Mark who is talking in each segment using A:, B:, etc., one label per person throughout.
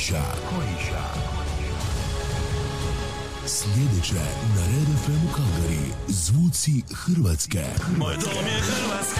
A: Kojiša. Kojiša. Sljedeće na Red FM u Kalgari, zvuci Hrvatske.
B: Moje dom je Hrvatska.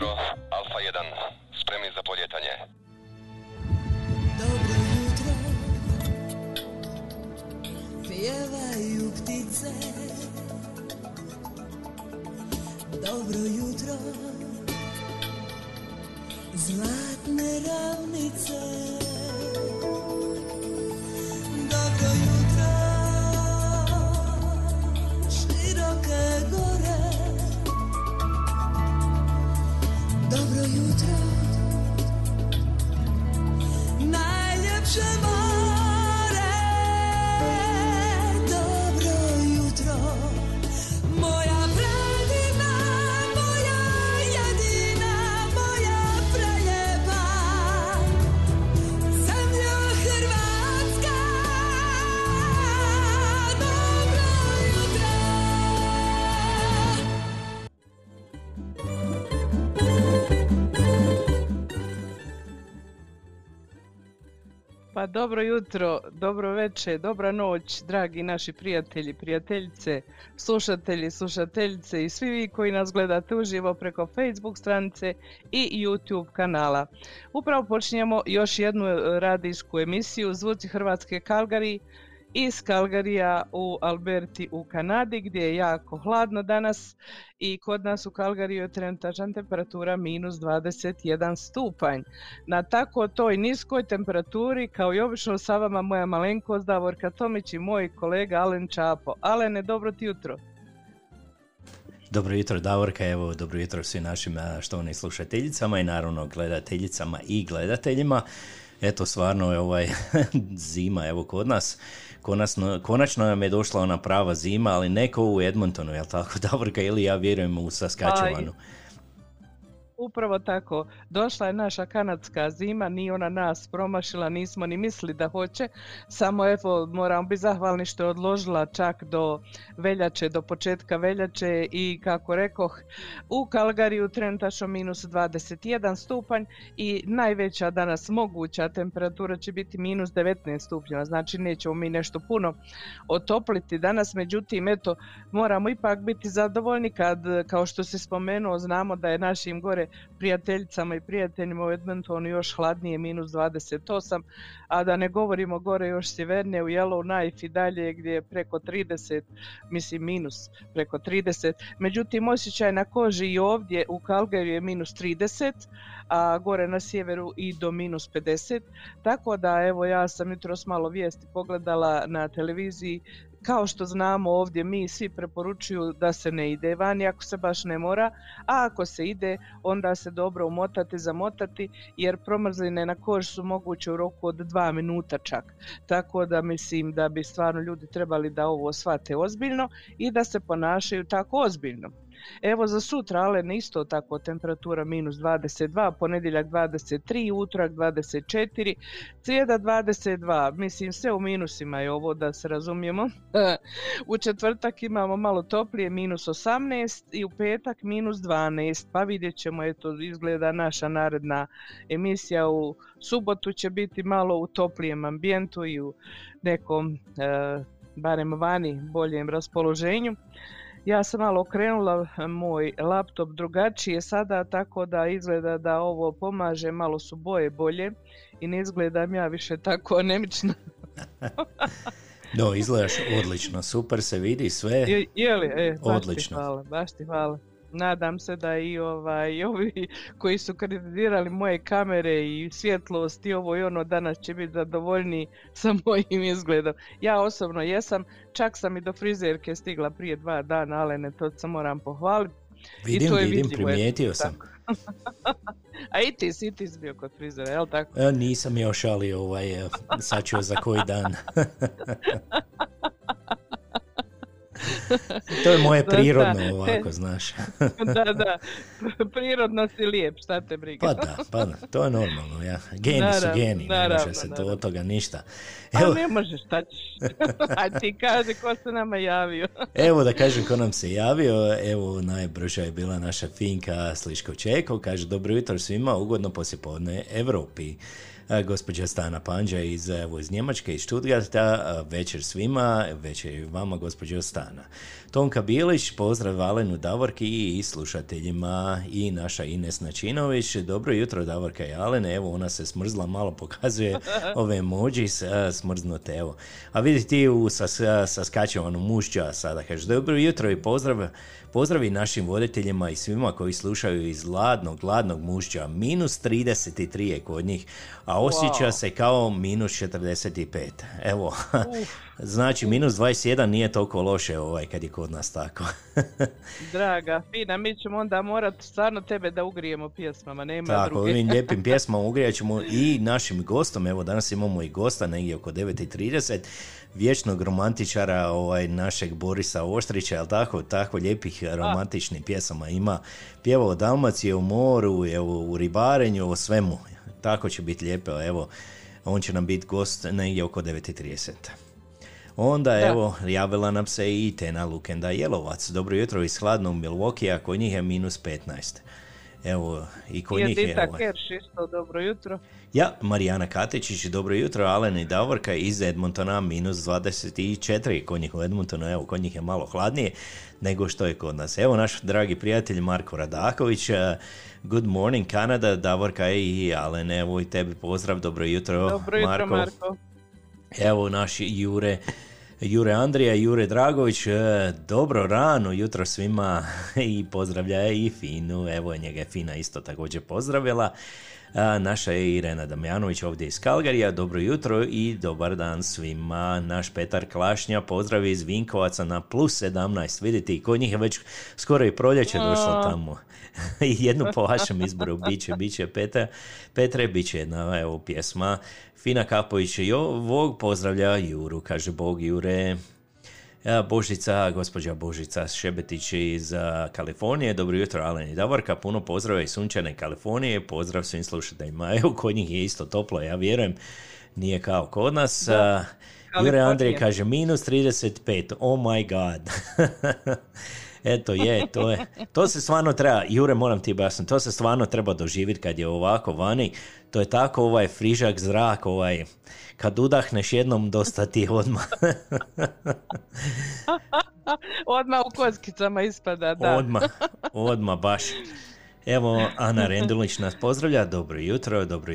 C: jutro, Alfa 1. Spremni za poljetanje.
D: Dobro jutro, pjevaju ptice. Dobro jutro, zlatne ravnice. Dobro jutro, dobro
E: večer, dobra noć, dragi naši prijatelji, prijateljice, slušatelji, slušateljice i svi vi koji nas gledate uživo preko Facebook stranice i YouTube kanala. Upravo počinjemo još jednu radijsku emisiju Zvuci Hrvatske Kalgari iz Kalgarija u Alberti u Kanadi gdje je jako hladno danas i kod nas u Kalgariju je trenutačna temperatura minus 21 stupanj. Na tako toj niskoj temperaturi kao i obično sa vama moja malenkost Davorka Tomić i moj kolega Alen Čapo. Alene, dobro ti jutro.
F: Dobro jutro Davorka, evo dobro jutro svim našim štovnim slušateljicama i naravno gledateljicama i gledateljima. Eto stvarno je ovaj zima evo kod nas konačno, konačno nam je došla ona prava zima, ali neko u Edmontonu, jel tako Davorka, ili ja vjerujem u Saskatchewanu.
E: Upravo tako. Došla je naša kanadska zima, nije ona nas promašila, nismo ni mislili da hoće. Samo evo moramo biti zahvalni što je odložila čak do veljače, do početka veljače i kako rekoh u Kalgariju trenutačno minus 21 stupanj i najveća danas moguća temperatura će biti minus 19 stupnjeva, znači nećemo mi nešto puno otopliti danas, međutim eto moramo ipak biti zadovoljni kad kao što se spomenuo znamo da je našim gore prijateljicama i prijateljima u Edmontonu još hladnije, minus 28, a da ne govorimo gore još sjevernije u Yellowknife i dalje gdje je preko 30, mislim minus preko 30. Međutim, osjećaj na koži i ovdje u Calgary je minus 30, a gore na sjeveru i do minus 50. Tako da evo ja sam jutros malo vijesti pogledala na televiziji kao što znamo ovdje mi svi preporučuju da se ne ide vani ako se baš ne mora, a ako se ide onda se dobro umotati, zamotati jer promrzline na koži su moguće u roku od dva minuta čak. Tako da mislim da bi stvarno ljudi trebali da ovo shvate ozbiljno i da se ponašaju tako ozbiljno. Evo za sutra, ale isto tako temperatura minus 22, ponedjeljak 23, utorak 24, srijeda 22, mislim sve u minusima je ovo da se razumijemo. u četvrtak imamo malo toplije minus 18 i u petak minus 12, pa vidjet ćemo, eto izgleda naša naredna emisija u subotu će biti malo u toplijem ambijentu i u nekom, e, barem vani, boljem raspoloženju. Ja sam malo okrenula moj laptop drugačije sada, tako da izgleda da ovo pomaže, malo su boje bolje i ne izgledam ja više tako anemično.
F: no, izgledaš odlično, super se vidi sve.
E: Je, je li? E, baš
F: odlično.
E: Ti hvala, baš ti hvala nadam se da i ovaj, ovi koji su kreditirali moje kamere i svjetlost i ovo i ono danas će biti zadovoljni sa mojim izgledom. Ja osobno jesam, čak sam i do frizerke stigla prije dva dana, ali ne to se moram pohvaliti.
F: Vidim, I to je vidim, primijetio sam.
E: A i ti si, ti si bio kod frizera, jel tako?
F: E, nisam još, ali ovaj, sačuo za koji dan. to je moje prirodno da, ovako, znaš.
E: da, da, prirodno si lijep, šta te briga.
F: pa da, pa da, to je normalno, ja. Geni naravno, su geni, ne može se to od toga ništa.
E: Evo, pa ne možeš, šta ćeš? A ti kaže ko se nama javio.
F: evo da kažem ko nam se javio, evo najbrža je bila naša Finka Sliško Čeko, kaže dobro jutro svima, ugodno poslijepodne Evropi gospođa Stana Panđa iz, evo, iz Njemačke, iz Stuttgarta, večer svima, večer i vama gospođo Stana. Tonka Bilić, pozdrav Valenu Davorki i slušateljima i naša Ines Načinović. Dobro jutro Davorka i Alene, evo ona se smrzla, malo pokazuje ove emoji smrznute, evo. A vidi ti u Saskačevanu mušća sada, kaže dobro jutro i pozdrav Pozdravi našim voditeljima i svima koji slušaju iz ladnog, ladnog mušća. Minus 33 je kod njih, a osjeća se kao minus 45. Evo, znači minus 21 nije toliko loše ovaj kad je kod nas tako.
E: Draga, fina, mi ćemo onda morati stvarno tebe da ugrijemo pjesmama, nema
F: tako,
E: druge.
F: ovim lijepim pjesmama ugrijat ćemo i našim gostom, evo danas imamo i gosta negdje oko 9.30 vječnog romantičara ovaj, našeg Borisa Oštrića, jel tako, tako lijepih romantičnih pjesama ima. Pjeva o Dalmaciji, o moru, evo, u ribarenju, o svemu. Tako će biti lijepo, evo, on će nam biti gost negdje oko 9.30. Onda da. evo, javila nam se i Tena Lukenda Jelovac. Dobro jutro iz hladnog Milwaukee, a kod njih je minus 15. Evo, i kod
E: I
F: njih je... Ovaj,
E: Kerš isto, dobro jutro.
F: Ja, Marijana Katičić, dobro jutro, Alen i Davorka iz Edmontona, minus 24, kod njih u Edmontonu, evo, kod njih je malo hladnije nego što je kod nas. Evo naš dragi prijatelj Marko Radaković, eh, good morning Kanada, Davorka i Alen, evo i tebi pozdrav, dobro jutro,
E: Dobro jutro, Marko.
F: Evo naš Jure, Jure Andrija, Jure Dragović, e, dobro rano jutro svima i pozdravlja i Finu, evo njega je Fina isto također pozdravila. Naša je Irena Damjanović ovdje iz Kalgarija, dobro jutro i dobar dan svima. Naš Petar Klašnja pozdravi iz Vinkovaca na plus 17, vidite i kod njih je već skoro i proljeće došlo tamo. I jednu po vašem izboru biće, biće Petra, Petre, biće jedna evo, pjesma. Fina Kapović jo, Vog pozdravlja Juru, kaže Bog Jure. Ja, Božica, gospođa Božica Šebetić iz Kalifornije. Dobro jutro, Alen i Davorka. Puno pozdrava iz sunčane Kalifornije. Pozdrav svim slušateljima. Evo, kod njih je isto toplo, ja vjerujem. Nije kao kod nas. A, Jure Andrije kaže minus 35. Oh my god. Eto je, to je. To se stvarno treba, Jure moram ti basno, to se stvarno treba doživjeti kad je ovako vani. To je tako ovaj frižak zrak, ovaj, kad udahneš jednom dosta ti odmah.
E: Odmah u kockicama ispada, da.
F: Odmah, odmah baš. Evo, Ana Rendulić nas pozdravlja, dobro jutro, dobro,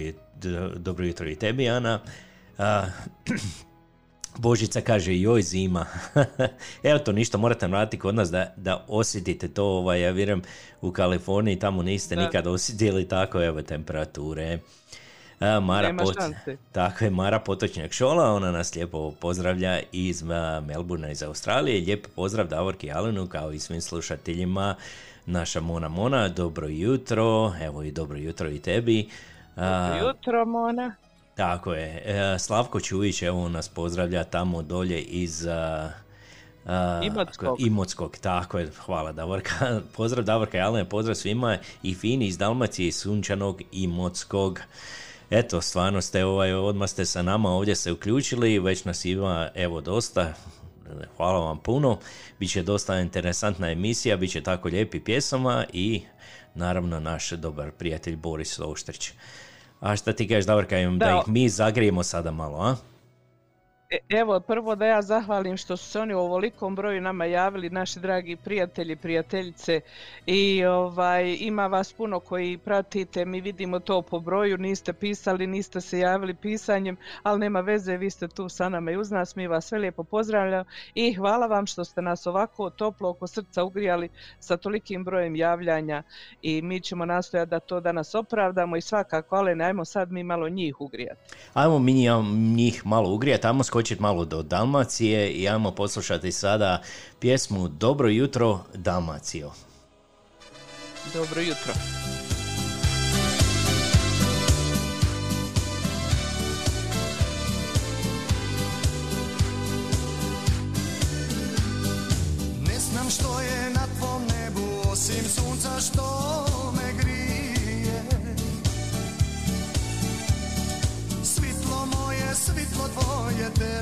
F: dobro jutro i tebi, Ana. A, Božica kaže, joj zima. Evo to ništa, morate vratiti kod nas da, da osjetite to, ovaj, ja vjerujem u Kaliforniji, tamo niste
E: Da.
F: nikad osjetili tako, evo, temperature. A, Mara
E: Nema
F: Pot- tako je, Mara Potočnjak Šola, ona nas lijepo pozdravlja iz a, Melbourna iz Australije. Lijep pozdrav Davorki Alenu kao i svim slušateljima. Naša Mona Mona, dobro jutro, evo i dobro jutro i tebi.
E: Dobro jutro, Mona.
F: Tako je. E, Slavko Čujić, evo nas pozdravlja tamo dolje iz... a, a,
E: Imotskog.
F: Imotskog, tako je. Hvala Davorka. Pozdrav Davorka Alene, pozdrav svima i Fini iz Dalmacije, iz Sunčanog Imotskog. Eto, stvarno ste, ovaj, odmah ste sa nama ovdje se uključili, već nas ima, evo, dosta. Hvala vam puno. Biće dosta interesantna emisija, bit će tako lijepi pjesama i naravno naš dobar prijatelj Boris Oštrić. A šta ti kažeš, Davorka, da
E: Da.
F: ih mi zagrijemo sada malo, a?
E: E, Evo, prvo da ja zahvalim što su se oni u ovolikom broju nama javili, naši dragi prijatelji, prijateljice. I ovaj, ima vas puno koji pratite, mi vidimo to po broju, niste pisali, niste se javili pisanjem, ali nema veze, vi ste tu sa nama i uz nas, mi vas sve lijepo pozdravljamo i hvala vam što ste nas ovako toplo oko srca ugrijali sa tolikim brojem javljanja. I mi ćemo nastojati da to danas opravdamo i svakako, ali ajmo sad mi malo njih ugrijati.
F: Ajmo mi njih malo ugrijati, ajmo skočiti malo do Dalmacije i ajmo poslušati sada pjesmu Dobro jutro Dalmacijo.
E: Dobro jutro.
G: Ne znam što je na tvom nebu osim sunca što me grije moje, svitlo tvoje, te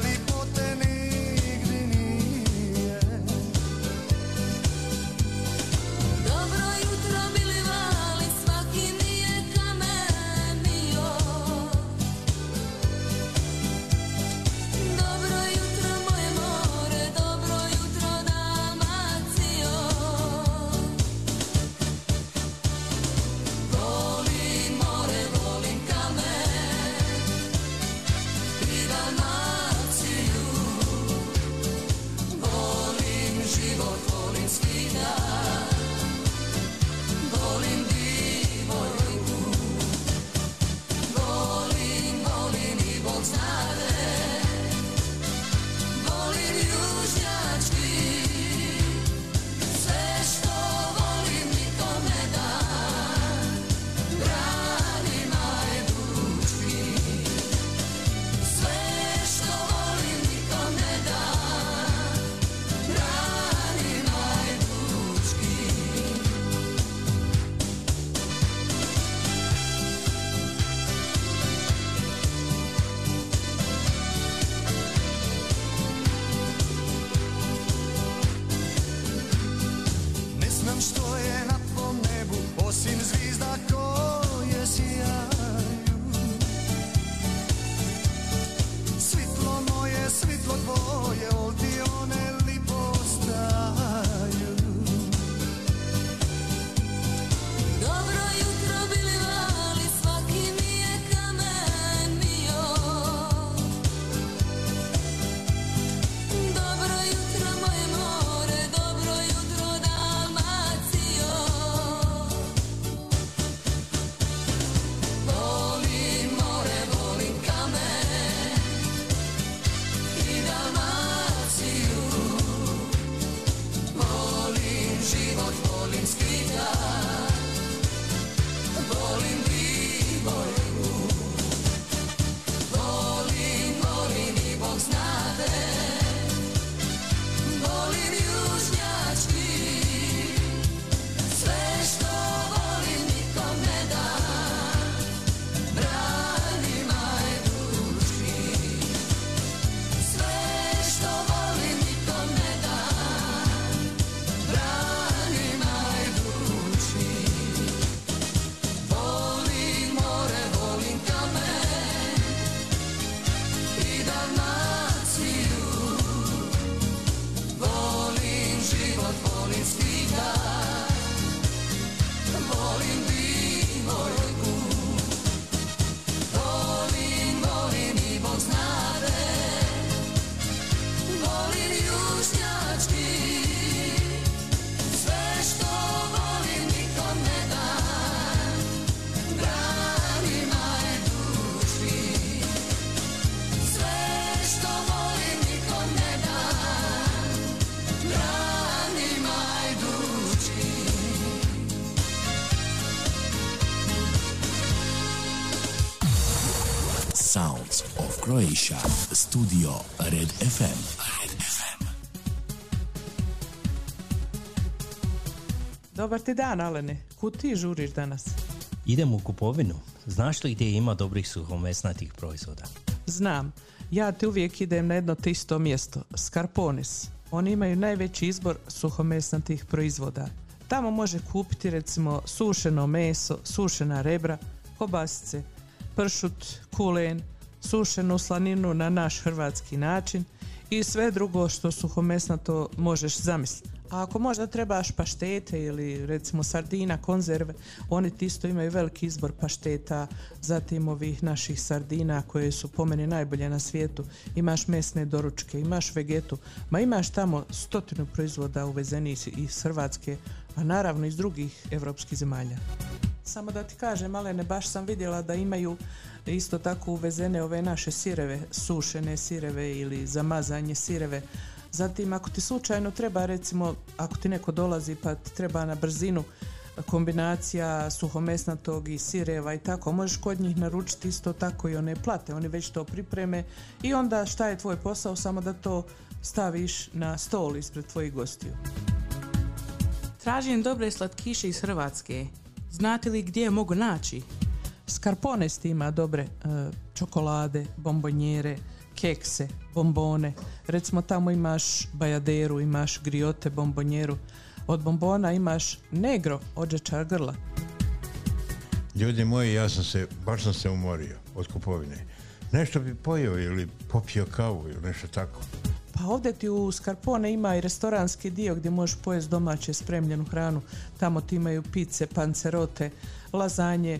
A: Studio Red FM. Red FM.
E: Dobar ti dan, Alene. Kud ti žuriš danas?
F: Idem u kupovinu. Znaš li gdje ima dobrih suhomesnatih proizvoda?
E: Znam. Ja ti uvijek idem na jedno te isto mjesto. Scarpones. Oni imaju najveći izbor suhomesnatih proizvoda. Tamo može kupiti recimo sušeno meso, sušena rebra, kobasice, pršut, kulen, sušenu slaninu na naš hrvatski način i sve drugo što suhomesnato možeš zamisliti. A ako možda trebaš paštete ili recimo sardina, konzerve, oni isto imaju veliki izbor pašteta, zatim ovih naših sardina koje su po meni najbolje na svijetu. Imaš mesne doručke, imaš vegetu, ma imaš tamo stotinu proizvoda uvezeni iz- iz Hrvatske, a naravno iz drugih evropskih zemalja. Samo da ti kažem, Malene, baš sam vidjela da imaju isto tako uvezene ove naše sireve, sušene sireve ili zamazanje sireve. Zatim, ako ti slučajno treba, recimo, ako ti neko dolazi pa ti treba na brzinu kombinacija suhomesnatog i sireva i tako, možeš kod njih naručiti isto tako i one plate, oni već to pripreme i onda šta je tvoj posao, samo da to staviš na stol ispred tvojih gostiju.
H: Tražim dobre slatkiše iz Hrvatske. Znate li gdje je mogu naći?
E: Scarpones ima dobre e, čokolade, bombonjere, kekse, bombone. Recimo tamo imaš bajaderu, imaš griote, bombonjeru. Od bombona imaš negro, odžečar grla.
I: Ljudi moji, ja sam se, baš sam se umorio od kupovine. Nešto bi pojeo ili popio kavu ili nešto tako.
E: Pa ovdje ti u Scarpone ima i restoranski dio gdje možeš pojesti domaće spremljenu hranu. Tamo ti imaju pice, pancerote, lazanje,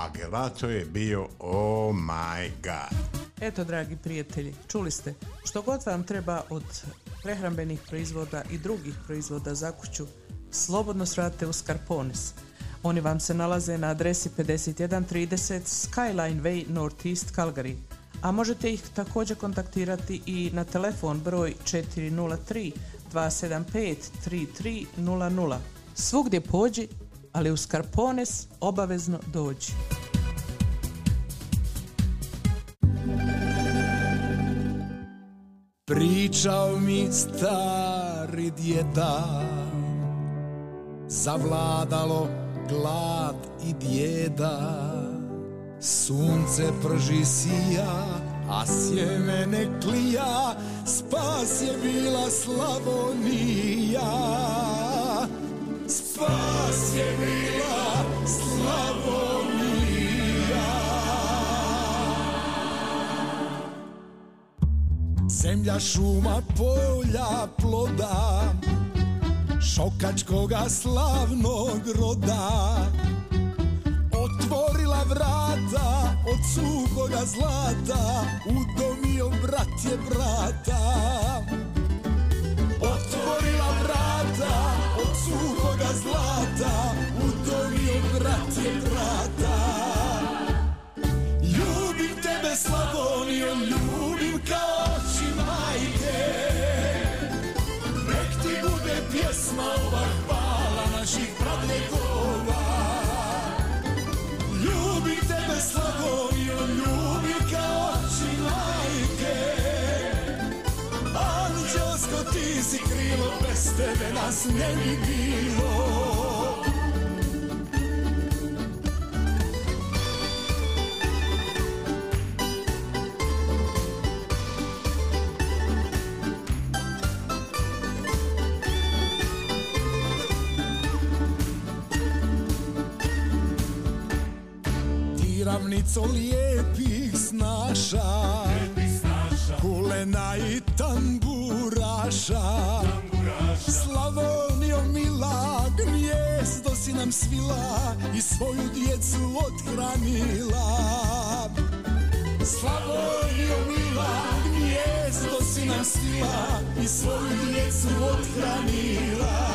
I: a gelato je bio oh my god.
E: Eto, dragi prijatelji, čuli ste, što god vam treba od prehrambenih proizvoda i drugih proizvoda za kuću, slobodno svrate u Scarpones. Oni vam se nalaze na adresi 5130 Skyline Way Northeast Calgary, a možete ih također kontaktirati i na telefon broj 403 275 3300. Svugdje pođi, ali u Scarpones obavezno dođi.
J: Pričao mi stari djeda Zavladalo glad i bijeda Sunce prži sija, a sjeme ne klija Spas je bila Slavonija Spas je bila Slavonija. Zemlja, šuma, polja, ploda Šokačkoga slavnog roda. Otvorila vrata od suhoga zlata Udomio brat je brata. Otvorila suhoga zlata Udomio brat je brata. Ljubim tebe Slavonijo, ljubim kao tebe nas ne bi bilo ravnico lijepih snaša Kulena i tamburaša Slavonio mila Gnjezdo si nam svila I svoju djecu othranila. Slavonio mila Gnjezdo si nam svila i svoju djecu othranila.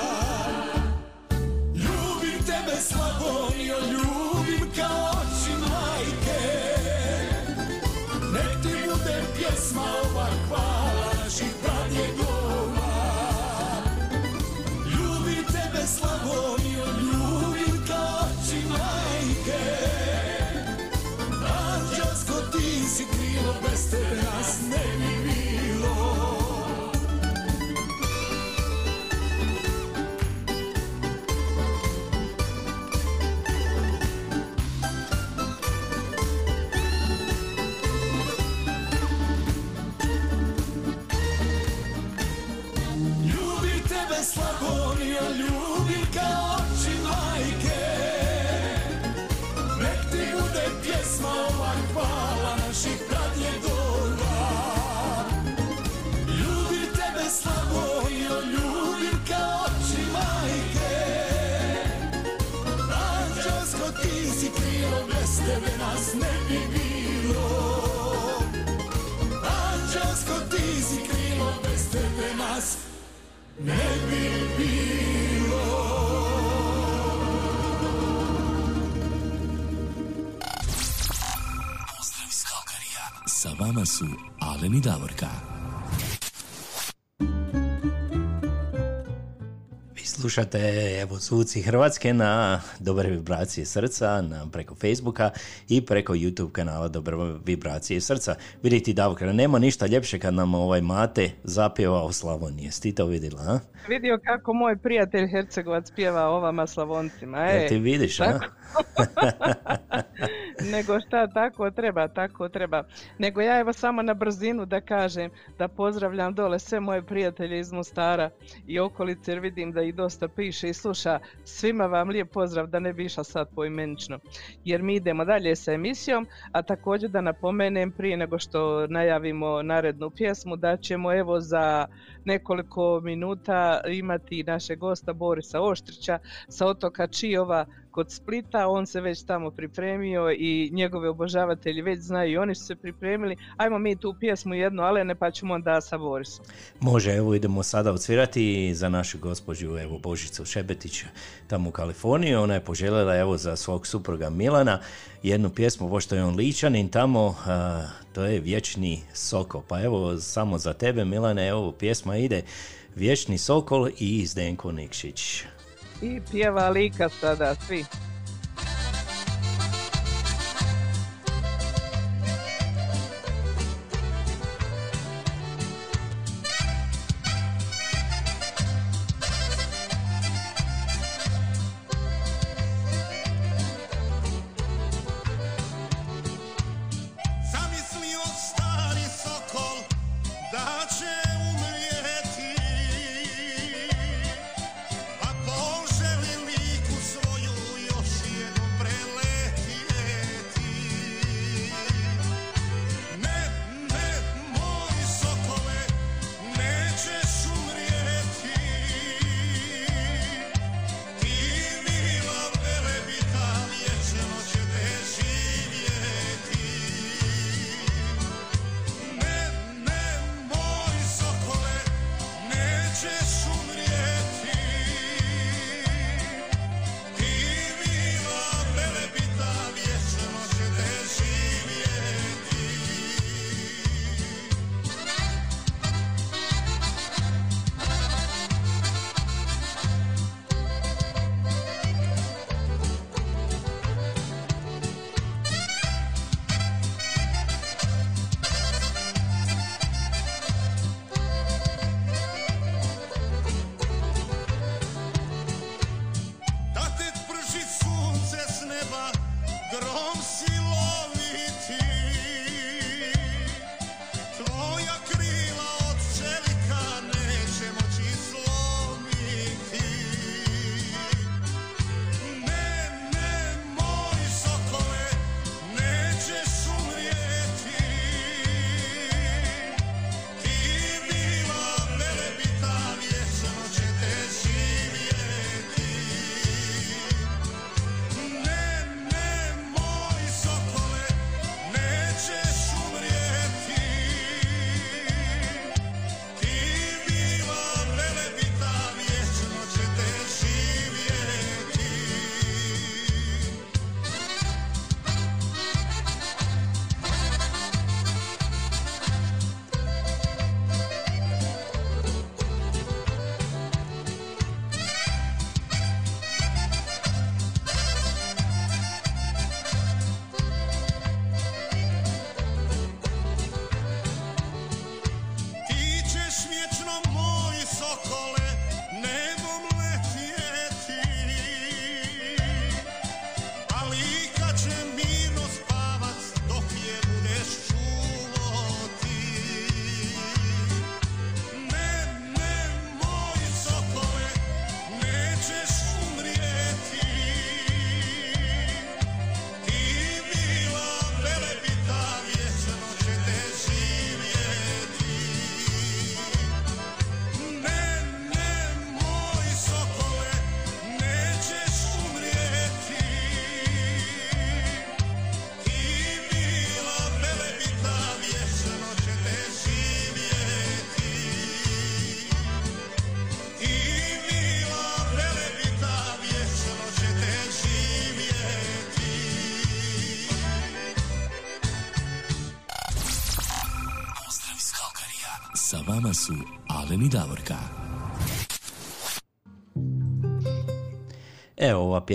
J: Ljubim tebe Slavonijo, ljubim kao ne bi bilo
A: Pozdrav iz Kalkarija. Sa Davorka.
F: Slušate evo zvuci Hrvatske na Dobre vibracije srca na, preko Facebooka i preko YouTube kanala Dobre vibracije srca. Vidite Davorka, nema ništa ljepše kad nam ovaj Mate zapjeva o Slavoniji. Jesi ti to vidjela, a?
E: Vidio kako moj prijatelj Hercegovac pjeva o vama Slavoncima. E,
F: Jel ti vidiš, a?
E: Nego šta, tako treba, tako treba. Nego ja evo samo na brzinu da kažem da pozdravljam dole sve moje prijatelje iz Mostara i okolice jer vidim da ih dosta piše i sluša. Svima vam lijep pozdrav da ne bi išla sad poimenično. Jer mi idemo dalje sa emisijom, a također da napomenem prije nego što najavimo narednu pjesmu da ćemo evo za nekoliko minuta imati našeg gosta Borisa Oštrića sa otoka Čijova kod Splita, on se već tamo pripremio i njegove obožavatelji već znaju i oni su se pripremili. Ajmo mi tu pjesmu jednu, Alene, pa ćemo onda sa Borisom.
F: Može, evo idemo sada odsvirati za našu gospođu evo Božicu Šebetić tamo u Kaliforniji. Ona je poželjela evo za svog supruga Milana jednu pjesmu, pošto je on ličanin tamo, a, to je Vječni Sokol. Pa evo samo za tebe Milane, evo pjesma ide Vječni Sokol i Zdenko Nikšić.
E: I pjeva Lika sada, svi.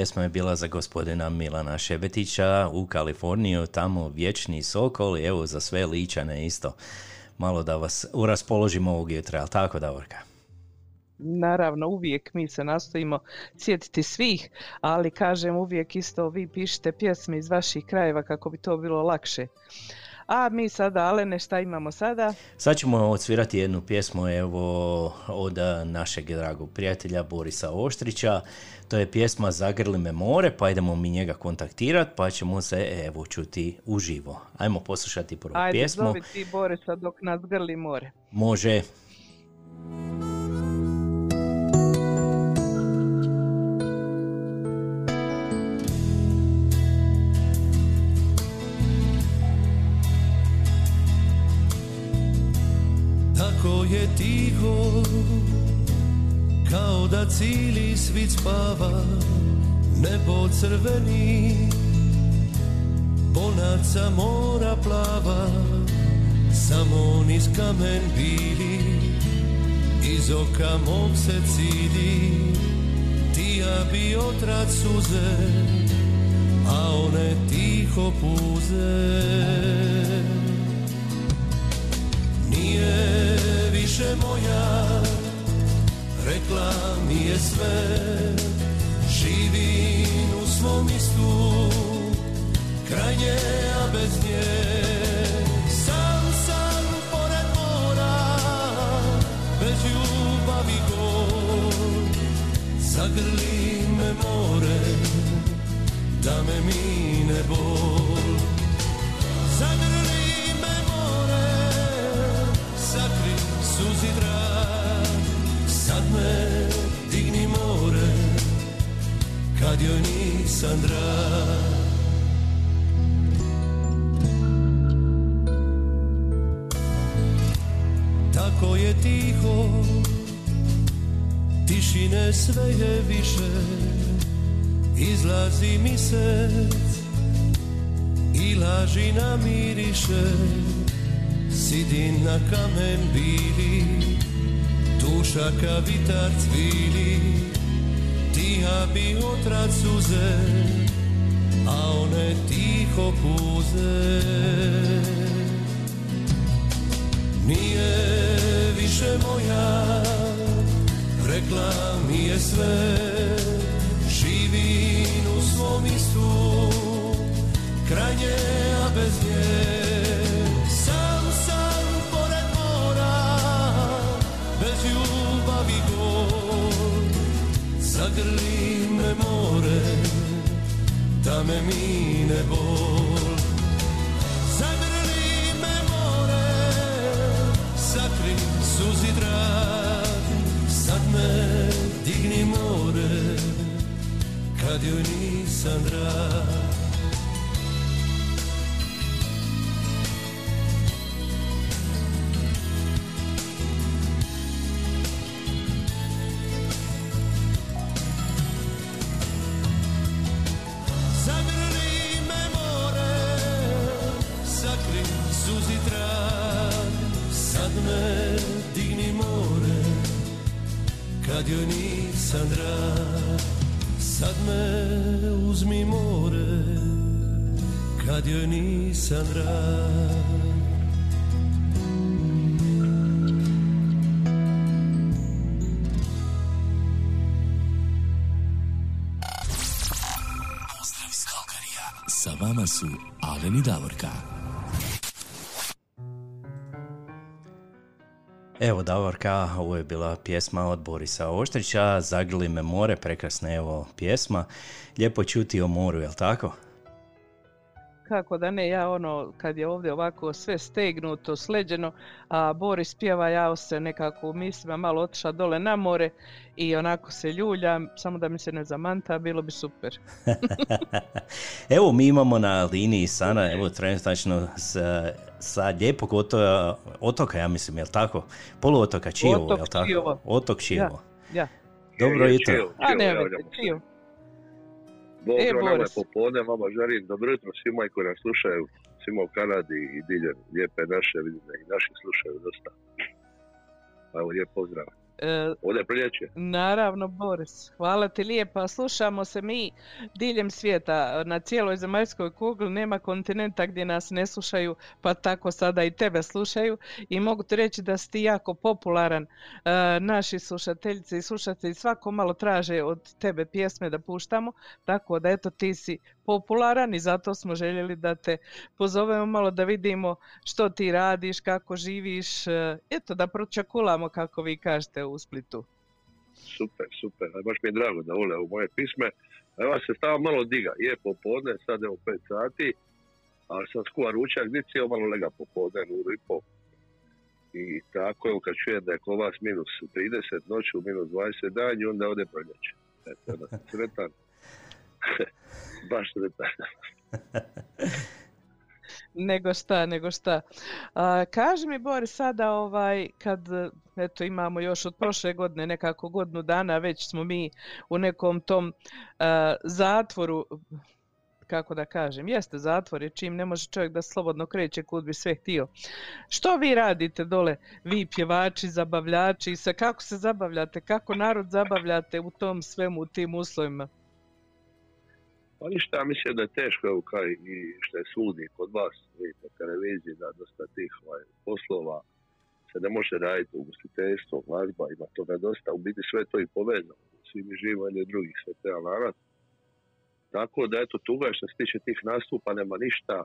F: Pjesma je bila za gospodina Milana Šebetića u Kaliforniju, tamo vječni sokol evo za sve ličane isto. Malo da vas uraspoložimo ovog jutra, ali tako Davorka?
E: Naravno, uvijek mi se nastojimo sjetiti svih, ali kažem uvijek isto vi pišite pjesme iz vaših krajeva kako bi to bilo lakše. A mi sada, Alene, šta imamo sada?
F: Sad ćemo odsvirati jednu pjesmu evo od a, našeg dragog prijatelja Borisa Oštrića. To je pjesma Zagrli me more, pa idemo mi njega kontaktirati, pa ćemo se evo čuti uživo. Ajmo poslušati prvu
E: Ajde,
F: pjesmu.
E: zovi ti Borisa dok nas grli more.
F: Može.
B: Je tiho Kao da cijeli svit spava Nebo crveni Bonaca mora plava Samo niz kamen bili Iz oka mog se cidi Ti ja bi otrat suze A one tiho puze nije više moja. Rekla mi je sve. Živim u svom mistu Kraj nje, a bez nje. Sam sam pored mora Bez ljubavi gol Zagrli me more Da me mine bol Zagrli Kad joj nisam drag. Tako je tiho Tišine sve je više Izlazi mi src I laži namiriše. Sidi na kamen bili Duša ka vitar cvili Tiha bi otrat suze A one tiho puze. Nije više moja Rekla mi je sve. Živim u svom mistu Kraj nje, a bez nje. Sam sam pored mora Bez ljubavi gol Zagrli me more Da me mine bol. Zagrli me more Sakri suzi drag Sad me digni more Kad joj nisam drag kad joj nisam drag. Sad me uzmi more, kad joj nisam drag.
F: Evo Davorka, ovo je bila pjesma od Borisa Oštrića, Zagrli me more, prekrasna evo pjesma. Lijepo čuti o moru, jel tako?
E: Kako da ne, ja ono, kad je ovdje ovako sve stegnuto, sleđeno, a Boris pjeva, ja se nekako u mislima malo otišla dole na more i onako se ljuljam, samo da mi se ne zamanta, bilo bi super.
F: Evo mi imamo na liniji Sana, evo trenutačno sa, sa lijepog oto- otoka, ja mislim, jel tako? Poluotoka Čijevo, jel tako?
E: Čijevo.
F: Otok Čijevo.
E: Ja,
F: Dobro
K: Je, je,
F: jutro.
K: Čijevo,
E: a
K: Čijevo,
E: ne, čiju.
K: Dobro,
E: E,
K: nama je popodne, vama želim dobro jutro svima koji nas slušaju, svima u Kanadi i diljem lijepe naše, vidim da i naši slušaju dosta. Evo, lijep pozdrav.
E: E,
K: je proljeće.
E: Naravno, Boris. Hvala ti lijepa. Slušamo se mi diljem svijeta. Na cijeloj zemaljskoj kugli nema kontinenta gdje nas ne slušaju, pa tako sada i tebe slušaju. I mogu ti reći da si ti jako popularan. E, naši slušateljice i slušatelji svako malo traže od tebe pjesme da puštamo, tako da eto ti si popularan i zato smo željeli da te pozovemo malo da vidimo što ti radiš, kako živiš, e, eto da pročakulamo kako vi kažete u Splitu.
K: Super, super. Baš mi je drago da vole u moje pisme. Evo se stava malo diga. Je popodne, sad evo 5 sati, a sam skuva ručak, dici je malo lega popodne, uru i po. I tako evo kad čujem da je kod vas minus 30 noću, minus 20 dan i onda ode proljeće. Eto, sretan. baš sretan.
E: Nego šta, nego šta. A, kaži mi, Boris, sada ovaj, kad eto, imamo još od prošle godine nekako godinu dana, već smo mi u nekom tom a, zatvoru, kako da kažem, jeste zatvor je čim ne može čovjek da slobodno kreće kud bi sve htio. Što vi radite dole, vi pjevači, zabavljači, sa kako se zabavljate, kako narod zabavljate u tom svemu, u tim uslovima?
K: Pa ništa, mislim da je teško, evo kao i što je svudi kod vas, vidite, televiziji, da dosta tih ovaj, poslova se ne može raditi u ugostiteljstvu, glazba, ima toga dosta, u biti sve to i povezano, svi mi jedni od drugih, sve treba naravno. Tako da eto tuga što se tiče tih nastupa, nema ništa,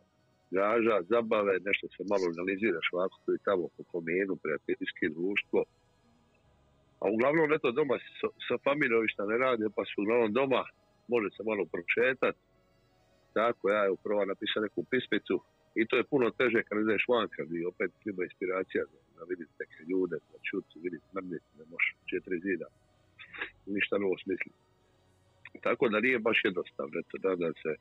K: gaža, zabave, nešto se malo analiziraš ovako tu i tamo po kominu, prijateljski društvo. A uglavnom eto doma sa, šta ne rade, pa su uglavnom doma, može se malo pročetat. Tako, ja evo prva napisao neku pismicu i to je puno teže kad ideš van, kad bi opet treba inspiracija da, vidite neke ljude, da čuti, vidite mrniti, ne možeš četiri zida, ništa novo smisliti. Tako da nije baš jednostavno, eto, da, se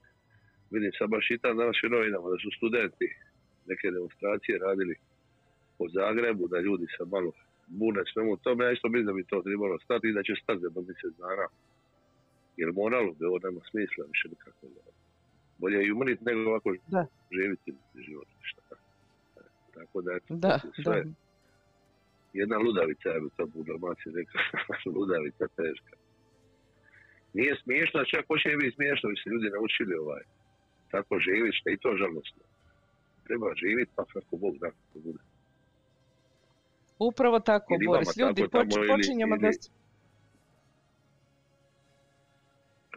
K: vidim sad baš i tam na našim novinama da su studenti neke demonstracije radili po Zagrebu, da ljudi se malo bune svemu tome, ja isto mislim da bi to trebalo stati i da će stati za mjesec dana jer moralo bi ovo nema smisla više nikako. Bolje je i umriti nego ovako
E: Da.
K: živjeti život. Šta. E, Tako da,
E: Da,
K: sve
E: da.
K: jedna ludavica, ja bi to u rekao, ludavica teška. Nije smiješno, čak hoće i biti smiješno, bi se ljudi naučili ovaj, tako živjeti, što je i to žalostno. Treba živjeti pa kako Bog da, kako bude.
E: Upravo tako, Boris. Ljudi,
K: tako
E: poč-
K: ili-
E: počinjemo da
K: ili-
E: s-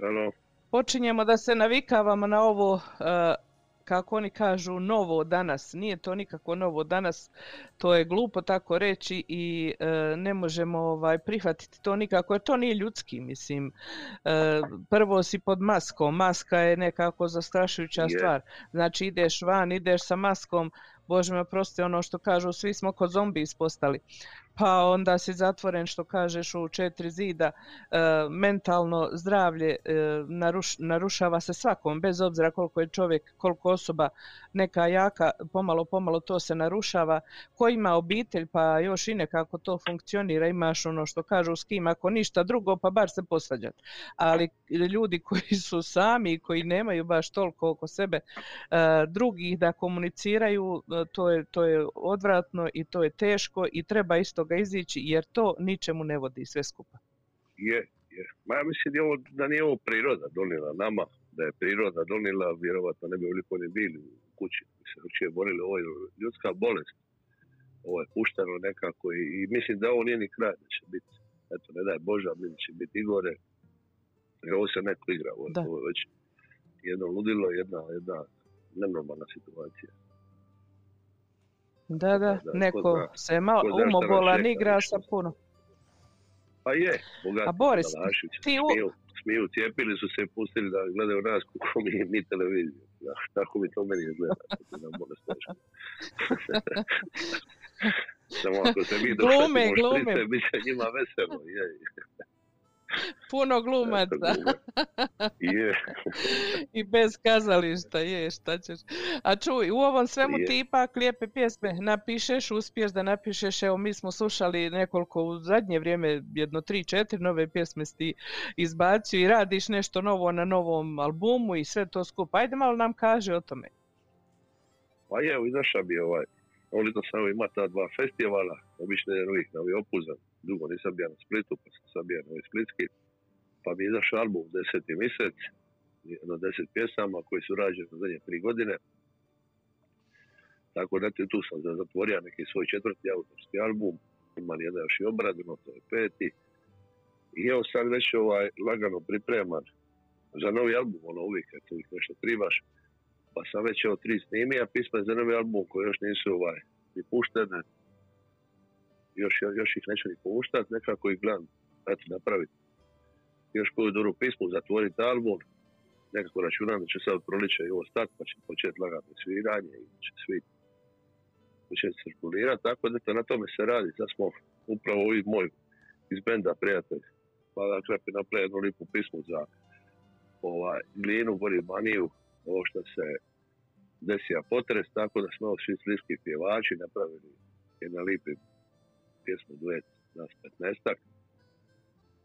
K: Ano,
E: počinjemo da se navikavamo na ovo e, kako oni kažu novo danas. Nije to nikako novo danas, to je glupo tako reći i e, ne možemo ovaj prihvatiti to nikako jer to nije ljudski, mislim. E, prvo si pod maskom, maska je nekako zastrašujuća
L: Je.
E: stvar. Znači ideš van, ideš sa maskom, Bože me oprosti ono što kažu, svi smo ko zombi ispostali. Pa onda si zatvoren što kažeš u četiri zida, e, mentalno zdravlje e, naruš- narušava se svakom, bez obzira koliko je čovjek, koliko osoba neka jaka, pomalo pomalo to se narušava. Ko ima obitelj pa još i nekako to funkcionira, imaš ono što kažu s kim, ako ništa drugo pa bar se posvađati. Ali ljudi koji su sami i koji nemaju baš toliko oko sebe e, drugih da komuniciraju, e, to je, to je odvratno i to je teško i treba iz toga izići jer to ničemu ne vodi sve skupa.
K: je, je. Ma ja mislim da, je ovo, da nije ovo priroda donijela nama, da je priroda donijela, vjerovatno ne bi ovoliko ni bili u kući. Mi se drugčije borili, ovo je ljudska bolest. Ovo je pušteno nekako i, i mislim da ovo nije ni kraj, da će biti, eto, ne daj Boža, mislim da će biti i gore. Jer ovo se neko igra, ovo,
E: Da.
K: ovo je već jedno ludilo, jedna, jedna nenormalna situacija.
E: Da, da,
K: da, ko
E: neko
K: zna-
E: se malo umobolan igra sa puno.
K: Pa je, bogati
E: A Boris,
K: Dalašići
E: ti u-
K: smiju, smiju, cijepili su se i pustili da gledaju nas kako mi, mi televiziju. Da, tako mi to meni izgleda. Samo ako se mi
E: Glume,
K: dohvatimo
E: glume.
K: bit će njima veselo. Je,
E: Puno glumaca.
K: je.
E: I bez kazališta, je, šta ćeš. A čuj, u ovom svemu
K: Je.
E: ti ipak lijepe pjesme napišeš, uspiješ da napišeš, evo mi smo slušali nekoliko u zadnje vrijeme, jedno tri, četiri nove pjesme si ti izbacio i radiš nešto novo na novom albumu i sve to skupa. Ajde malo nam kaže o tome.
K: Pa je, izašao bi ovaj Ovdje sam evo ima ta dva festivala, obično je uvijek Novi Opuzan, dugo nisam bio na Splitu, pa sam bio Novi Splitski, pa mi je izašao album deseti mjesec, jedno deset pjesama koji su rađeni u zadnje tri godine. Tako da tu sam zatvorio neki svoj četvrti autorski album, imam jedan još i obradeno, to je peti. I evo sad već ovaj lagano pripreman za novi album, ono uvijek, eto uvijek nešto tribaš. Pa sam već evo tri snimija, pisma za novi album koji još nisu ovaj, ni puštene. Još, još ih neću ni puštat, nekako ih gledam, eto, napraviti još koju dobru pismu, zatvoriti album, nekako računam da će sad proliče i ovo stati, pa će početi lagano sviranje i će svi početi cirkulirati, tako da na tome se radi. Sad smo upravo ovi moj iz benda prijatelj, pa dakle napravio jednu lipu pismu za ovaj, glinu, gori maniju, ovo što se desija potres, tako da smo svi sliski pjevači napravili jedan lipi pjesmu duet nas 15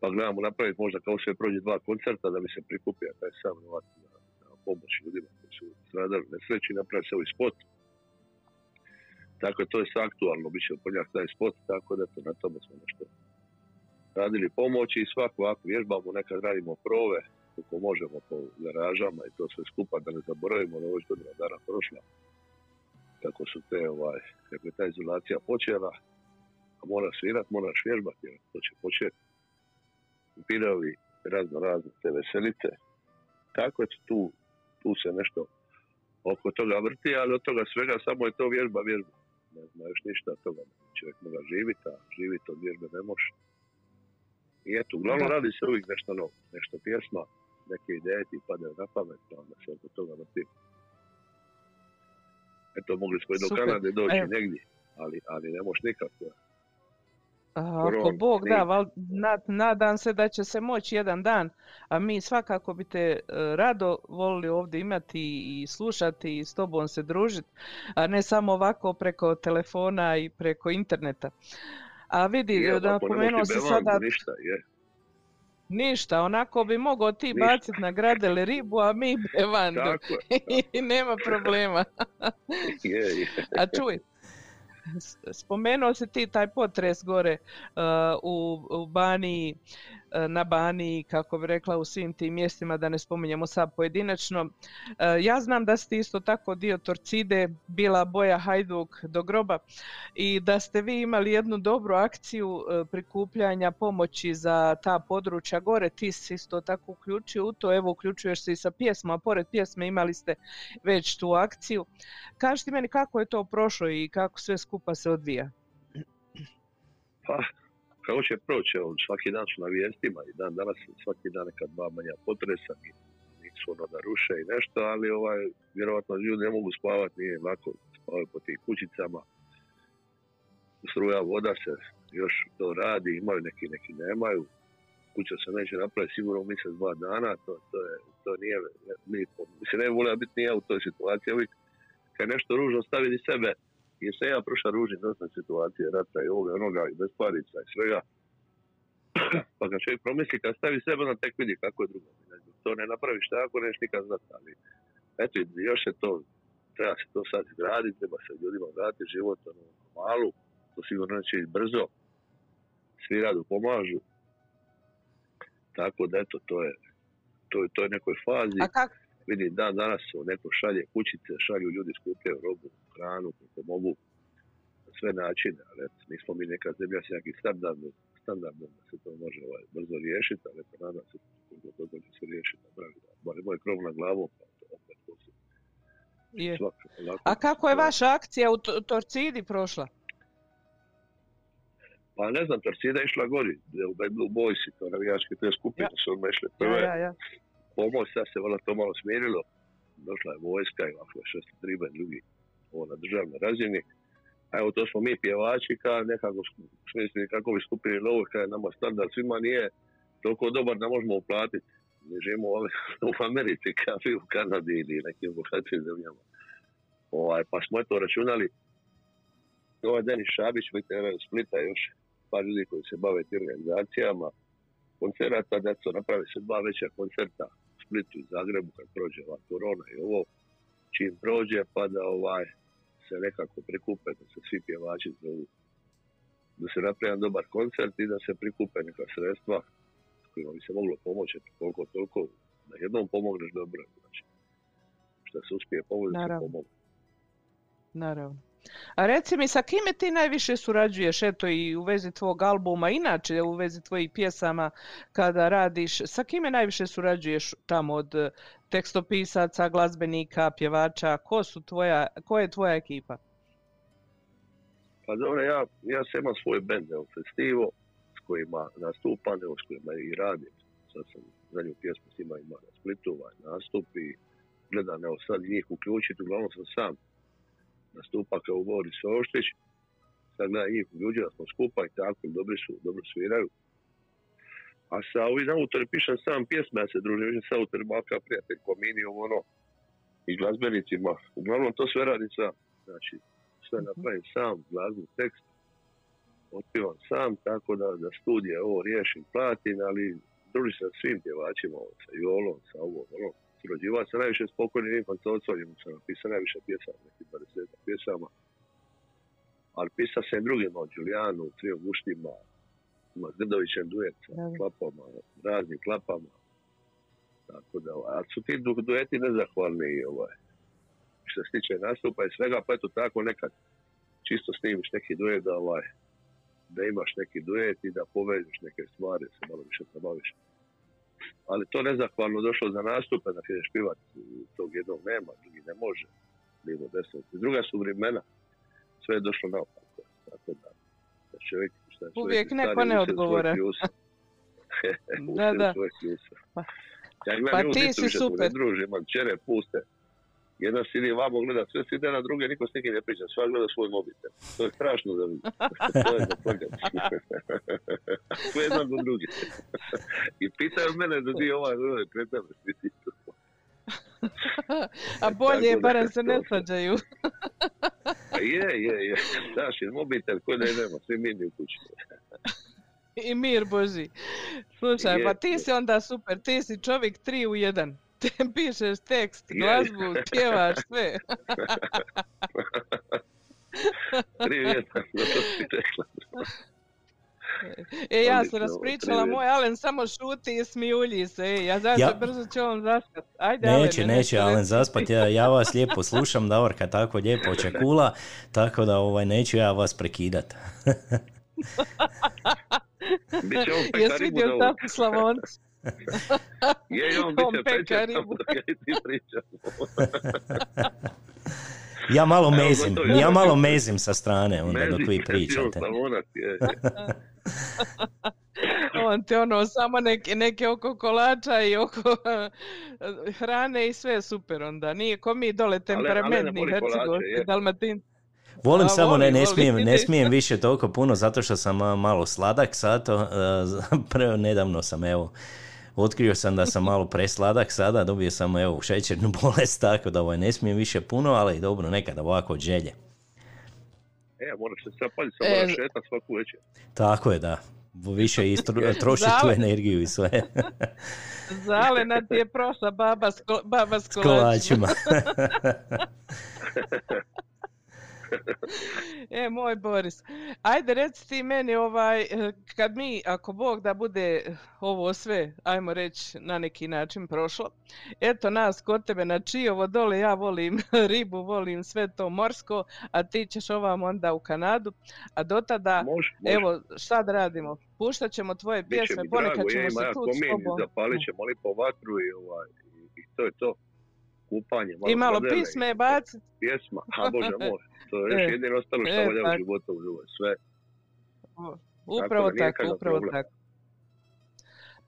K: pa gledamo napraviti možda kao sve prođe dva koncerta da bi se prikupio taj sam novac na, na pomoć ljudima koji su stradali nesreći, napravi se ovaj spot. Tako to je sve aktualno, bit će ponjak taj spot, tako da to na tome smo nešto radili pomoći i svako ako vježbamo, nekad radimo prove, koliko možemo po garažama i to sve skupa, da ne zaboravimo da ovo je dana prošla. Kako su te, ovaj, kako je ta izolacija počela, a mora svirat, moraš vježbati, jer to će početi birovi, razno razne te veselice. Tako je tu, tu se nešto oko toga vrti, ali od toga svega samo je to vježba, vježba. Ne zna još ništa toga. Čovjek mora živiti, a živiti od vježbe ne može. I eto, uglavnom radi se uvijek nešto novo, nešto pjesma, neke ideje ti padaju na pamet, pa onda se oko toga vrti. Eto, mogli smo i do
E: Super.
K: Kanade doći
E: Evo.
K: negdje, ali, ali ne može nikako.
E: Ako Bog da, val, nad- nadam se da će se moći jedan dan, a mi svakako bi te e, rado volili ovdje imati i slušati i s tobom se družiti, a ne samo ovako preko telefona i preko interneta. A vidi,
K: Je,
E: da napomenuo si
K: bevangu,
E: sada
K: Ništa, je.
E: ništa, onako bi mogao ti
K: Ništa.
E: baciti na gradele ribu, a mi bevandu. I nema problema.
K: je, je.
E: A čuj, spomenuo si ti taj potres gore uh, u, u Baniji, na Baniji, kako bi rekla, u svim tim mjestima, da ne spominjemo sad pojedinačno. Uh, ja znam da ste isto tako dio Torcide, bila boja Hajduk do groba i da ste vi imali jednu dobru akciju uh, prikupljanja pomoći za ta područja gore. Ti si isto tako uključio u to, evo uključuješ se i sa pjesmom, a pored pjesme imali ste već tu akciju. Kaži ti meni kako je to prošlo i kako sve skupa se odvija.
K: Pa, kako će proći, evo, svaki dan su na vijestima i dan danas svaki dan neka dva manja potresa i nisu ono da ruše i nešto, ali ovaj, vjerovatno ljudi ne mogu spavati, nije lako spavaju po tim kućicama. Struja voda se još to radi, imaju neki, neki nemaju. Kuća se neće napraviti sigurno mjesec, dva dana, to, to, je, to nije lijepo. Mislim, ne volim biti nije u toj situaciji, uvijek kad nešto ružno stavi sebe, jer sam ja prošao ružni dosta situacije, rata i ovoga, i onoga, i bez parica i svega. pa kad čovjek promisli, kad stavi sebe, onda tek vidi kako je drugo. To ne napraviš tako, neš nikad znati, ali eto, još se to, treba se to sad izgraditi, treba se ljudima vratiti život, ono, malu, to sigurno neće ići brzo, svi radu pomažu, tako da eto, to je, to je, to je nekoj fazi.
E: A kako?
K: Vidi, dan danas se neko šalje kućice, šalju ljudi skupljaju robu, hranu, kako mogu, na sve načine, ali nismo mi neka zemlja s nekim standardom, standardom da se to može ovaj, brzo riješiti, ali eto, nadam se koliko toga će se riješiti, napravi da, bar moj krov na glavom, pa to opet to se
E: Je.
K: svak,
E: A kako je vaša akcija u To- Torcidi prošla?
K: Pa ne znam, Torcida je išla gori, u Bad Blue Boys to navijačke te skupine su odmah išle prve.
E: Ja, ja, ja.
K: pomoć, sad se valjda to malo smirilo. Došla je vojska i što se triba drugi ovo na državnoj razini. A evo to smo mi pjevači ka nekako smislili kako bi skupili novo, kada nama standard svima nije toliko dobar da možemo uplatiti. Mi živimo u, Ame- u Americi, kao u Kanadi ili nekim bogatijim zemljama. Ovaj, pa smo eto računali ovaj Denis Šabić, veteran Splita, još par ljudi koji se bave tim organizacijama, koncerata, da su napravi se dva veća koncerta u Splitu i Zagrebu kad prođe ova korona i ovo, čim prođe, pa da ovaj se nekako prikupe, da se svi pjevači zovu, da se napravi dobar koncert i da se prikupe neka sredstva s kojima bi se moglo pomoći koliko toliko, da jednom pomogneš dobro, znači, što se uspije pomoći, da se pomogne.
E: Naravno. A reci mi, sa kime ti najviše surađuješ, eto i u vezi tvog albuma, inače u vezi tvojih pjesama kada radiš, sa kime najviše surađuješ tamo od eh, tekstopisaca, glazbenika, pjevača, ko su tvoja, ko je tvoja ekipa?
K: Pa dobro, ja, ja sam imam svoj bend, evo, Festivo, s kojima nastupam, evo, s kojima i radim. Sad sam zadnju pjesmu s njima imao na Splitu, ovaj, nastup i gledam, evo, sad njih uključiti, uglavnom sam sam nastupa kao Boris Oštić, sad gledam njih da smo skupa i tako, dobri su, dobro sviraju. A sa ovim autori pišem sam pjesme, ja se družim više sa autorima, kao prijatelj Kominijom, ono, i glazbenicima. Uglavnom to sve radim sam. Znači, sve napravim sam, glazbu, tekst, otpivam sam, tako da, da studije ovo riješim, platim, ali družim se sa svim pjevačima, sa Jolom, sa ovom, ono, surađivao sam najviše s pokojnim Ivan Tocom, njemu sam napisao najviše pjesama, nekih 20 pjesama, ali pisao sam i drugima, od Đulijanu, Trio Guštima, ima Grdovićem duet sa klapama, raznim klapama, tako da, ali su ti du- dueti nezahvalni, ovaj, što se tiče nastupa i svega, pa eto tako nekad čisto snimiš neki duet da, ovaj, da imaš neki duet i da povežeš neke stvari, se malo više zabaviš. Ali to nezahvalno došlo za nastupe, da ideš pivat, tog jednog nema, drugi ne može, lijevo desno. Druga su vremena, sve je došlo naopako. Tako da, da čovjek, šta je
E: Uvijek
K: stari,
E: neko ne
K: kljuse.
E: Da, da. Pa-
K: Ja gledam,
E: pa ti si super.
K: Ne družim, imam čere, puste. Jedna sidi vamo gleda, sve si ide na druge, niko s nikim ne priča, svak gleda svoj mobitel. To je strašno za vidjeti. to je za sve jedan do drugi. I pitaju mene da ti ovaj, ovaj, to.
E: A bolje je, barem se ne svađaju.
K: Pa je, je, je. Daš i mobitel, ko da je nema, svi mirni u kući.
E: I mir Boži. Slušaj,
K: Je,
E: pa ti
K: je.
E: si onda super, ti si čovjek tri u jedan. Te pišeš tekst, glazbu, pjevaš, sve.
K: Tri vjetra, da to si rekla.
E: E, ja se raspričala, moj Alen samo šuti i smijulji se. E, ja znači
F: Ja-
E: brzo će on zaspat. Ajde,
F: Neće,
E: Alene,
F: neće, Alen zaspat, ja, ja vas lijepo slušam, Davorka tako lijepo očekula, tako da ovaj, neću ja vas prekidat.
K: Biće on peka
E: Jesi vidio tako Slavonci?
K: Je, on
E: On
K: biće
E: peka
K: peče,
E: ribu.
K: samo dok ja i ti pričam.
F: Ja malo mezim, ja malo mezim sa strane onda dok
K: Mezi,
F: vi pričate.
K: Je.
E: On te ono, samo neke, neke oko kolača i oko hrane i sve je super onda. Nije ko mi dole temperamentni
K: je.
E: dalmatinci.
F: Volim
E: A,
F: samo,
E: voli,
F: ne, ne,
E: voli.
F: smijem, ne smijem više toliko puno zato što sam a, malo sladak zato, prvo nedavno sam evo, otkrio sam da sam malo presladak sada, dobio sam evo šećernu bolest, tako da ovaj, ne smijem više puno, ali dobro, nekada ovako od želje.
K: E, moraš se sad paziti, samo
E: E,
K: moraš šetat svaku večer.
F: Tako je, da. Više istru, troši tu energiju i sve.
E: Zalena ti je prošla baba s, ko- baba s
F: S kolačima.
E: E, moj Boris, ajde reci ti meni ovaj, eh, kad mi, ako Bog da bude ovo sve, ajmo reći, na neki način prošlo, eto nas kod tebe na Čijovo dole, ja volim ribu, volim sve to morsko, a ti ćeš ovam onda u Kanadu, a do tada,
K: Može, može.
E: evo, šta da radimo? Puštat ćemo tvoje pjesme, ponekad ćemo se tu s tobom.
K: zapalit ćemo lipo vatru i, ovaj, i to je to. Kupanje, malo
E: I malo
K: sladele
E: pisme bacit.
K: Pjesma, a bože moj, to je još
E: E,
K: jedino ostalo što
E: e,
K: valja u
E: tako.
K: životu, u životu, sve.
E: Upravo tako,
K: kakav
E: upravo
K: problem.
E: tako.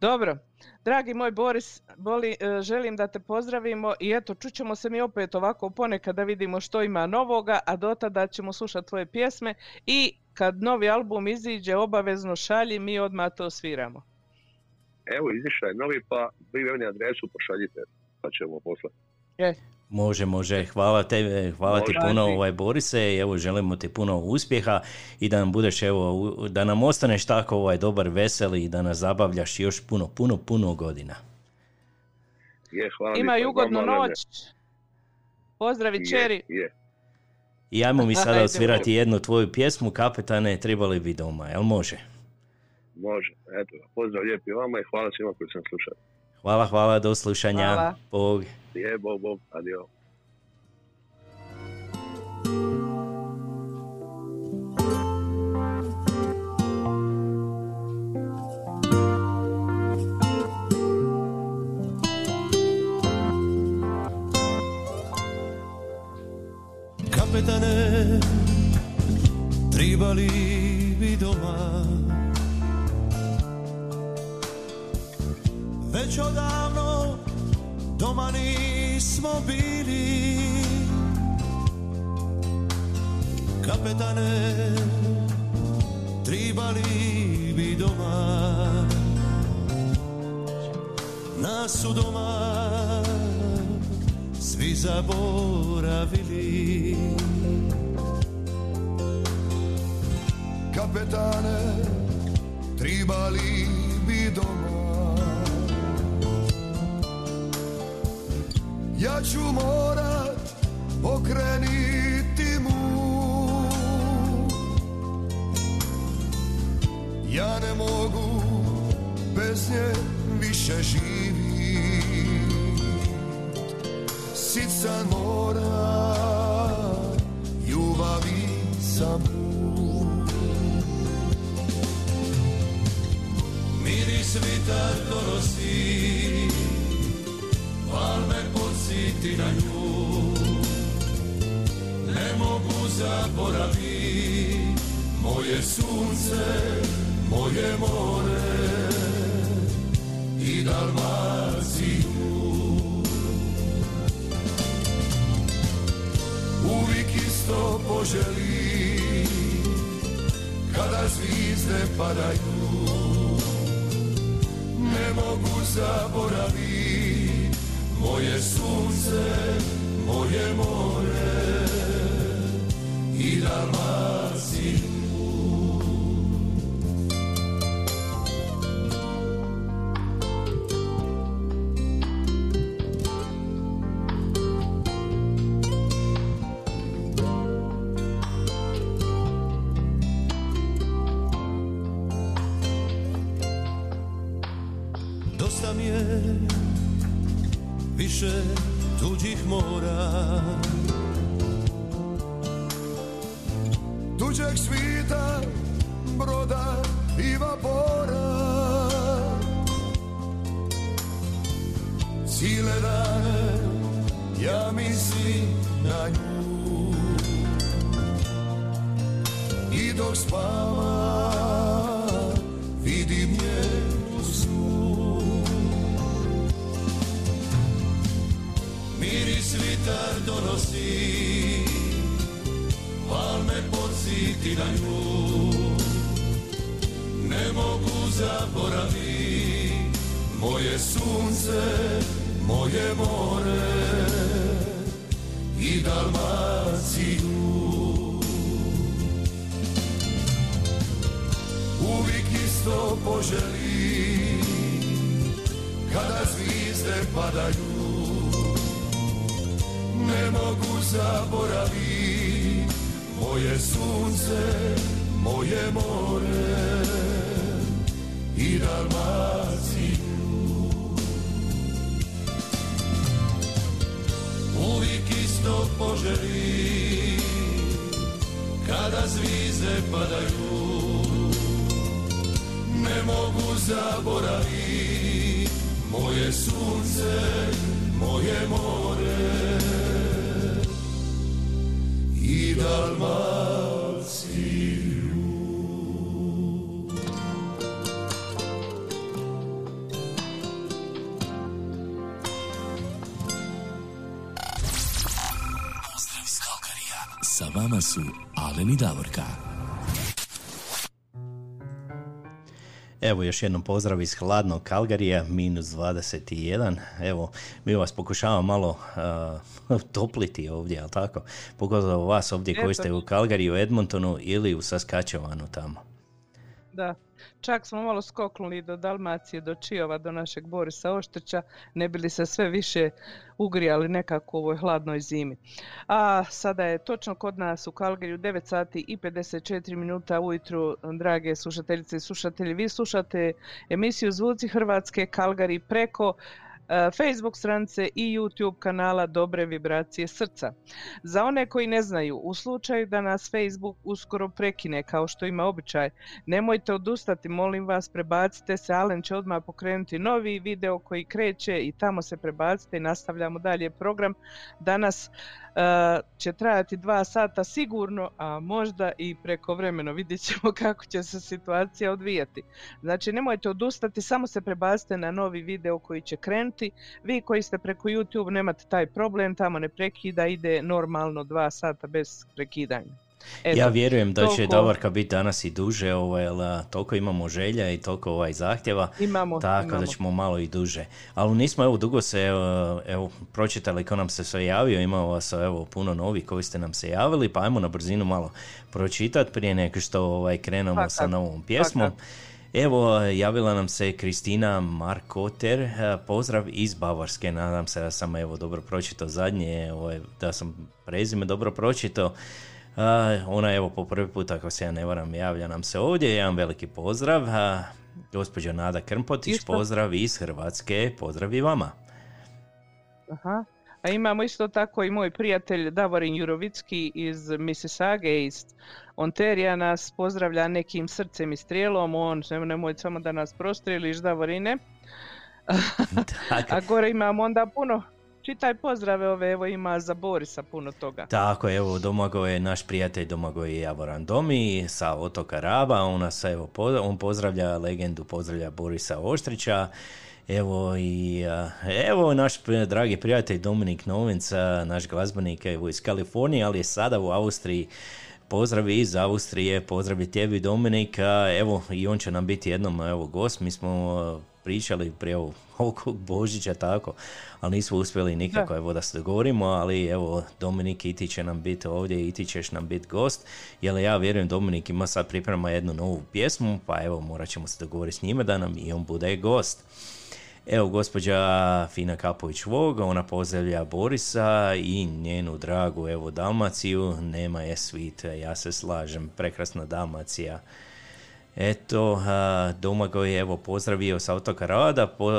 E: Dobro, dragi moj Boris, boli, e, želim da te pozdravimo i eto, čućemo se mi opet ovako ponekad da vidimo što ima novoga, a do tada ćemo slušati tvoje pjesme i kad novi album iziđe, obavezno šalji, mi odmah to sviramo.
K: Evo, izišao je novi, pa vi meni adresu pošaljite, pa ćemo poslati.
F: Može, može, hvala, te, hvala ti puno ovaj, Borise i evo želimo ti puno uspjeha i da nam budeš evo, da nam ostaneš tako ovaj dobar, veseli i da nas zabavljaš još puno, puno, puno godina.
K: Je, hvala
E: ima i ugodnu noć. Pozdravi
K: Je,
E: čeri.
K: Je,
F: I ajmo mi sada
E: Ajde,
F: odsvirati jednu tvoju pjesmu, kapetane, trebali bi doma, jel može?
K: Može. Eto, pozdrav lijepi vama i hvala svima koji sam slušao.
F: Hvala, hvala, do slušanja.
E: Hvala.
F: Bog.
K: Je, bog, bog, adio.
B: Kapetane, tribali bi doma Već odavno doma nismo bili. Kapetane, tribali bi doma. Nas su doma svi zaboravili.
M: Kapetane, tribali bi doma Ja ću morat pokreniti mu Ja ne mogu bez nje više živit. Sit sam mora, ljubavi sam. Mu
B: Miris vitar donosi mogu zaboraviti Moje sunce, moje more I Dalmaciju. Uvijek isto poželi Kada zvizde padaju. Ne mogu zaboraviti Moje sunce, moje more I Dalmaciju
M: i
A: Davorka.
F: Evo još jednom pozdrav iz hladnog Kalgarija, minus 21. Evo, mi vas pokušavamo malo uh, topliti ovdje, jel tako? Pogotovo vas ovdje koji ste u Kalgariju, Edmontonu ili u Saskatchewanu tamo.
E: Da, čak smo malo skoknuli do Dalmacije, do Čiova, do našeg Borisa Oštrića, ne bili se sve više ugrijali nekako u ovoj hladnoj zimi. A sada je točno kod nas u Kalgariju 9 sati i 54 minuta ujutru, drage slušateljice i slušatelji. Vi slušate emisiju Zvuci Hrvatske Kalgari preko Facebook stranice i YouTube kanala Dobre vibracije srca. Za one koji ne znaju, u slučaju da nas Facebook uskoro prekine kao što ima običaj, nemojte odustati, molim vas, prebacite se, Alen će odmah pokrenuti novi video koji kreće i tamo se prebacite i nastavljamo dalje program. Danas e, će trajati dva sata sigurno, a možda i prekovremeno. Vidjet ćemo kako će se situacija odvijati. Znači nemojte odustati, samo se prebacite na novi video koji će krenuti. Vi koji ste preko YouTube nemate taj problem, tamo ne prekida, ide normalno dva sata bez prekidanja. Eto,
F: ja vjerujem da će Davorka biti danas i duže, ovaj, toliko imamo želja i toliko ovaj zahtjeva,
E: Imamo,
F: tako da
E: imamo.
F: ćemo malo i duže. Ali nismo evo dugo se evo, evo, pročitali ko nam se sve javio, imamo vas evo puno novih koji ste nam se javili, pa ajmo na brzinu malo pročitati prije nego što ovaj, krenemo
E: Fakat,
F: sa novom pjesmom.
E: fakat.
F: Evo, javila nam se Kristina Markoter, eh, pozdrav iz Bavarske, nadam se da sam evo dobro pročitao zadnje, ovaj, da sam prezime dobro pročitao. A, ona evo po prvi put, ako se ja ne varam, javlja nam se ovdje, jedan veliki pozdrav. A, gospođa Nada Krmpotić,
E: Isto.
F: pozdrav iz Hrvatske, pozdrav i vama.
E: Aha. A imamo isto tako i moj prijatelj Davorin Jurovicki iz Mississauga iz Onterija nas pozdravlja nekim srcem i strijelom. On, ne- nemoj samo da nas prostrijeliš Davorine. A gore imamo onda puno, čitaj pozdrave ove, evo ima za Borisa puno toga.
F: Tako, evo, Domagoj je naš prijatelj Domagoj Javoran Domi sa otoka Raba, on nas evo, on pozdravlja legendu, pozdravlja Borisa Oštrića, Evo i evo naš dragi prijatelj Dominik Novinc, a, naš glazbenik evo iz Kalifornije, ali je sada u Austriji. Pozdrav iz Austrije, pozdrav i tebi Dominik, a, evo i on će nam biti jednom evo gost, mi smo pričali prije oko Božića tako, ali nismo uspjeli nikako
E: Da.
F: evo da se dogovorimo, ali evo Dominik i ti će nam biti ovdje i ti ćeš nam biti gost, jer ja vjerujem Dominik ima sad priprema jednu novu pjesmu, pa evo morat ćemo se dogovoriti s njime da nam i on bude gost. Evo, gospođa Fina Kapović-Vog, ona pozdravlja Borisa i njenu dragu, evo, Dalmaciju, nema je svit, ja se slažem, prekrasna Dalmacija. Eto, Domagoj je evo pozdravio sa otoka Rada, po,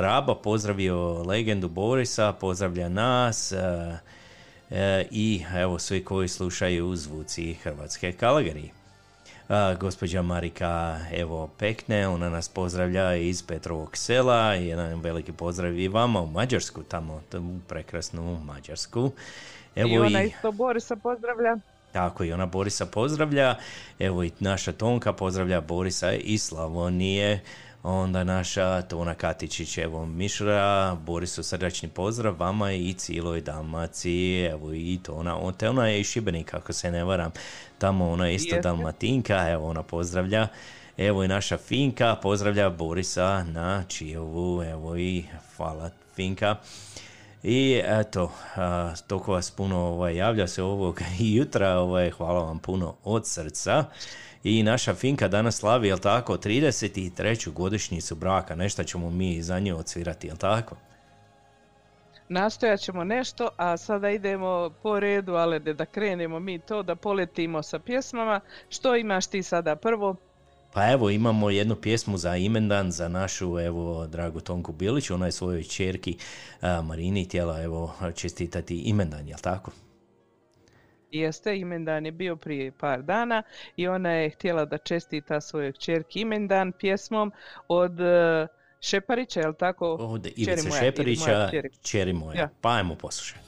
F: Raba, pozdravio legendu Borisa, pozdravlja nas a, e, i evo svi koji slušaju zvuci Hrvatske Kalgari. A, gospođa Marika evo Pekne, ona nas pozdravlja iz Petrovog sela, jedan veliki pozdrav i vama u Mađarsku, tamo u prekrasnu Mađarsku. Evo
E: I ona isto Borisa pozdravlja.
F: Tako i ona Borisa pozdravlja. Evo i naša Tonka pozdravlja Borisa iz Slavonije. Onda naša Tona Katičić, evo Mišra, Borisu srdačni pozdrav vama i cijeloj Dalmaciji, evo i Tona, on, te ona je iz Šibenika ako se ne varam, tamo ona je isto. Dalmatinka, evo ona pozdravlja. Evo i naša Finka pozdravlja Borisa na Čijovu, evo i hvala Finka. I eto, toliko vas puno ovaj, javlja se ovog jutra, ovaj, hvala vam puno od srca. I naša Finka danas slavi, jel tako, 33. godišnjicu braka, nešto ćemo mi za nju odsvirati, jel tako?
E: Nastojat ćemo nešto, a sada idemo po redu, ali da krenemo mi to, da poletimo sa pjesmama. Što imaš ti sada prvo?
F: Pa evo, imamo jednu pjesmu za imendan za našu, evo, dragu Tonku Bilić, ona je svojoj čerki a, Marini htjela, evo, čestitati imendan, jel tako?
E: Jeste, imendan je bio prije par dana i ona je htjela da čestita svojoj kćerki imendan pjesmom od e, Šeparića, jel tako?
F: Od Ivice
E: moja, ili moja
F: čeri moja.
E: Ja.
F: Pa ajmo poslušati.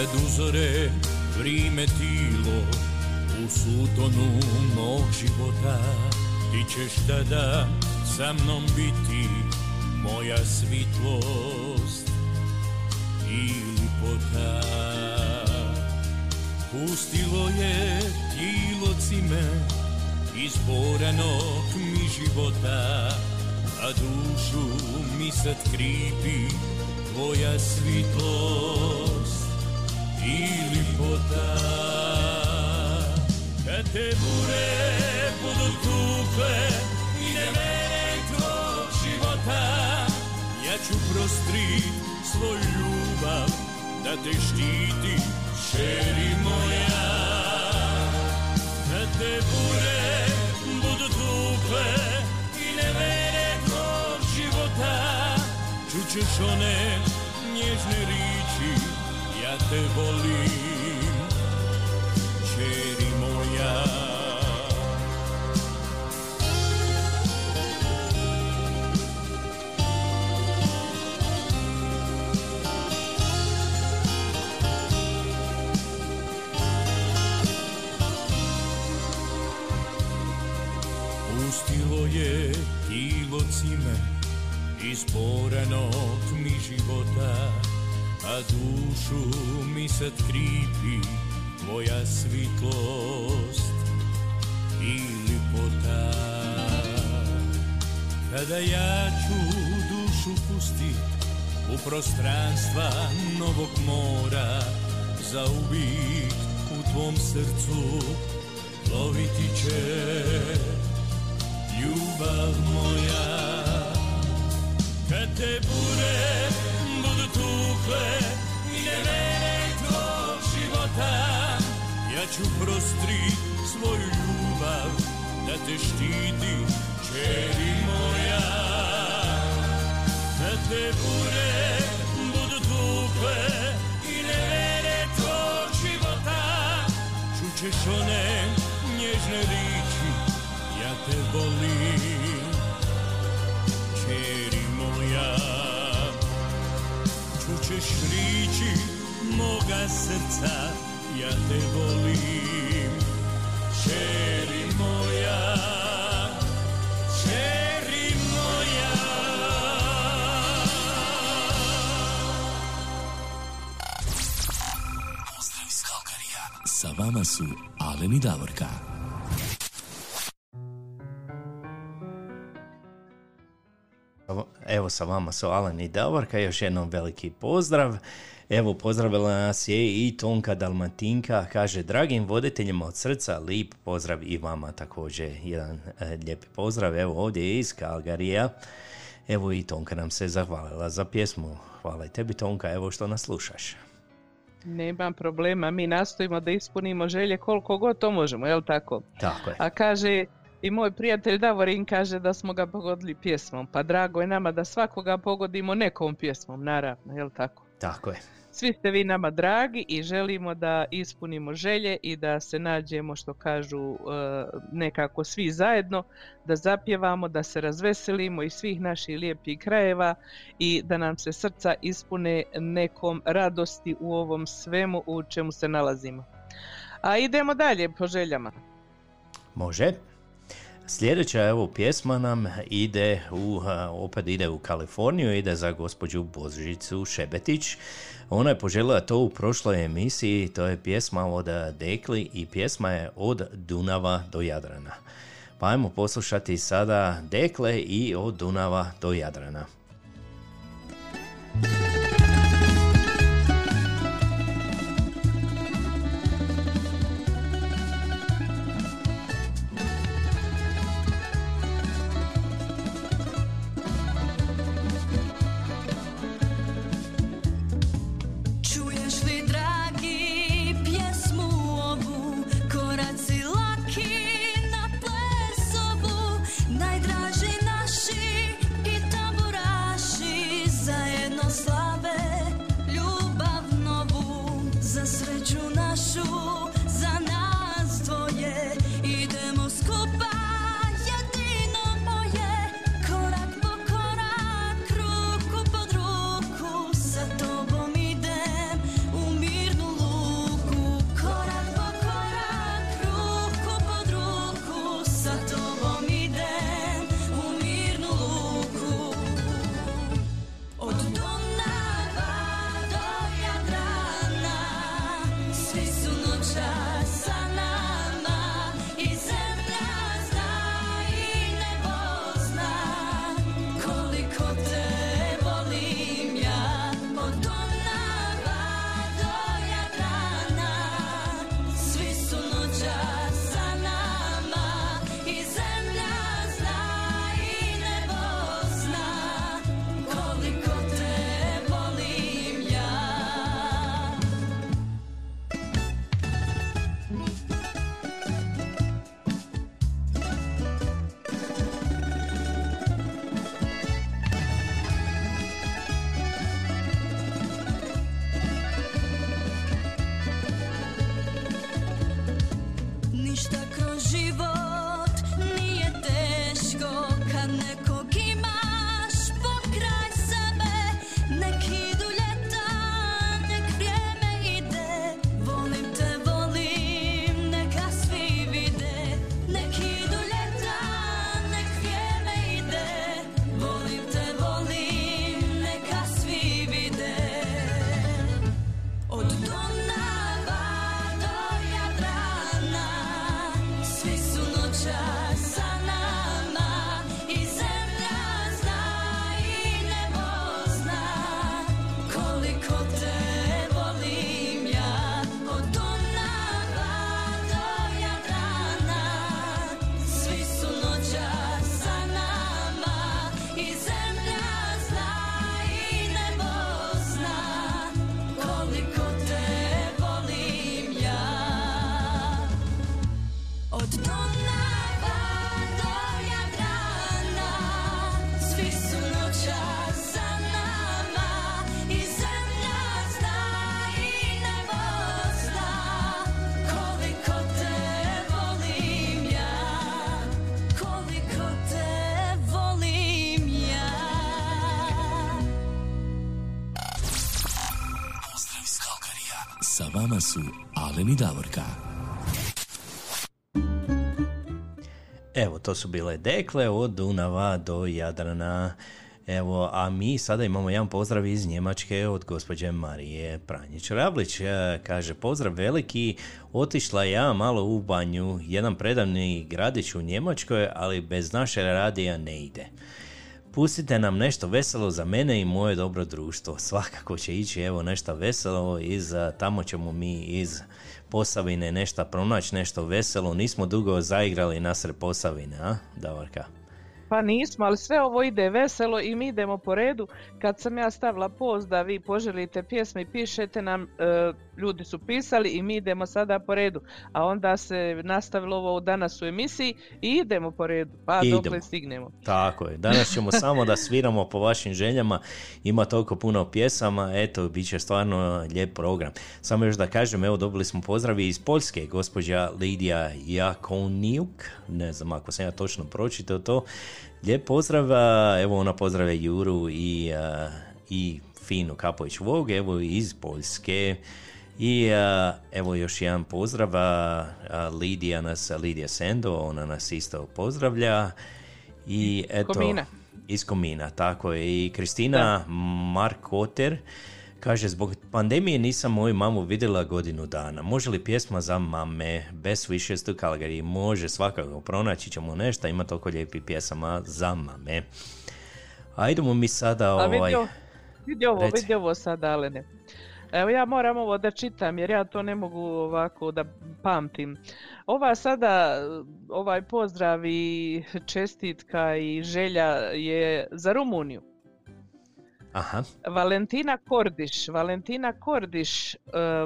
N: Kad uzore vrime tilo u sutonu mog života. Ti ćeš tada sa mnom biti moja svitlost i lipota Pustilo je tilo cime
L: izborenog mi života, a dušu mi sad kripi tvoja svitlost i lipota. Kad te bure budu tukle i nevere tvog života, ja ću prostrit svoju ljubav da te štiti, šeri moja. Kad te bure budu tukle i nevere tvog života, čućeš one nježne ja te volim, čeri moja. Pustilo je tilo cime Isporenog mi života A dušu mi sad kripi Tvoja svitlost i lipota Kada ja ću dušu pustit U prostranstva novog mora Za uvijek u tvom srcu Loviti će ljubav moja. Kad te budu tukle i nevere tvog života. Ja ću prostri svoju ljubav da te štiti čeri moja. Kad te bure budu tukle i nevere tvog života. Čućeš one nježne riči ja te volim, čeri moja. Čućeš riči moga srca, ja te volim, čeri moja, čeri moja.
A: Pozdrav iz Kalkarija. Sa vama su Alen i Davorka.
F: Evo sa vama su Alan i Davorka, još jednom veliki pozdrav. Evo pozdravila nas je i Tonka Dalmatinka, kaže dragim voditeljima od srca, lip pozdrav i vama također jedan e, lijepi pozdrav. Evo ovdje iz Kalgarija. Evo i Tonka nam se zahvalila za pjesmu. Hvala i tebi Tonka, evo što nas slušaš.
E: Nema problema, mi nastojimo da ispunimo želje koliko god to možemo, jel tako?
F: Tako je.
E: A kaže, i moj prijatelj Davorin kaže da smo ga pogodili pjesmom, pa drago je nama da svakoga pogodimo nekom pjesmom, naravno, jel tako?
F: Tako je.
E: Svi ste vi nama dragi i želimo da ispunimo želje i da se nađemo, što kažu, e, nekako svi zajedno, da zapjevamo, da se razveselimo iz svih naših lijepih krajeva i da nam se srca ispune nekom radosti u ovom svemu u čemu se nalazimo. A idemo dalje po željama.
F: Može. Sljedeća evo pjesma nam ide u, opet ide u Kaliforniju, ide za gospođu Božicu Šebetić. Ona je poželjela to u prošloj emisiji, to je pjesma od Dekli i pjesma je od Dunava do Jadrana. Pa ajmo poslušati sada Dekle i od Dunava do Jadrana. Evo, to su bile dekle od Dunava do Jadrana. Evo, a mi sada imamo jedan pozdrav iz Njemačke od gospođe Marije Pranjić-Rablić. E, Kaže, pozdrav veliki, otišla ja malo u banju, jedan predavni gradić u Njemačkoj, ali bez naše radija ne ide. Pustite nam nešto veselo za mene i moje dobro društvo. Svakako će ići evo nešto veselo iz, tamo ćemo mi iz Posavine nešto pronaći, nešto veselo. Nismo dugo zaigrali nasred Posavine, a, Davorka?
E: Pa nismo, ali sve ovo ide veselo i mi idemo po redu. Kad sam ja stavila post da vi poželite pjesme i pišete nam, e, ljudi su pisali i mi idemo sada po redu. A onda se nastavilo ovo danas u emisiji i idemo po redu, pa
F: Idemo.
E: dokle stignemo.
F: Tako je. Danas ćemo samo da sviramo po vašim željama. Ima toliko puno pjesama. Eto, bit će stvarno lijep program. Samo još da kažem, evo dobili smo pozdravi iz Poljske. Gospođa Lidija Jakoniuk. Ne znam ako sam ja točno pročitao to. Lijep pozdrav. Evo ona pozdrave Juru i, i Finu Kapović Vog. Evo iz Poljske. I evo još jedan pozdrav, Lidija nas, Lidija Sendo, ona nas isto pozdravlja. I eto,
E: Komina.
F: iz Komina, tako je. I Kristina Markoter kaže, zbog pandemije nisam moju mamu vidjela godinu dana. Može li pjesma za mame? Best wishes to Calgary. Može svakako, pronaći ćemo nešto, ima toliko lijepih pjesama za mame. Ajdemo mi sada
E: A
F: ovaj...
E: vidi ovo, vidi ovo, vidi ovo sad, Alene. Evo ja moram ovo da čitam jer ja to ne mogu ovako da pamtim. Ova sada, ovaj pozdrav i čestitka i želja je za Rumuniju.
F: Aha,
E: Valentina Kordiš, Valentina Kordiš, e,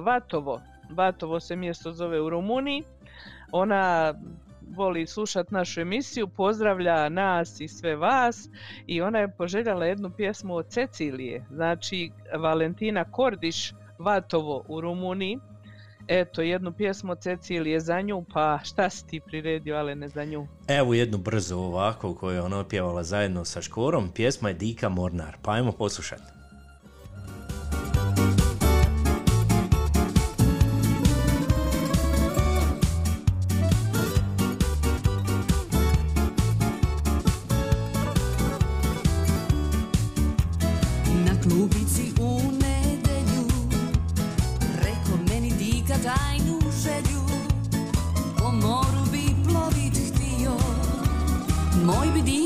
E: Vatovo, Vatovo se mjesto zove u Rumuniji. Ona voli slušat našu emisiju, pozdravlja nas i sve vas i ona je poželjala jednu pjesmu od Cecilije, znači Valentina Kordiš, Vatovo u Rumuniji. Eto, jednu pjesmu od Cecilije za nju, pa šta si ti priredio, Alene, za nju?
F: Evo jednu brzo ovako koju je ona opjevala zajedno sa Škorom. Pjesma je Dika Mornar. Pa ajmo poslušati.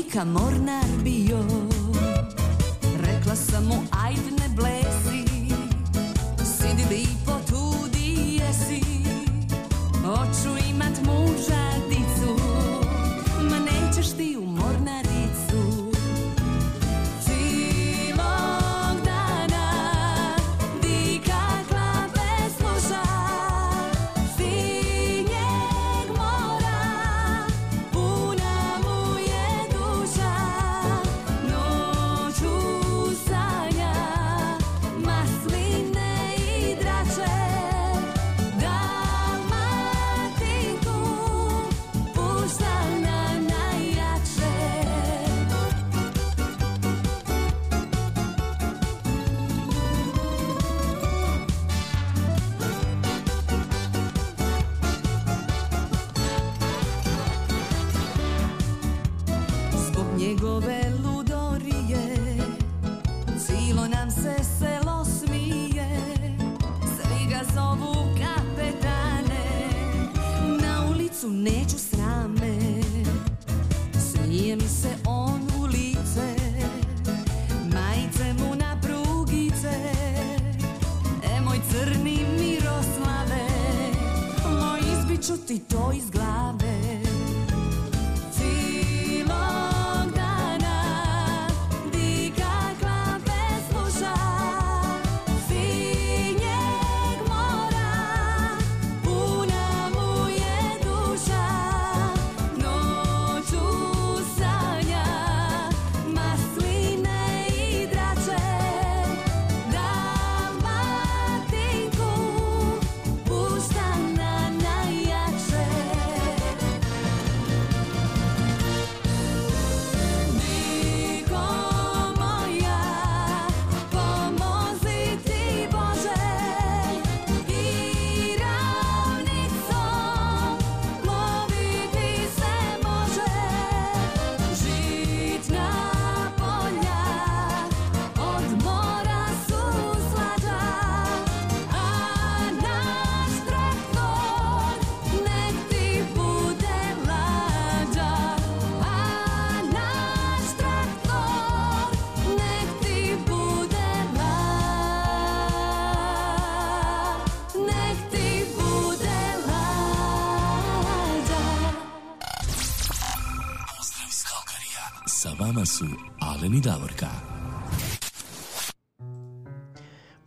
O: Dika mornar bio. Rekla sam mu ajd ne blesi. Sidi lipo tu di jesi. Hoću imat muža ulicu neću srame. Smije mi se on u lice Majice mu na prugice. E moj crni Miroslave Moj izbit ću ti to iz glave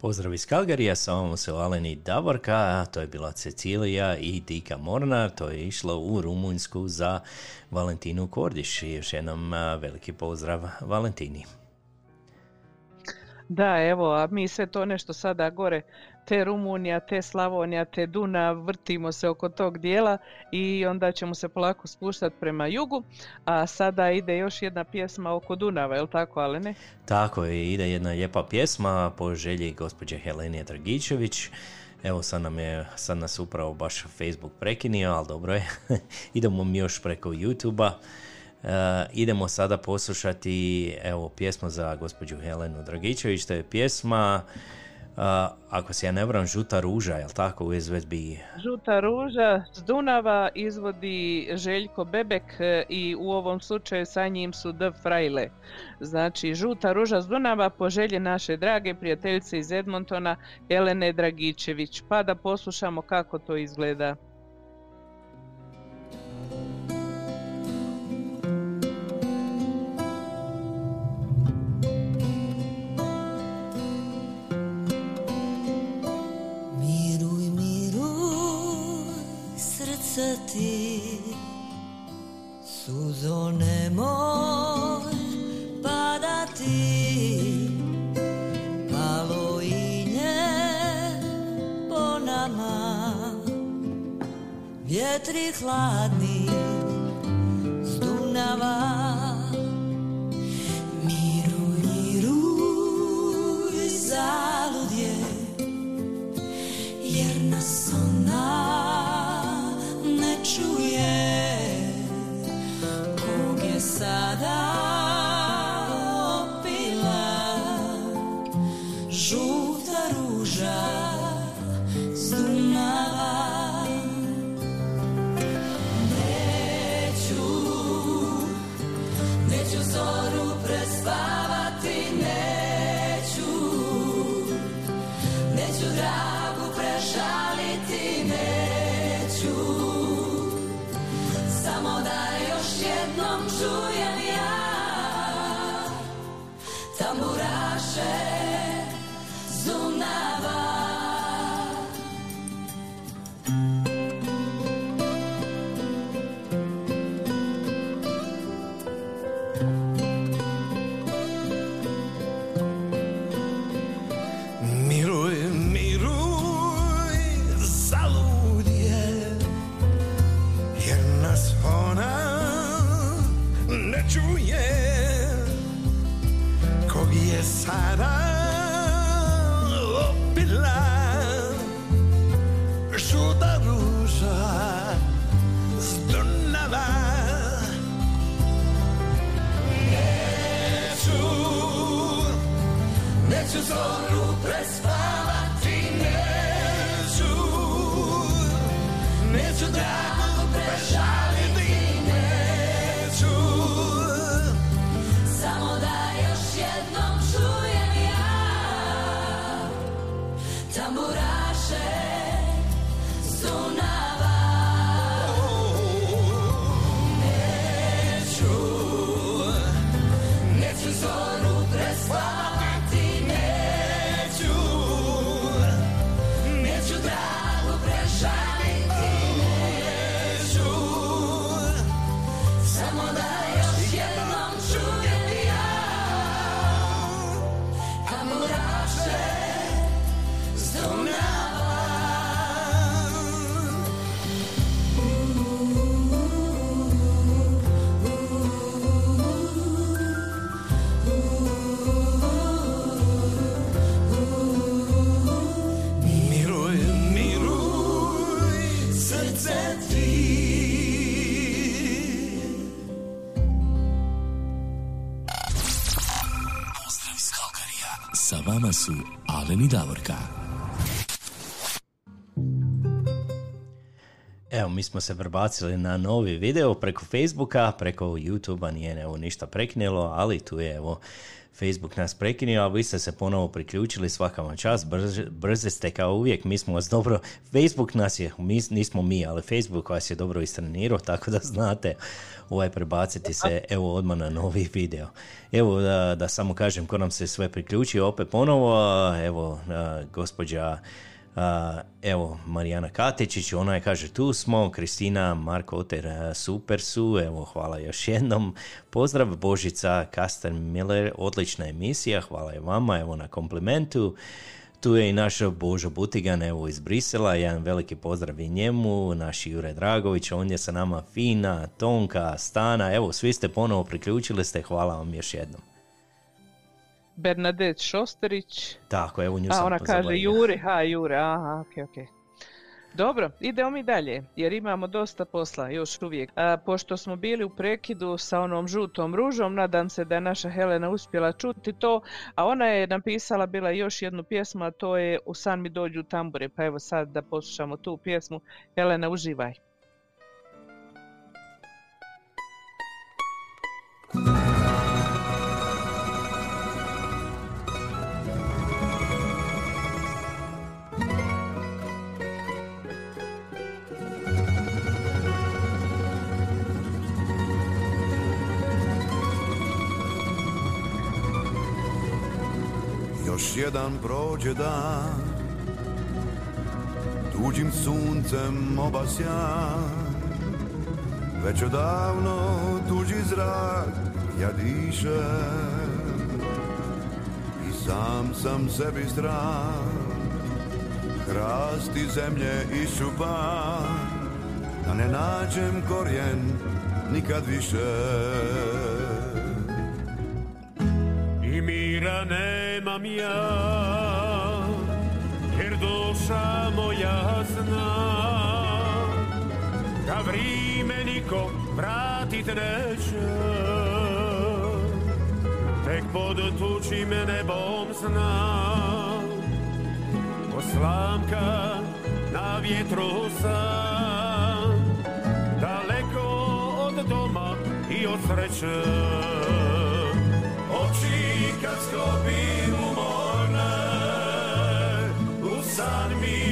F: Pozdrav iz Kalgarija, sa vama su Alen i Davorka, a to je bila Cecilija i Dika Mornar, to je išlo u Rumunjsku za Valentinu Kordiš i još jednom veliki pozdrav Valentini.
E: Da, evo, a mi sve to nešto sada gore, te Rumunija, te Slavonija, te Dunav, vrtimo se oko tog dijela i onda ćemo se polako spuštati prema jugu, a sada ide još jedna pjesma oko Dunava, je li tako, Alene?
F: Tako je, ide jedna lijepa pjesma po želji gospođe Helenije Dragičević. Evo sad, nam je, sad nas upravo baš Facebook prekinio, ali dobro je. Idemo mi još preko YouTube-a. E, idemo sada poslušati evo pjesmu za gospođu Helenu Dragičević, to je pjesma ako se ja ne varam, Žuta ruža, jel tako, u izvedbi?
E: Žuta ruža s Dunava izvodi Željko Bebek e, i u ovom slučaju sa njim su The Frajle. Znači, Žuta ruža s Dunava po želji naše drage prijateljice iz Edmontona, Elene Dragičević. Pa da poslušamo kako to izgleda.
D: Srce ti Suzo nemoj padati Palo inje po nama. Vjetri hladni s Dunava Miruj, miruj, zalud je jer nas čuje kog je sada opila. Žuta ruža s Dunava neću neću zoru prespavati
O: Zoru prespavati, neću Neću prežaliti,
A: Su Alen i Davorka.
F: Evo, mi smo se prebacili na novi video preko Facebooka, preko YouTubea nije evo ništa preknjelo, ali tu je evo Facebook nas prekinio, a vi ste se ponovo priključili, svaka vam čast, brze, brze ste kao uvijek, mi smo vas dobro, Facebook nas je, mi, nismo mi, ali Facebook vas je dobro istrenirao, tako da znate ovaj prebaciti se evo odmah na novi video. Evo da, da samo kažem ko nam se sve priključio opet ponovo, evo gospođa evo, Marijana Katičić, ona je kaže tu smo, Kristina, Marko Oter, super su, evo, hvala još jednom. Pozdrav Božica, Kasten Miller, odlična emisija, hvala i vama, evo na komplimentu. Tu je i naš Božo Butigan, evo iz Brisela, jedan veliki pozdrav i njemu, naš Jure Dragović, on je sa nama Fina, Tonka, Stana, evo svi ste ponovo priključili ste, hvala vam još jednom.
E: Bernadette Šosterić.
F: Tako, evo nju
E: A
F: sam
E: ona kaže Juri, ha Jure, aha, ok, ok. Dobro, idemo mi dalje, jer imamo dosta posla još uvijek. A, pošto smo bili u prekidu sa onom žutom ružom, nadam se da je naša Helena uspjela čuti to, a ona je napisala bila još jednu pjesmu, a to je U san mi dođu tambure, pa evo sad da poslušamo tu pjesmu. Helena, uživaj.
P: Jedan prođe dan. Tuđim suncem obasjan Već odavno tuđi zrak ja dišem. I sam sam sebi stran Hrasti zemlje iščupan. Da ne nađem korijen nikad više.
Q: I mira nemam ja Jer duša moja zna Da vrime niko vratit neće. Tek pod tučim nebom zna. Oslamka na vjetru sam Daleko od doma i od sreće
R: Sklopim umorne U san mi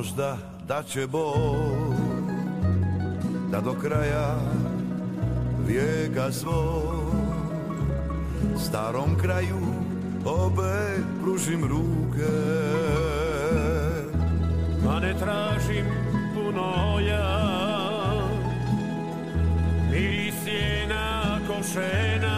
P: možda da će Bog Da do kraja vijeka svog Starom kraju opet pružim ruke.
Q: Ma ne tražim puno ja. Miris je na košena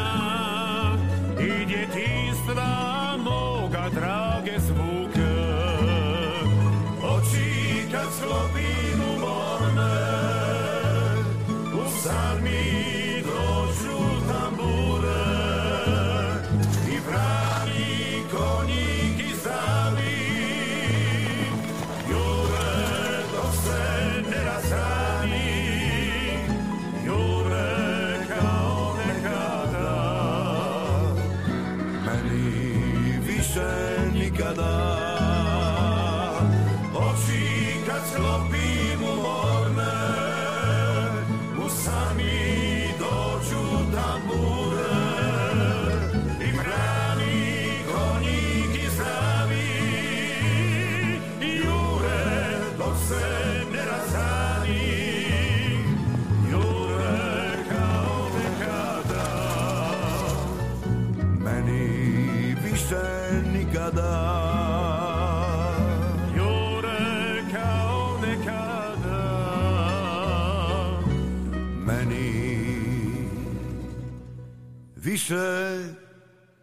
P: više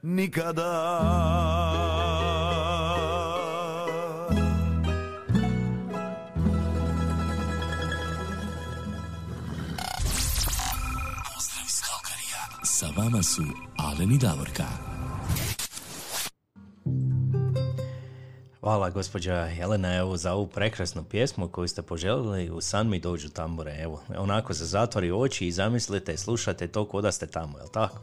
P: nikada
A: Pozdrav iz Kalkarija. Sa vama su Alen i Davorka.
F: Hvala gospođa Jelena evo za ovu prekrasnu pjesmu koju ste poželjeli u San mi dođu tambure. Evo, onako se zatvori oči i zamislite, slušate to koda ste tamo, jel tako?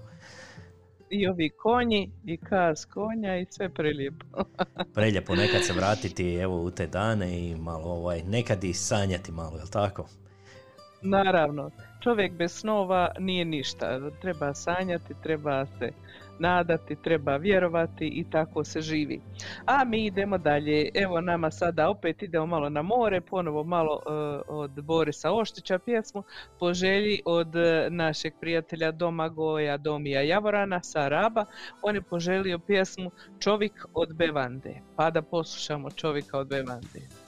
E: I ovi konji, i kas konja i sve prelijepo.
F: Preljepo nekad se vratiti evo u te dane i malo ovaj, nekad i sanjati malo, jel tako?
E: Naravno, čovjek bez snova nije ništa. Treba sanjati, treba se nadati, treba vjerovati i tako se živi. A mi idemo dalje. Evo nama sada opet idemo malo na more, ponovo malo e, od Borisa Oštića pjesmu po želji od e, našeg prijatelja Domagoja Domija Javorana sa Raba. On je poželio pjesmu Čovjek od Bevande. Pa da poslušamo Čovjeka od Bevande.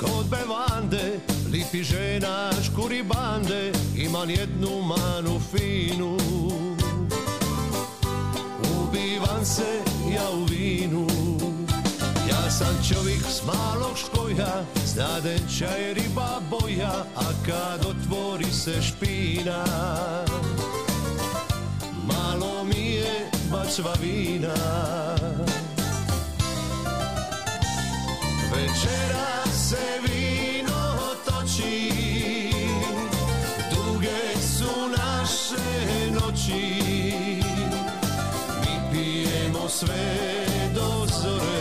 B: Čovjek od bevande, lipi žena, škuri bande, imam jednu manu finu. Ubivam se ja u vinu, ja sam čovjek s malog škoja, znaden čaj riba boja, a kad otvori se špina, malo mi je bacva vina. Večera se vino toči Duge su naše noći. Mi pijemo sve do zore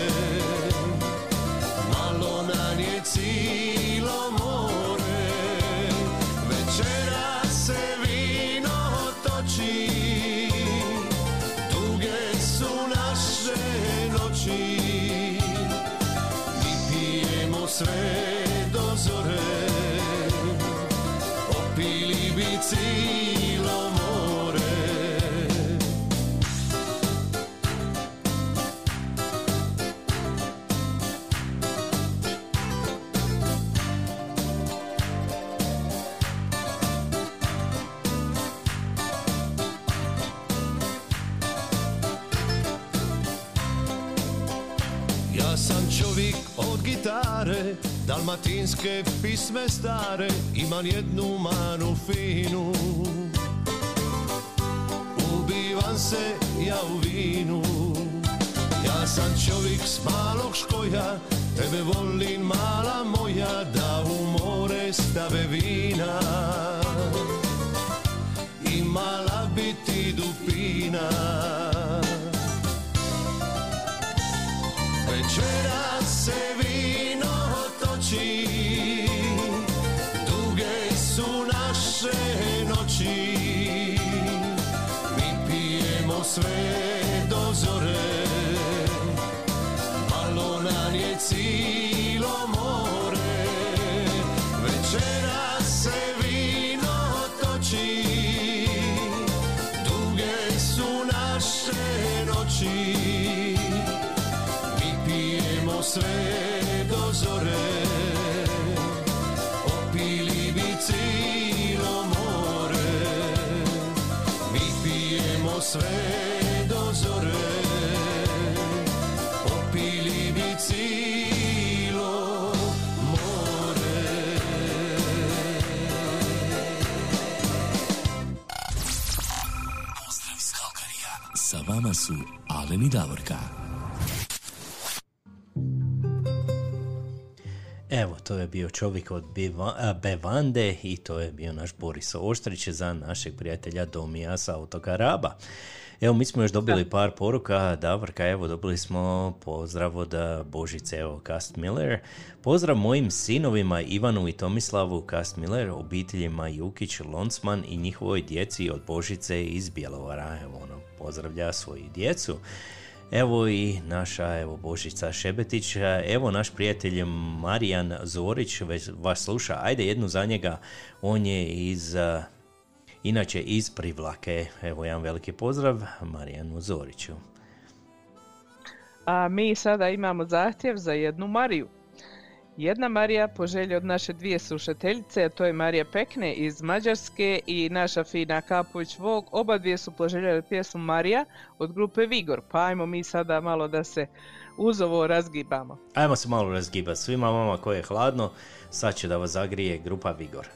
B: sve do zore. Opili bi cilo gitare, dalmatinske pisme stare, imam jednu manu finu. Ubivam se ja u vinu, ja sam čovjek s malog škoja, tebe volim mala moja, da u more stave vina. Imala bi ti dupina. Večera se vino toči Duge su naše noći. Mi pijemo sve do zore Malo nam je cilo more. Večera se vino toči. Duge su naše noći. Mi pijemo sve sve do zore Opili bi more
A: Pozdrav iz Kalkarija. Sa vama su Alen i Davorka.
F: To je bio čovjek od Bevande i to je bio naš Boris Oštrić za našeg prijatelja Domija sa otoka Raba. Evo, mi smo još dobili par poruka. Davorka, evo, dobili smo pozdrav od Božice, evo, Kast Miller. Pozdrav mojim sinovima Ivanu i Tomislavu Kast Miller, obiteljima Jukić, Lonsman i njihovoj djeci od Božice iz Bjelovara. Evo, ono, pozdravlja svoju djecu. Evo i naša evo Božica Šebetić, evo naš prijatelj Marijan Zorić vas sluša, ajde jednu za njega, on je iz, inače iz Privlake, evo jedan veliki pozdrav Marijanu Zoriću.
E: A mi sada imamo zahtjev za jednu Mariju. Jedna Marija po želji od naše dvije slušateljice, a to je Marija Pekne iz Mađarske i naša Fina Kapović Vog. Oba dvije su poželjeli pjesmu Marija od grupe Vigor. Pa ajmo mi sada malo da se uz ovo razgibamo.
F: Ajmo se malo razgibati. Svima vama koje je hladno, sad će da vas zagrije grupa Vigor.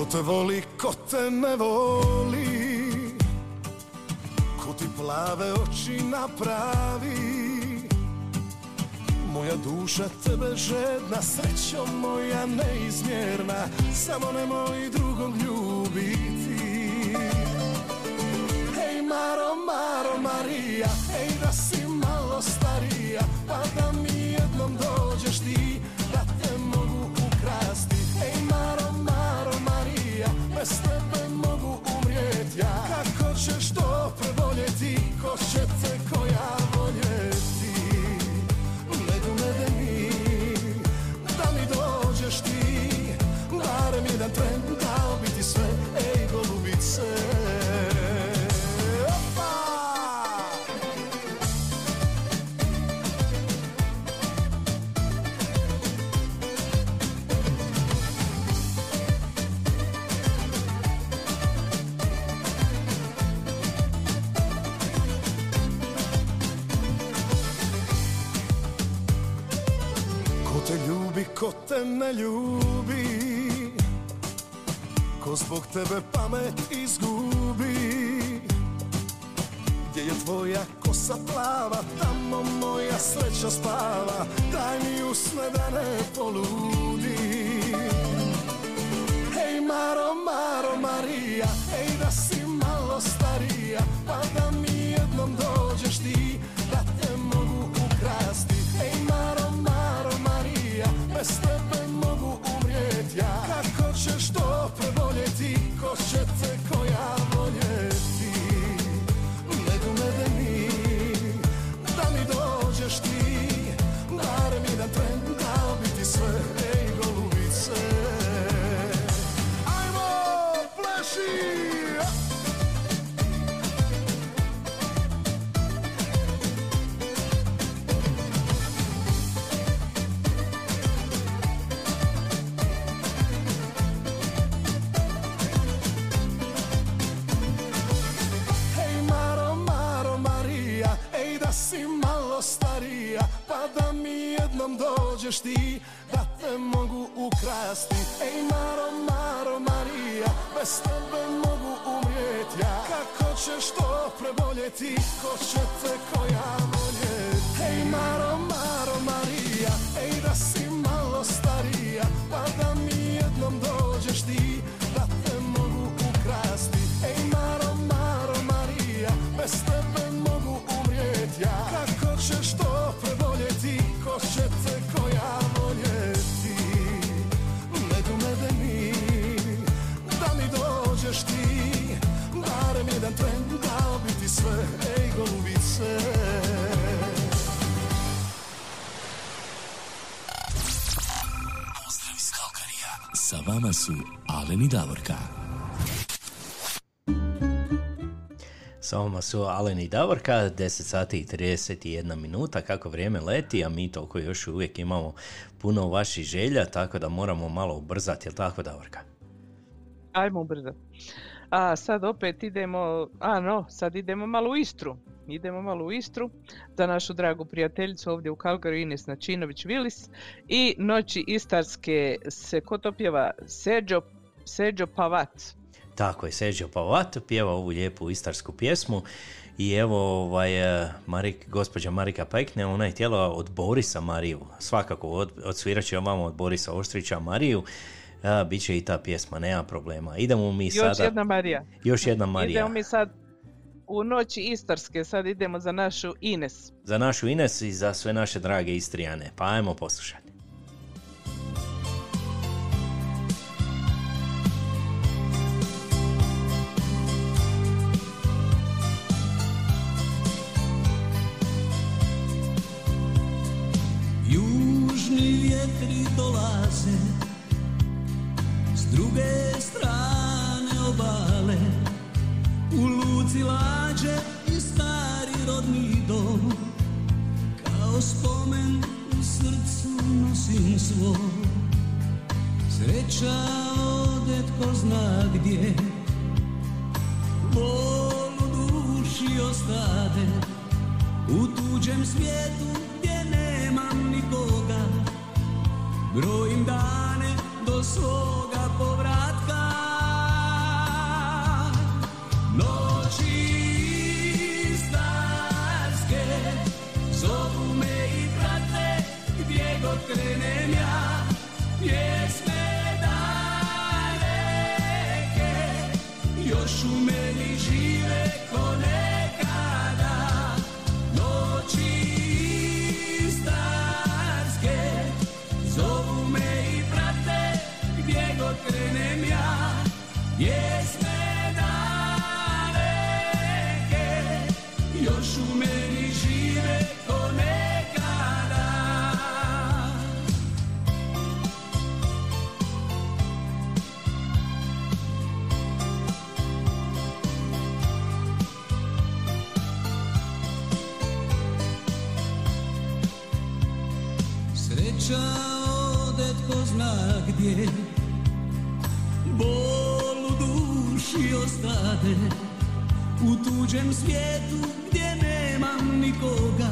J: Ko te voli, ko te ne voli. Ko ti plave oči napravi. Moja duša tebe žedna Srećo moja neizmjerna. Samo nemoj drugog ljubiti. Hej Maro, Maro, Marija Hej da si malo starija Pa da mi jednom dođeš ti Bez tebe mogu umrijet ja. Kako ćeš to preboljeti Ko će te koja voljeti? Medu medeni Da mi dođeš ti Barem jedan tren ljubi, ko te ne ljubi Ko zbog tebe pamet izgubi. Gdje je tvoja kosa plava Tamo moja sreća spava Daj mi usne da ne poludim. Hej Maro, Maro, Marija Hej da si malo starija Pa da mi jednom dođeš ti Da te mogu ukrasti. Hej Maro, da mi jednom dođeš ti Da te mogu ukrasti. Ej Maro, Maro, Marija Bez tebe mogu umrijet ja. Kako ćeš to preboljeti? Ko će te koja voljeti? Hej Maro, Maro,
A: su Alen i Davorka.
F: Sa vama su Alen i Davorka, 10 sati i 31 minuta, kako vrijeme leti, a mi toliko još uvijek imamo puno vaših želja, tako da moramo malo ubrzati, jel tako Davorka?
E: Ajmo brzo. A sad opet idemo, a no, sad idemo malo u Istru. Idemo malo u Istru za našu dragu prijateljicu ovdje u Kalgaru Ines Načinović Vilis i Noći Istarske se kotopjeva Seđo, Seđo Pavac.
F: Tako je, Sergio Pavat pjeva ovu lijepu istarsku pjesmu i evo ovaj, e, Marik, gospođa Marika Pekne, ona je htjela od Borisa Mariju, svakako od, odsvirat vama od Borisa Oštrića Mariju, a, bit će i ta pjesma, nema problema. Idemo mi
E: Još
F: sada...
E: jedna Marija.
F: Još jedna Marija.
E: Idemo mi sad u noći Istarske, sad idemo za našu Ines.
F: Za našu Ines i za sve naše drage Istrijane. Pa ajmo poslušati.
N: Južni vjetri dolaze S druge strane obale U luci lađe i stari rodni dom. Kao spomen u srcu nosim svoj. Sreća ode tko zna gdje. Bol u duši ostade. U tuđem svijetu gdje nemam nikoga. Brojim dane do svoga povratka ostade U tuđem svijetu gdje nemam nikoga.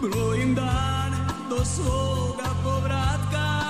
N: Brojim dane do svoga povratka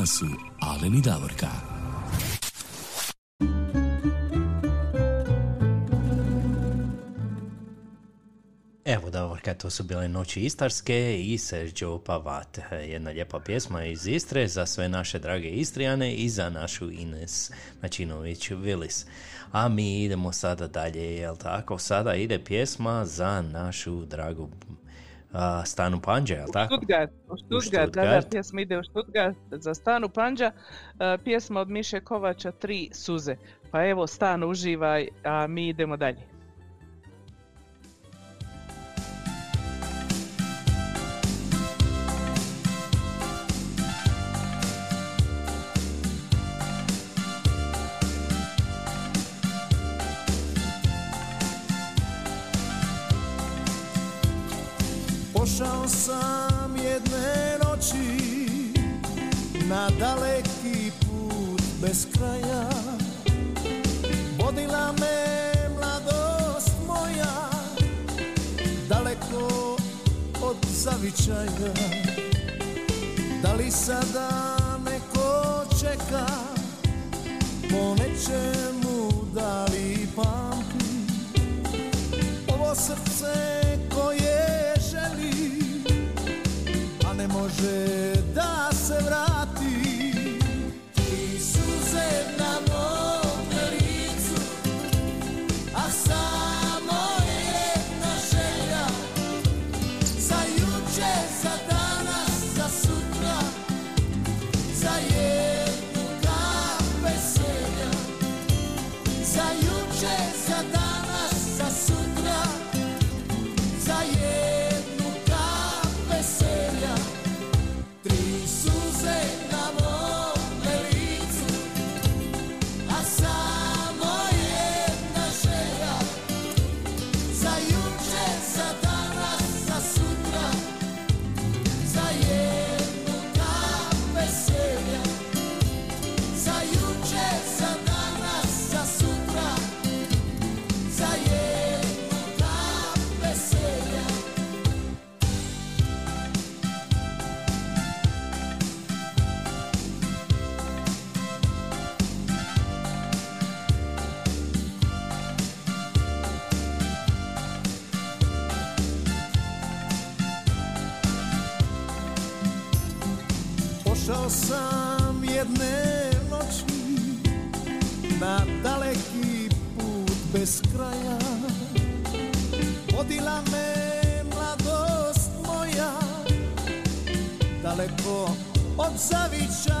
A: vama su Alen i Davorka.
F: Evo Davorka, to su bile Noći Istarske i Sergio Pavat. Jedna lijepa pjesma iz Istre za sve naše drage Istrijane i za našu Ines Načinović-Vilis. A mi idemo sada dalje, jel tako? Sada ide pjesma za našu dragu Stanu Panđa, jel tako?
E: Stuttgart, u Stuttgart, da, da,
F: Stuttgart.
E: pjesma ide u Stuttgart za Stanu Panđa, e, pjesma od Miše Kovača Tri suze. Pa evo, Stan uživaj, a mi idemo dalje.
M: Daleki put bez kraja. Vodila me mladost moja daleko od zavičaja. Da li sada neko čeka
S: po nečemu da li pamti? Ovo srce koje želi a ne može da se vrati. ti suze daleko od zavičaja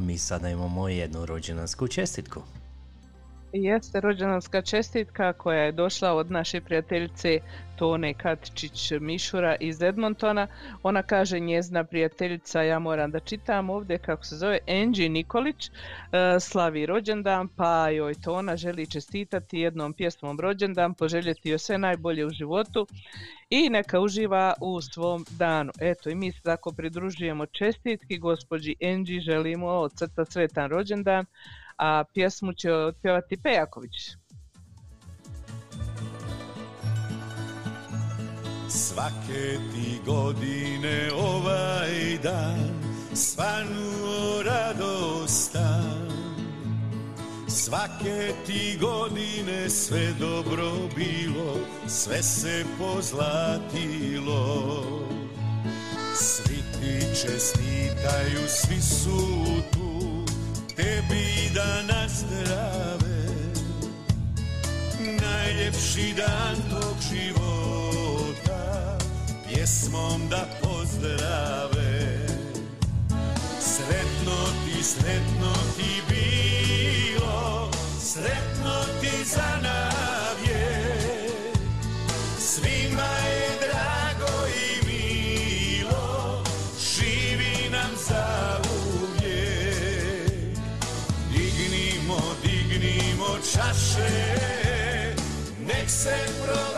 F: Mi sada imamo jednu rođendansku čestitku.
E: Jeste rođendanska čestitka koja je došla od naše prijateljice Tone Katičić Mišura iz Edmontona. Ona kaže njezna prijateljica, ja moram da čitam ovdje kako se zove, Angie Nikolić, e, slavi rođendan, pa joj Tona želi čestitati jednom pjesmom rođendan, poželjeti joj sve najbolje u životu i neka uživa u svom danu. Eto i mi se tako pridružujemo čestitki gospođi Angie, želimo od srca sretan rođendan, a pjesmu će otpjevati Pejaković.
B: Svake ti godine ovaj dan svanuo radostan Svake ti godine sve dobro bilo, sve se pozlatilo Svi ti čestitaju, svi su tu, tebi da nazdrave. Najljepši dan tog života Pjesmom da pozdrave. Sretno ti, sretno ti bilo Sretno ti za navje se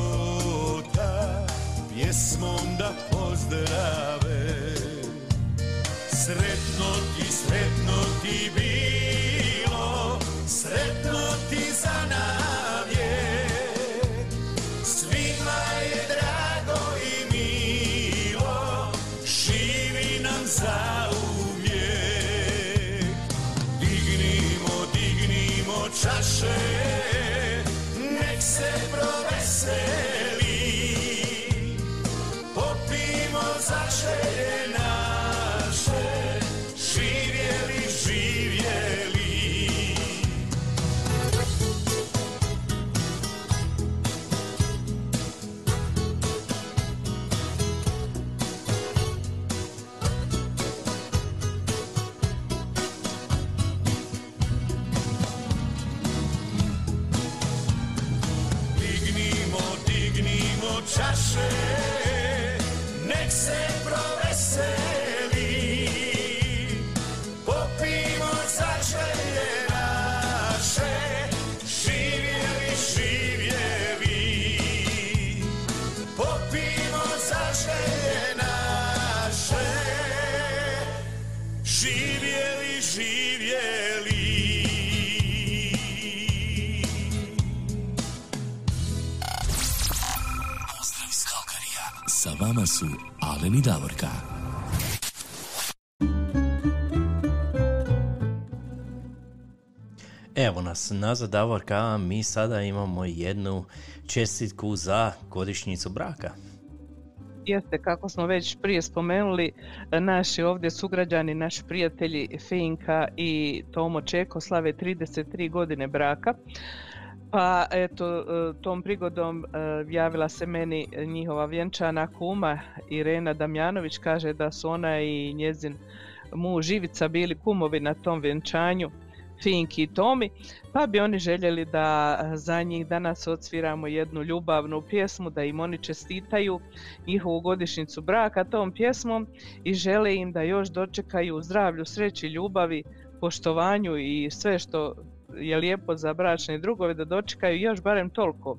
B: Pjesmom da pozdrave. Sretno ti, sretno ti bilo
A: Alen i Davorka.
F: Evo nas nazad Davorka, a mi sada imamo jednu čestitku za godišnjicu braka.
E: Jeste, kako smo već prije spomenuli, naši ovdje sugrađani, naši prijatelji Finka i Tomo Čeko slave 33 godine braka. Pa eto, e, tom prigodom e, javila se meni njihova vjenčana kuma Irena Damjanović, kaže da su ona i njezin muž Ivica bili kumovi na tom vjenčanju Finki i Tomi, pa bi oni željeli da za njih danas odsviramo jednu ljubavnu pjesmu, da im oni čestitaju njihovu godišnjicu braka tom pjesmom i žele im da još dočekaju zdravlju, sreći, ljubavi, poštovanju i sve što je lijepo za bračne drugove da dočekaju još barem toliko.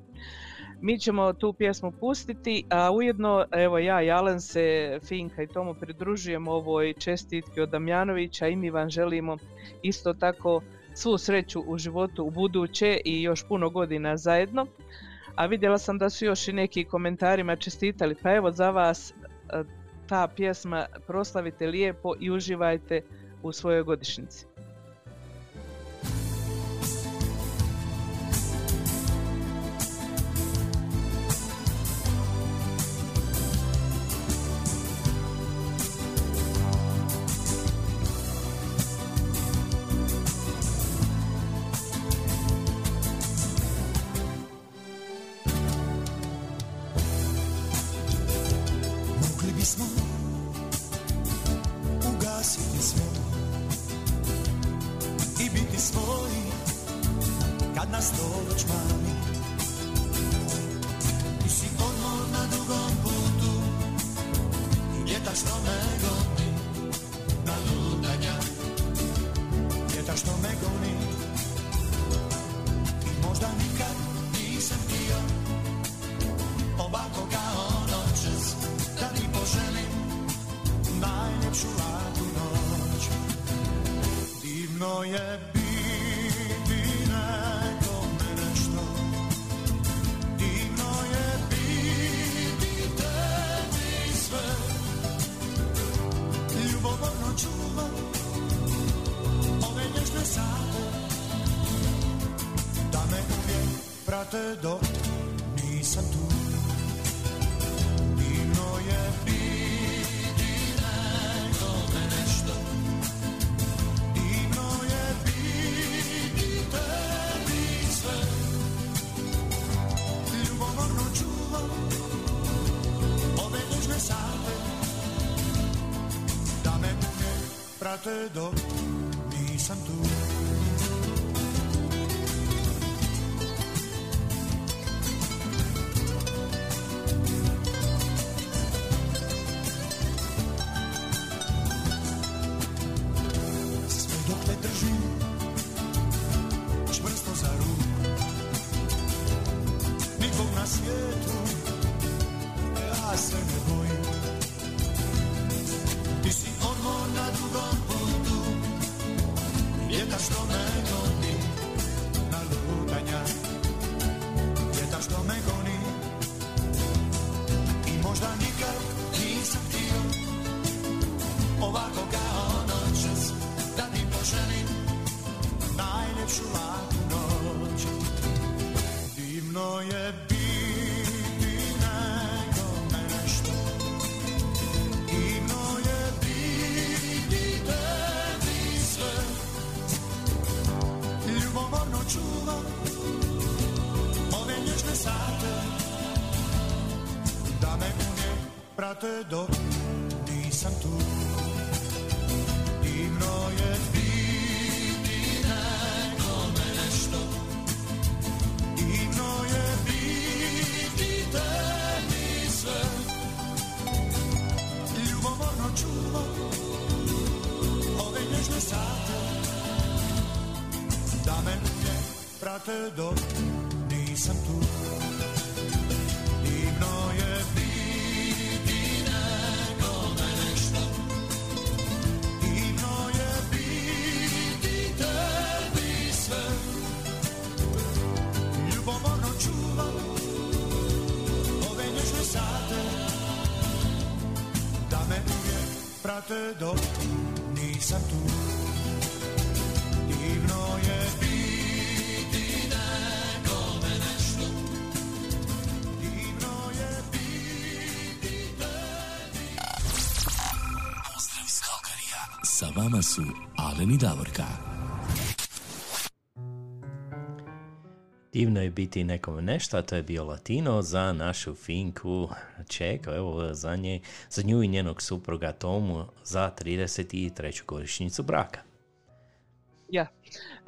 E: Mi ćemo tu pjesmu pustiti, a ujedno evo ja i Alen se Finka i Tomu pridružujemo ovoj čestitki od Damjanovića i mi vam želimo isto tako svu sreću u životu u buduće i još puno godina zajedno. A vidjela sam da su još i neki komentarima čestitali, pa evo za vas e, ta pjesma proslavite lijepo i uživajte u svojoj godišnjici.
T: Prate dok
A: su Alen i Davorka.
F: Divno je biti nekome nešto, a to je bio latino za našu Finku Čeko, evo za, nje, za nju i njenog supruga Tomu za 33. godišnjicu braka.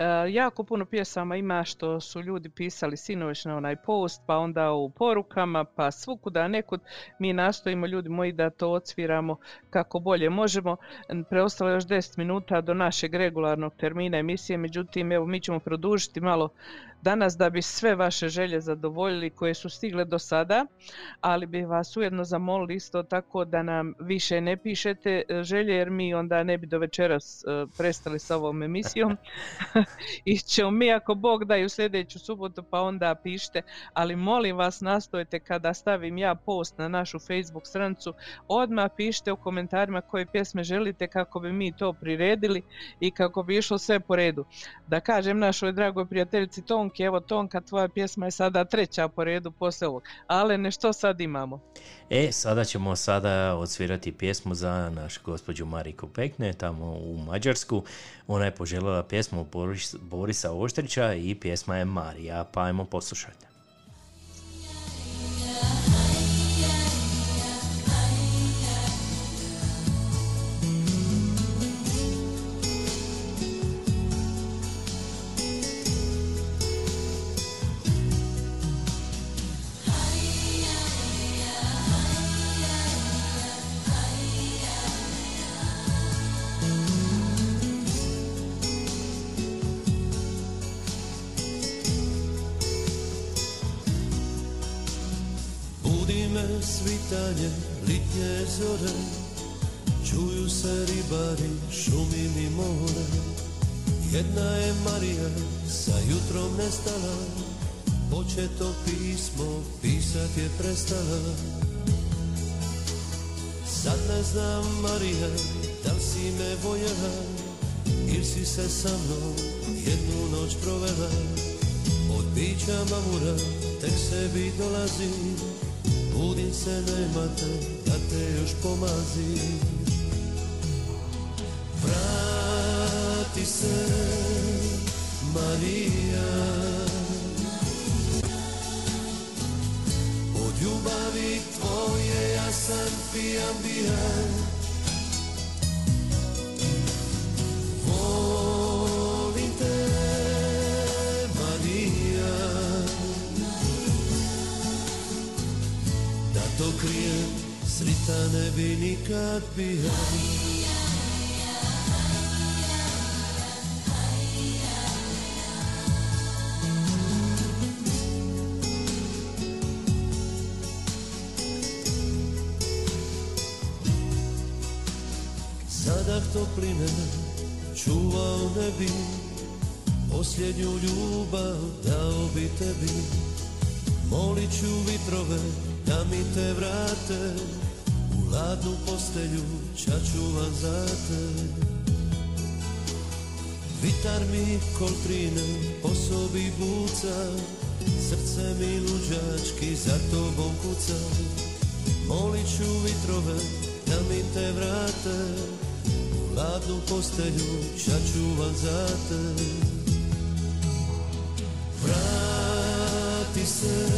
E: E, jako puno pjesama ima što su ljudi pisali sinoć na onaj post, pa onda u porukama, pa svukuda nekud. Mi nastojimo, ljudi moji, da to odsviramo kako bolje možemo. Preostalo je još 10 minuta do našeg regularnog termina emisije, međutim, evo, mi ćemo produžiti malo danas da bi sve vaše želje zadovoljili koje su stigle do sada, ali bi vas ujedno zamolili isto tako da nam više ne pišete e, želje jer mi onda ne bi do večeras e, prestali sa ovom emisijom. I ćemo mi ako Bog da i u sljedeću subotu pa onda pišite, ali molim vas nastojte kada stavim ja post na našu Facebook stranicu, odmah pišite u komentarima koje pjesme želite kako bi mi to priredili i kako bi išlo sve po redu. Da kažem našoj dragoj prijateljici Tonki, evo Tonka, tvoja pjesma je sada treća po redu poslije ovog. Ale nešto sad imamo?
F: E, sada ćemo sada odsvirati pjesmu za našu gospođu Mariku Pekne, tamo u Mađarsku. Ona je poželjela pjesmu Boris, Borisa Oštrića i pjesma je Marija, pa ajmo poslušati.
B: Svitanje litnje zore Čuju se ribari, šumi mi more. Jedna je Marija, sa jutrom nestala Početo pismo, pisat je prestala. Sad ne znam Marija, da li si me voljela Ili si se sa mnom jednu noć provela. Od bića mamura tek sebi dolazi Budim se, nema te, da te još pomazi. Vrati se, Marija. Od ljubavi tvoje ja sam pijan bijan ne bi nikad bio. Zadah topline čuvao ne bi Posljednju ljubav dao bi tebi. Molit ću vitrove da mi te vrate U ladnu postelju čačuvan za te. Vitar mi koltrine po sobi buca. Srce mi luđački za tobom kuca. Molit ću vitrove da mi te vrate. U ladnu postelju čačuvan za te. Vrati se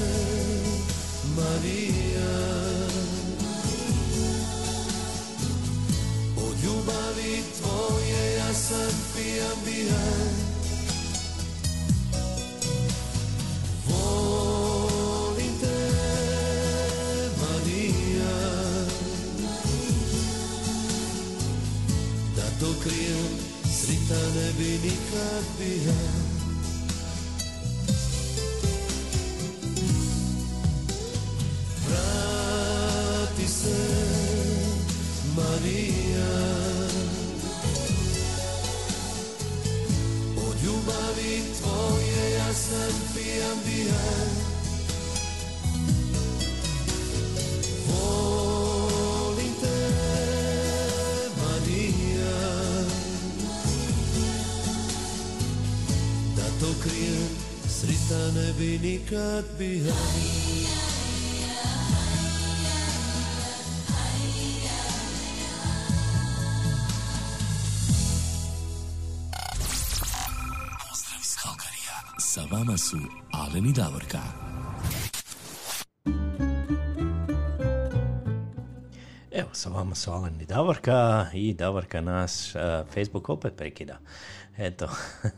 B: nikad bijan
A: Pozdrav iz Kalkarija. Sa vama su Alen i Davorka.
J: Evo, sa vama su Alen i Davorka i Davorka nas uh, Facebook opet prekida. Eto.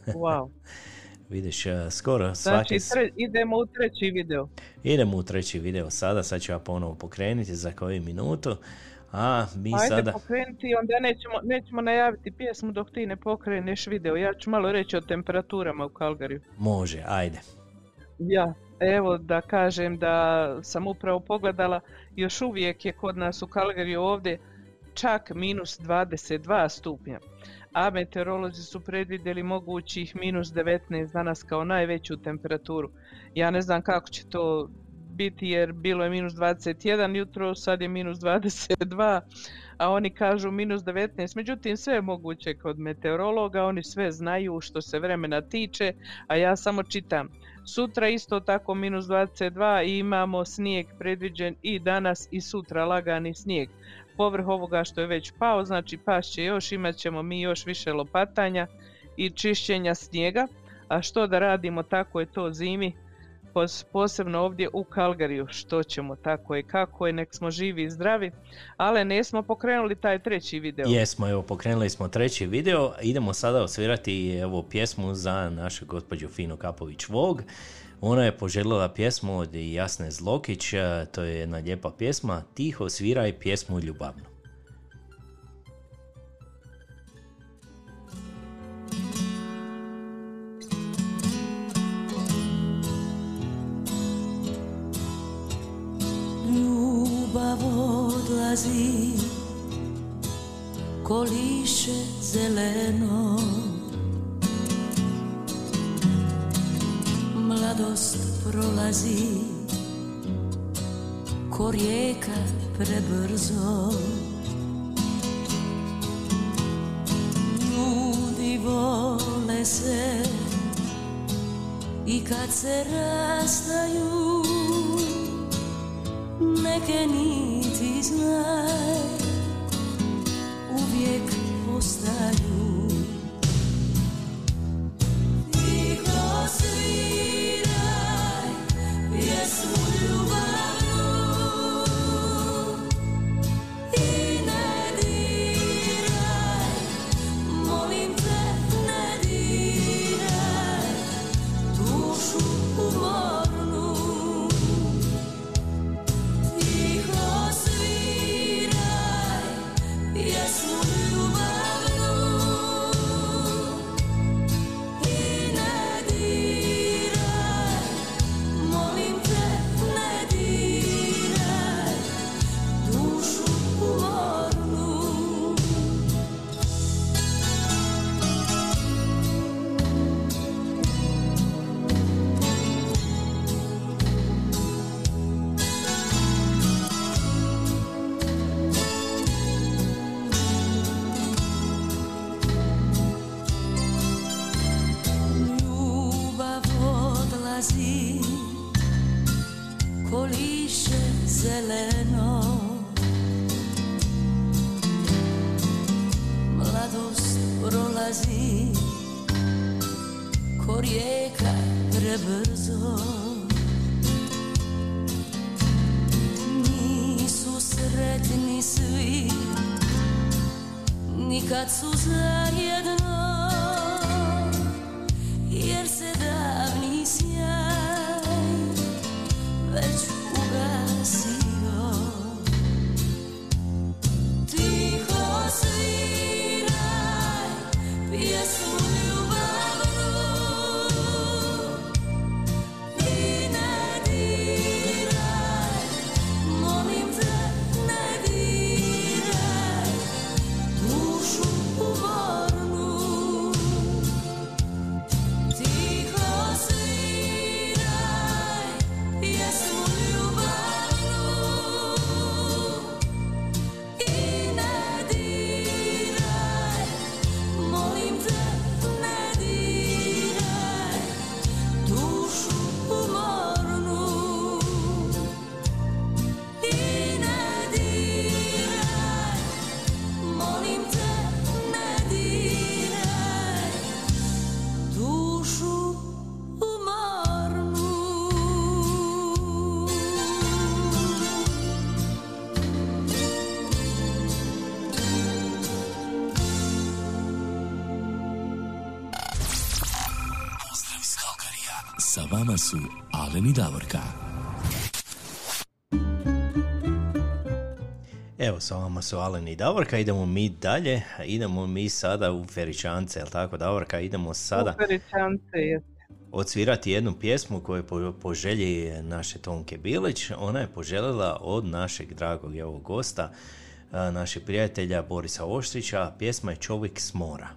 E: Wow.
J: Vidiš, uh, skoro
E: Znači,
J: svaki...
E: tre- idemo u treći video.
J: Idemo u treći video sada, sad ću ja ponovo pokrenuti za koju minutu. A mi
E: Ajde
J: sada...
E: pokrenuti, onda nećemo, nećemo najaviti pjesmu dok ti ne pokreneš video. Ja ću malo reći o temperaturama u Kalgariju.
J: Može, ajde.
E: Ja, evo da kažem da sam upravo pogledala, još uvijek je kod nas u Kalgariju ovdje čak minus 22 stupnja. A meteorolozi su predvidjeli mogućih minus 19 danas kao najveću temperaturu. Ja ne znam kako će to biti jer bilo je minus 21 jutro, sad je minus 22, a oni kažu minus 19. Međutim, sve je moguće kod meteorologa, oni sve znaju što se vremena tiče, a ja samo čitam. Sutra isto tako minus 22 i imamo snijeg predviđen i danas i sutra lagani snijeg. Povrh ovoga što je već pao, znači pašće još, imat ćemo mi još više lopatanja i čišćenja snijega. A što da radimo, tako je to zimi, pos- posebno ovdje u Kalgariju, što ćemo, tako je kako je, nek smo živi i zdravi, ali ne smo pokrenuli taj treći video.
J: Jesmo, evo, pokrenuli smo treći video. Idemo sada osvirati evo pjesmu za našu gospođu Finu Kapović Vog. Ona je poželjela pjesmu od Jasne Zlokić, a, to je jedna lijepa pjesma, Tiho sviraj pjesmu ljubavnu.
O: Ljubav odlazi ko liše zeleno Mladost prolazi ko rijeka prebrzo. Ljudi vole se i kad se rastaju neke niti znaj uvijek ostaju
F: Evo, s vama su Alen i Davorka, idemo mi dalje, idemo mi sada u Feričance, jel tako Davorka, idemo sada
E: Feričance je.
F: odsvirati jednu pjesmu koju po, po želji naše Tonke Bilić, ona je poželjela od našeg dragog evo gosta, našeg prijatelja Borisa Oštrića, pjesma je Čovjek s mora.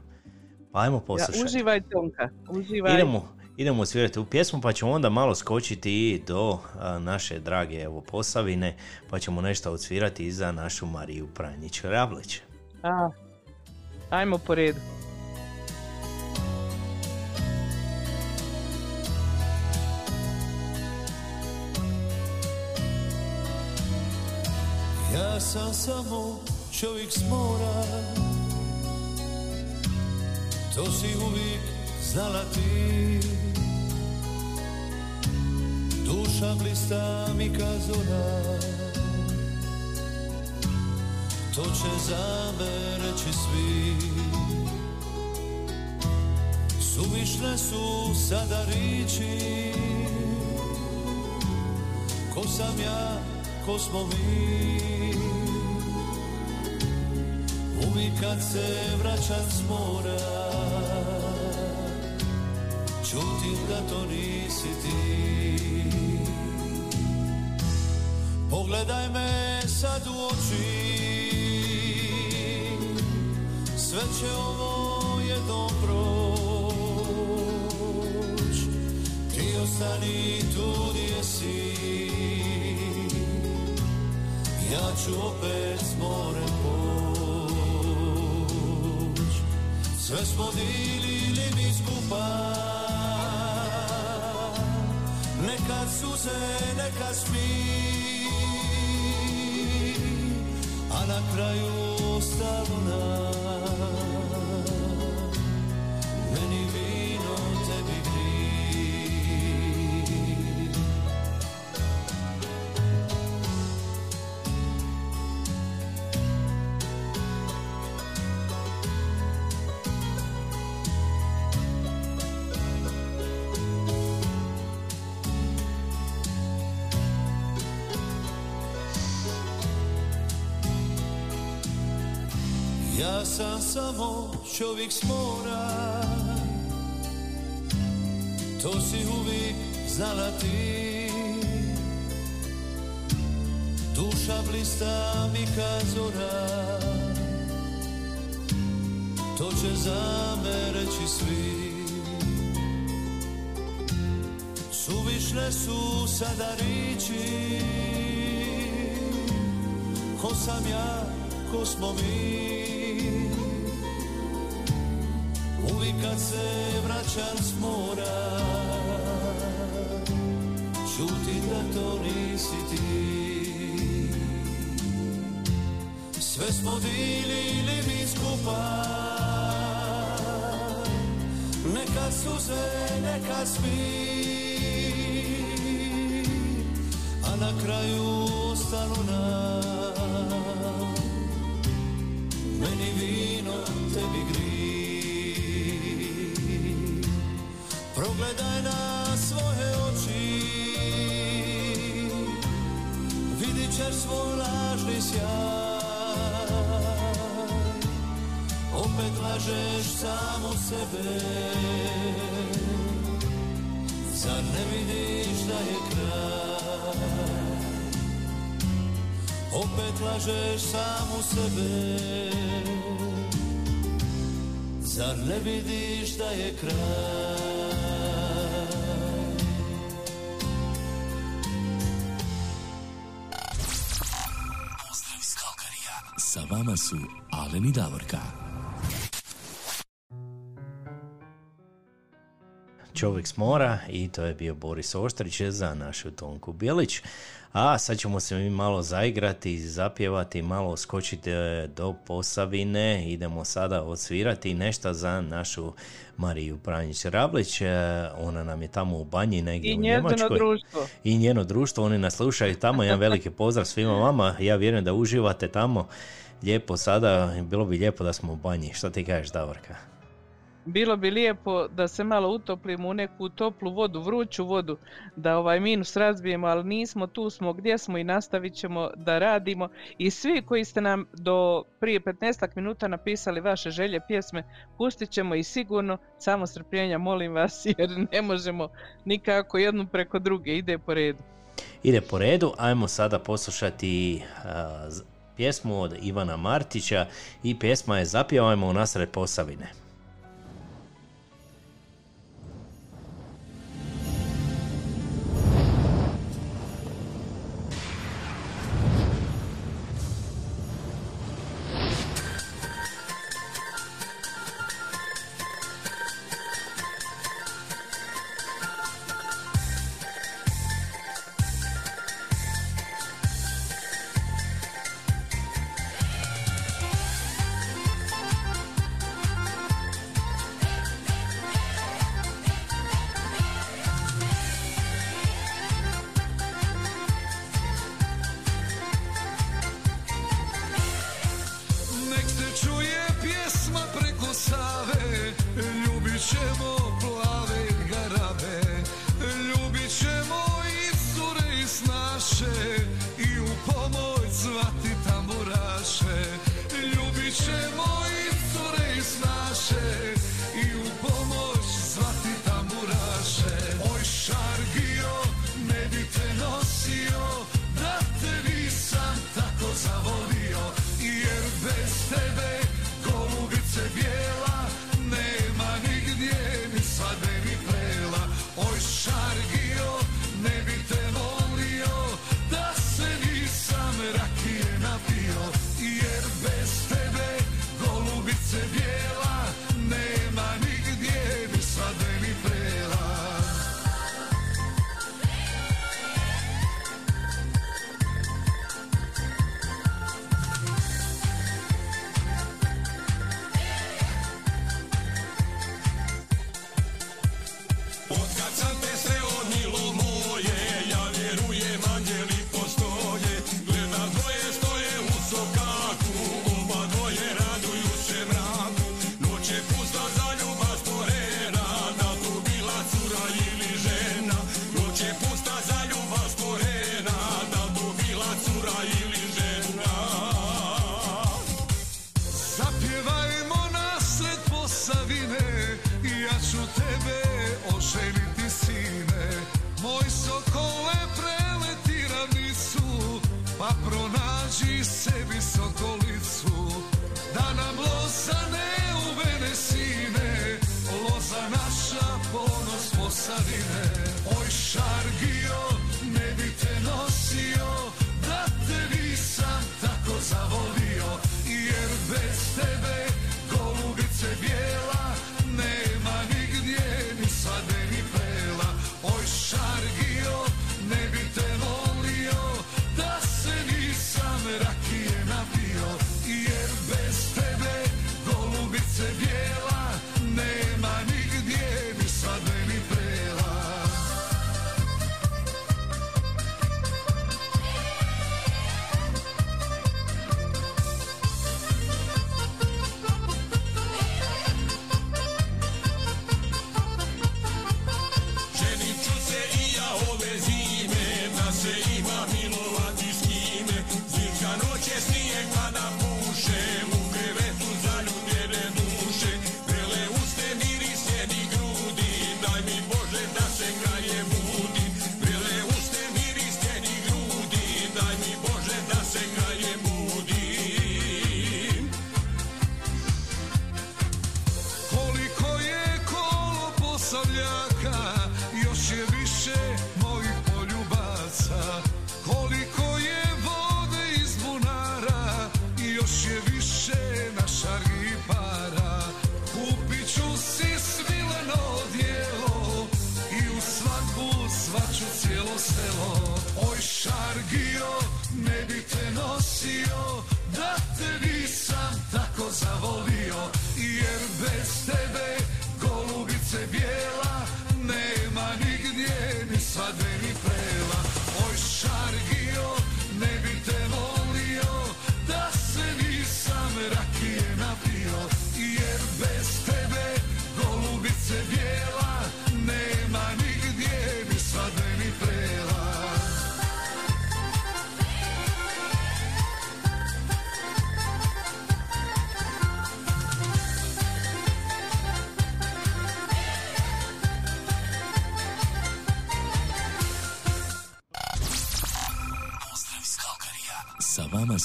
F: Pa ajmo
E: Ja,
F: poslušati.
E: uživaj Tonka, uživaj.
F: Idemo, idemo svirati u pjesmu pa ćemo onda malo skočiti i do a, naše drage evo Posavine pa ćemo nešto odsvirati i za našu Mariju Pranjić Ravlić.
E: A, ajmo po redu.
B: Ja sam samo čovjek s mora To si uvijek znala ti. Duša blista mi kazora To će za me reći svi. Suvišne su sada riči. Ko sam ja, ko smo mi? Uvijek kad se vraćam s mora Čutim da to nisi ti. Pogledaj me sad u oči. Sve će ovo jednom proć Ti ostani tu gdje si. Ja ću opet s morem poć. Sve smo dilili mi skupa Nekad suze, nekad smih A na kraju ostalo nam samo čovjek s mora. To si uvijek znala ti. Duša blista mi kazora To će za me reći svi. Suvišne su sada riči. Ko sam ja, ko smo mi Uvijek kad se vraćam s mora to nisi ti. Sve smo dilili mi skupa. Neka suze, neka svi sebe Zar ne vidiš da je kraj Opet lažeš samu sebe Zar ne vidiš da je kraj
A: Pozdrav iz Kalkarija. Sa vama su Alen i Davorka.
J: Čovjek s mora i to je bio Boris Oštrić za našu Tonku Bilić. A sad ćemo se mi malo zaigrati, zapjevati, malo skočiti e, do Posavine. Idemo sada odsvirati nešto za našu Mariju Pranjić Rablić. E, Ona nam je tamo u banji negdje
E: I
J: u Njemačkoj.
E: društvo.
J: I njeno društvo, oni nas slušaju tamo. Jedan veliki pozdrav svima vama. Ja vjerujem da uživate tamo. Lijepo sada, bilo bi lijepo da smo u banji. Što ti kažeš, Davorka?
E: Bilo bi lijepo da se malo utoplimo u neku toplu vodu, vruću vodu, da ovaj minus razbijemo, ali nismo, tu smo gdje smo i nastavit ćemo da radimo. I svi koji ste nam do prije 15 minuta napisali vaše želje pjesme, pustit ćemo i sigurno, samo strpljenja molim vas, jer ne možemo nikako jednu preko druge, ide po redu.
J: Ide po redu, ajmo sada poslušati z- pjesmu od Ivana Martića i pjesma je Zapjevajmo u nasred Posavine.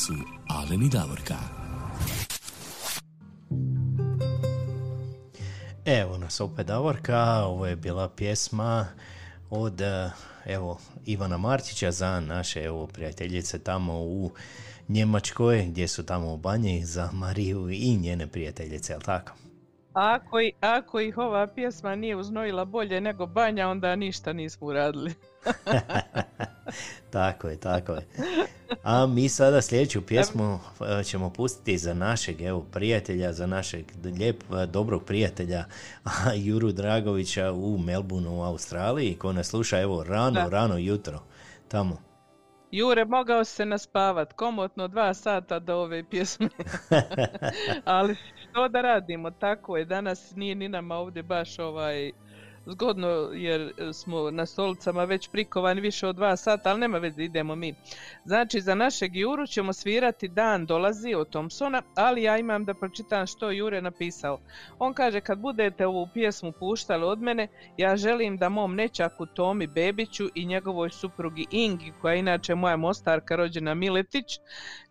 A: Su Alen i Davorka.
S: Evo nas opet Davorka, ovo je bila pjesma od eh, evo Ivana Martića za naše evo prijateljice tamo u Njemačkoj gdje su tamo u banji za Mariju i njene prijateljice, jel tako?
E: Ako, i- ako ih ova pjesma nije uznojila bolje nego banja, onda ništa nismo uradili.
S: Tako je, tako je. A mi sada sljedeću pjesmu eh, ćemo pustiti za našeg evo prijatelja, za našeg lijep, eh, dobrog prijatelja Juru Dragovića u Melbourneu u Australiji ko nas sluša evo rano,
E: Da.
S: rano jutro tamo.
E: Jure, mogao se naspavat, komotno dva sata do ove pjesme. Ali što da radimo, tako je, danas nije ni nama ovdje baš ovaj zgodno jer smo na stolicama već prikovani više od dva sata, ali nema veze, idemo mi. Znači, za našeg Juru ćemo svirati Dan dolazi od Thompsona, ali ja imam da pročitam što Jure napisao. On kaže, kad budete ovu pjesmu puštali od mene, ja želim da mom nečaku Tomi Bebiću i njegovoj suprugi Ingi, koja je inače moja mostarka rođena Miletić,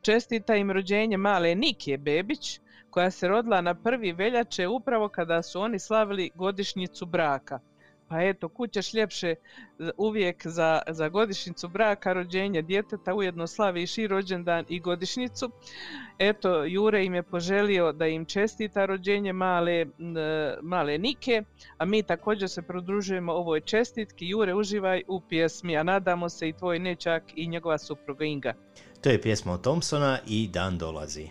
E: čestita im rođenje male Nikije Bebić, koja se rodila na prvi veljače upravo kada su oni slavili godišnjicu braka. Pa eto, kućeš ljepše z- uvijek za, za godišnjicu braka, rođenje djeteta, ujedno slaviš i rođendan i godišnjicu. Eto, Jure im je poželio da im čestita rođenje male, e, male Nike, a mi također se prodružujemo ovoj čestitki. Jure, uživaj u pjesmi, a nadamo se i tvoj nečak i njegova supruga Inga.
S: To je pjesma od Thompsona i Dan dolazi.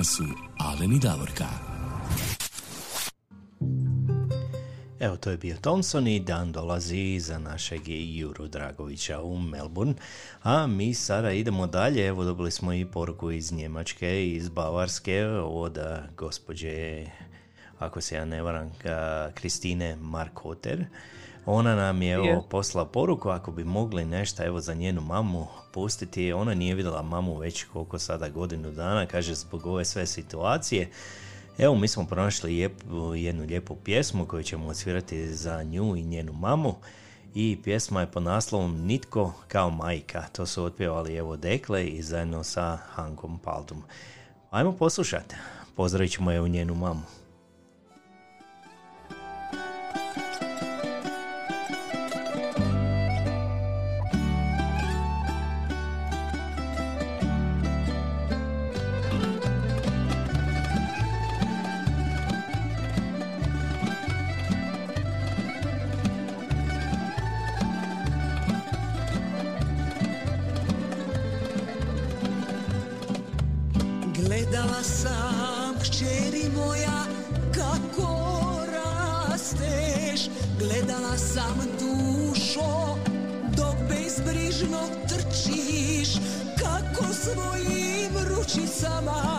A: Vama su Alen i Davorka.
F: Evo, to je bio Thompson i dan dolazi za našeg Juru Dragovića u Melbourne. A mi sada idemo dalje. Evo, dobili smo i poruku iz Njemačke, iz Bavarske, od a, gospođe, ako se ja ne varam, Kristine Markoter. Ona nam je evo,
E: Je.
F: poslala poruku ako bi mogli nešto evo za njenu mamu pustiti. Ona nije vidjela mamu već koliko sada godinu dana, kaže zbog ove sve situacije. Evo mi smo pronašli jednu lijepu pjesmu koju ćemo odsvirati za nju i njenu mamu. I pjesma je pod naslovom Nitko kao majka. To su otpjevali evo Dekle i zajedno sa Hankom Paldum. Ajmo poslušati. Pozdravit ćemo evo njenu mamu.
O: Svojim ručicama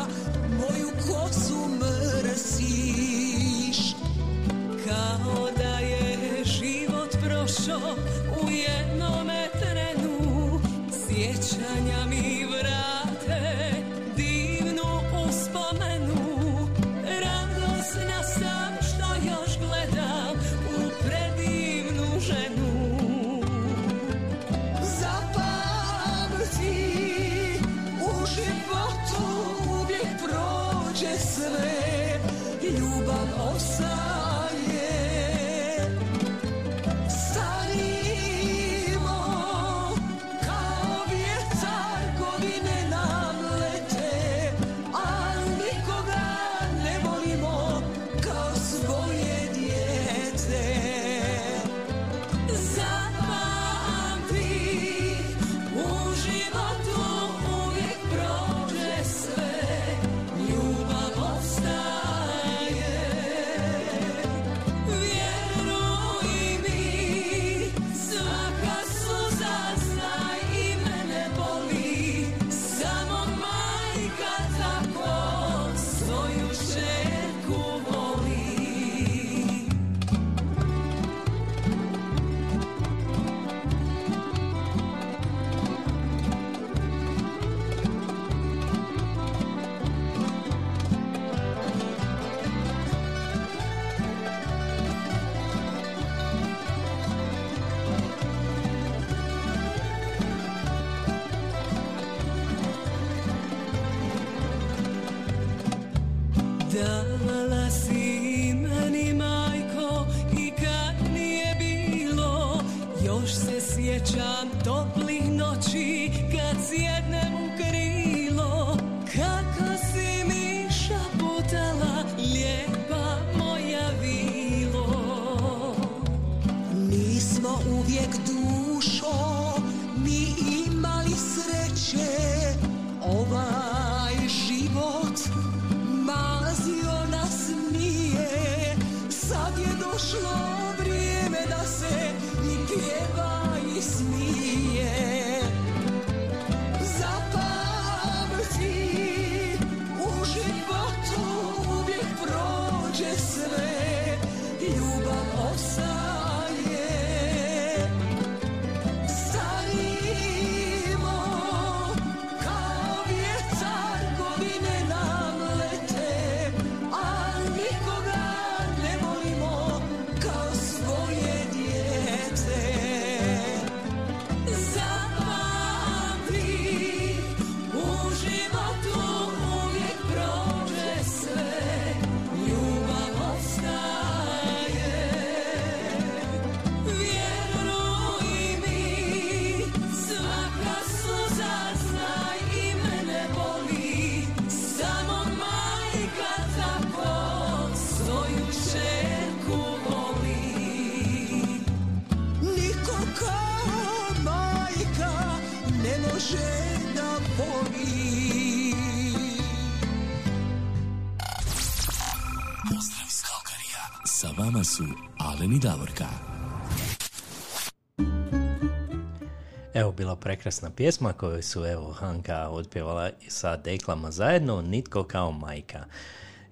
J: prekrasna pjesma koju su evo Hanka otpjevala sa deklama zajedno, Nitko kao majka.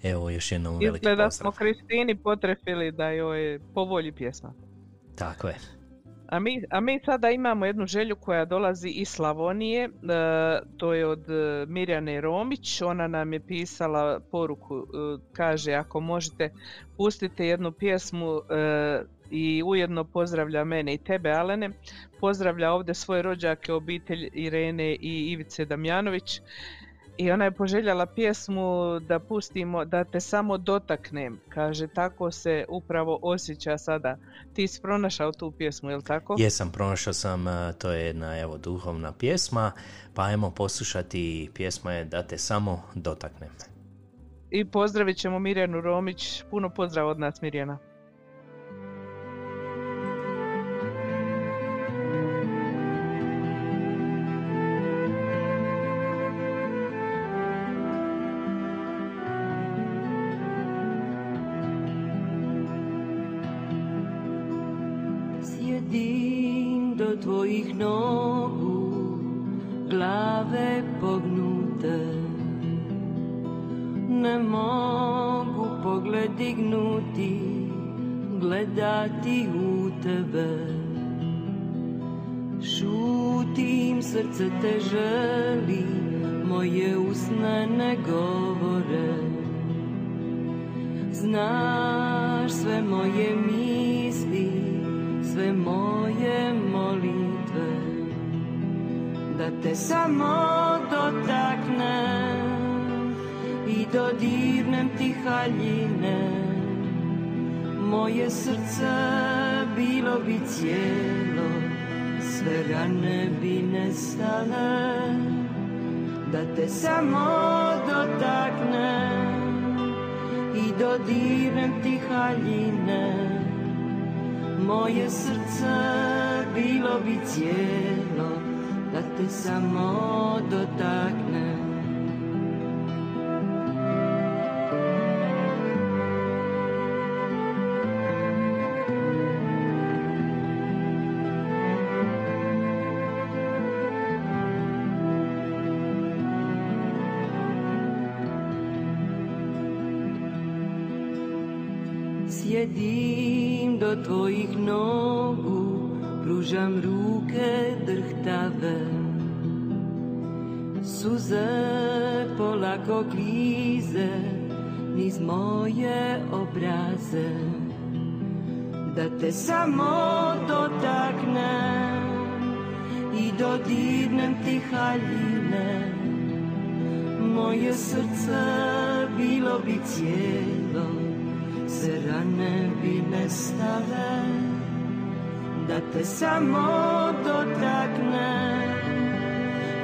J: Evo još jednom veliki
E: Izgleda
J: pozdrav.
E: smo Kristini potrefili da joj povolji pjesma.
J: Tako je.
E: A mi, a mi sada imamo jednu želju koja dolazi iz Slavonije, e, to je od e, Mirjane Romić, ona nam je pisala poruku, e, kaže ako možete pustite jednu pjesmu e, i ujedno pozdravlja mene i tebe Alene, pozdravlja ovdje svoje rođake, obitelj Irene i Ivice Damjanović i ona je poželjala pjesmu da pustimo, da te samo dotaknem, kaže tako se upravo osjeća sada. Ti si pronašao tu pjesmu, jel tako?
J: Jesam, pronašao sam, to je jedna evo duhovna pjesma, pa ajmo poslušati, pjesma je Da te samo dotaknem.
E: I pozdravit ćemo Mirjanu Romić. Puno pozdrav od nas Mirjana.
D: Do tvojih nogu, glave pognute. Ne mogu pogled dignuti, gledati u tebe. Šutim, srce te želi, moje usne ne govore. Znaš sve moje misli, sve moje Da te samo dotaknem i dodirnem ti haljine. Moje srce bilo bi cijelo, sve rane bi nestale. Da te samo dotaknem i dodirnem ti haljine. Moje srce bilo bi cijelo da te samo dotakne. Sjedim do tvojih nogu, pružam ruke drhtave. Suze polako klize niz moje obraze. Da te samo dotaknem i dodirnem ti haljine. Moje srce bilo bi cijelo, se rane bi nestale, da te samo dotakne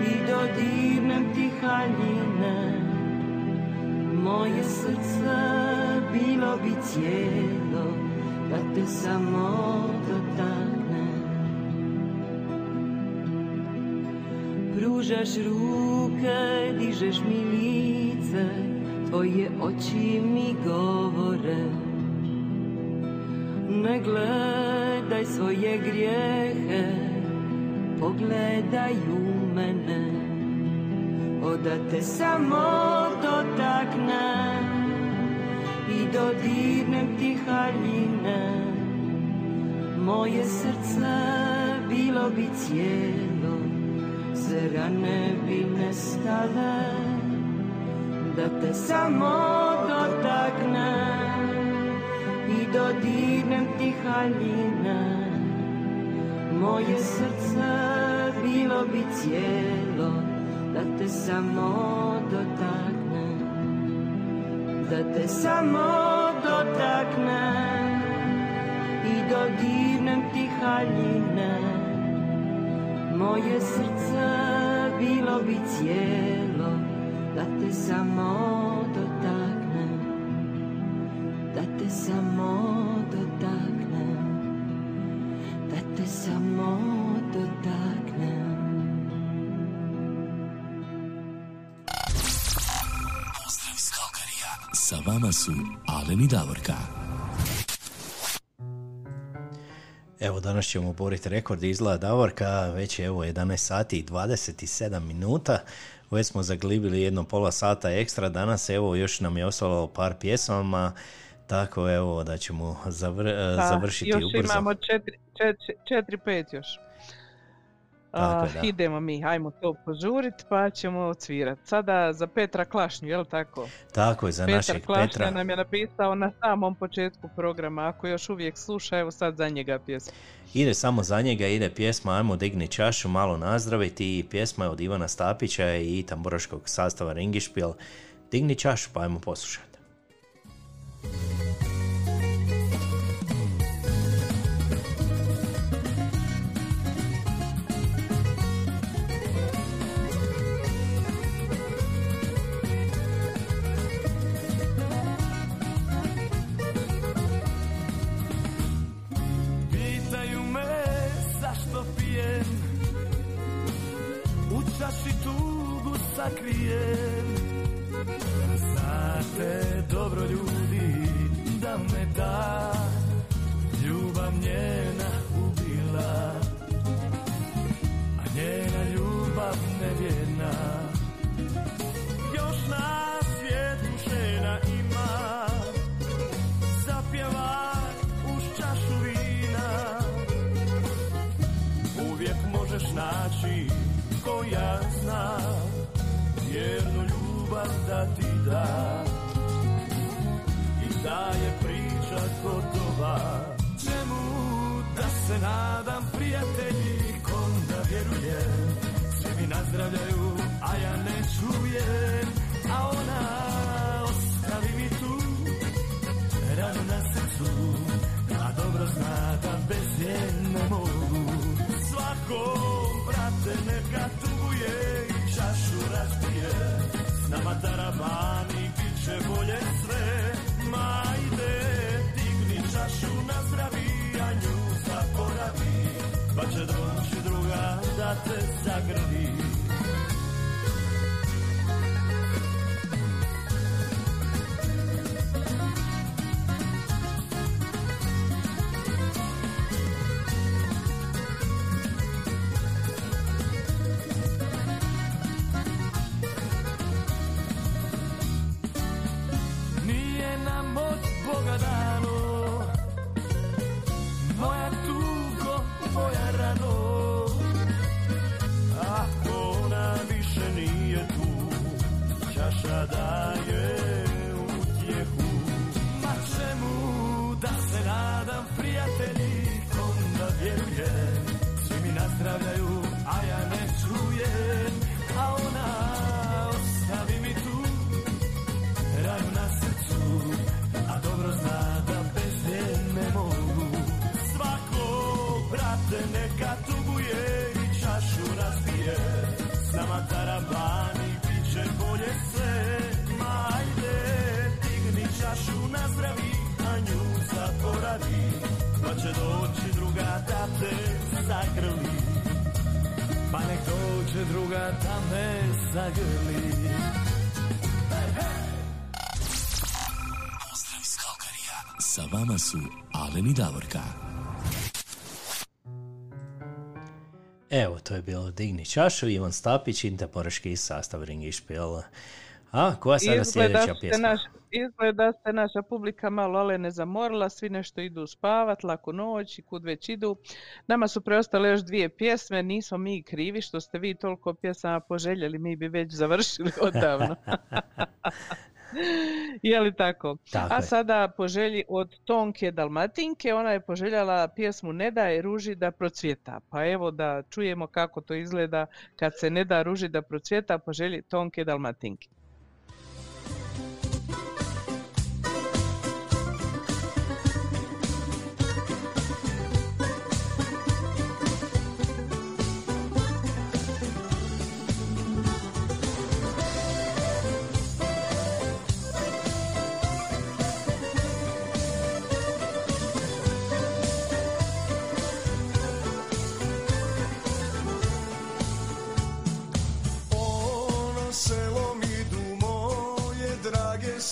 D: i dodirnem ti haljine. Moje srce bilo bi cijelo, da te samo dotakne. Pružaš ruke, dižeš mi lice, tvoje oči mi govore. Ne gledaj svoje grijehe, pogledaj u mene. O da te samo dotakne i dodirnem ti haljine. Moje srce bilo bi cijelo, se rane bi nestale, da te samo i dodirnem ti haljine. Moje srce bilo bi cijelo, da te samo dotakne, da te samo dotakne i dodirnem ti haljine. Moje srce bilo bi cijelo, da te samo
A: vama su Alen i Davorka.
F: Evo danas ćemo boriti rekord izgleda Davorka, već je evo 11 sati i 27 minuta. Već smo zaglibili jedno pola sata ekstra, danas evo još nam je ostalo par pjesama, tako evo da ćemo zavr,
E: Da,
F: završiti
E: još
F: ubrzo.
E: imamo četiri, četiri, pet još.
F: Tako je, da.
E: idemo mi, hajmo to požurit pa ćemo odsvirat. Sada za Petra Klašnju, jel tako?
F: Tako je, za
E: Petar
F: našeg
E: Klašnja
F: Petra.
E: nam je napisao na samom početku programa, ako još uvijek sluša, evo sad za njega pjesma.
F: Ide samo za njega, ide pjesma Ajmo digni čašu, malo nazdraviti i pjesma je od Ivana Stapića i tamburaškog sastava Ringišpil. Digni čašu pa ajmo poslušati.
L: Sakrijem Znate dobro ljudi da me ta Ljubav njena da je priča gotova Čemu da se nadam prijatelji Kom da vjerujem? Svi mi nazdravljaju, a ja ne čujem. A ona ostavi mi tu. Ranu na srcu A dobro zna da bez nje ne mogu. Svakom, brate, neka tuguje I čašu razbije. S nama taravani, bit će bolje te zagrli
Q: doći druga da te zagrli Pa nek dođe druga da me zagrli
A: Pozdrav iz Kalkarija. Sa vama su Alen i Davorka.
J: Evo, to je bilo Digni čašu, Ivan Stapić, Inte Poraški sastav Ringi Špil. A, koja sada sljedeća pjesma?
E: naš, izgleda se naša publika malo ale ne zamorila, svi nešto idu spavat, laku noć i kud već idu. Nama su preostale još dvije pjesme, nismo mi krivi što ste vi toliko pjesama poželjeli, mi bi već završili odavno. je li tako?
J: Tako
E: A
J: je.
E: sada po želji od Tonke Dalmatinke, ona je poželjala pjesmu Ne daj ruži da procvjeta. Pa evo da čujemo kako to izgleda kad se ne da ruži da procvjeta po želji Tonke Dalmatinke.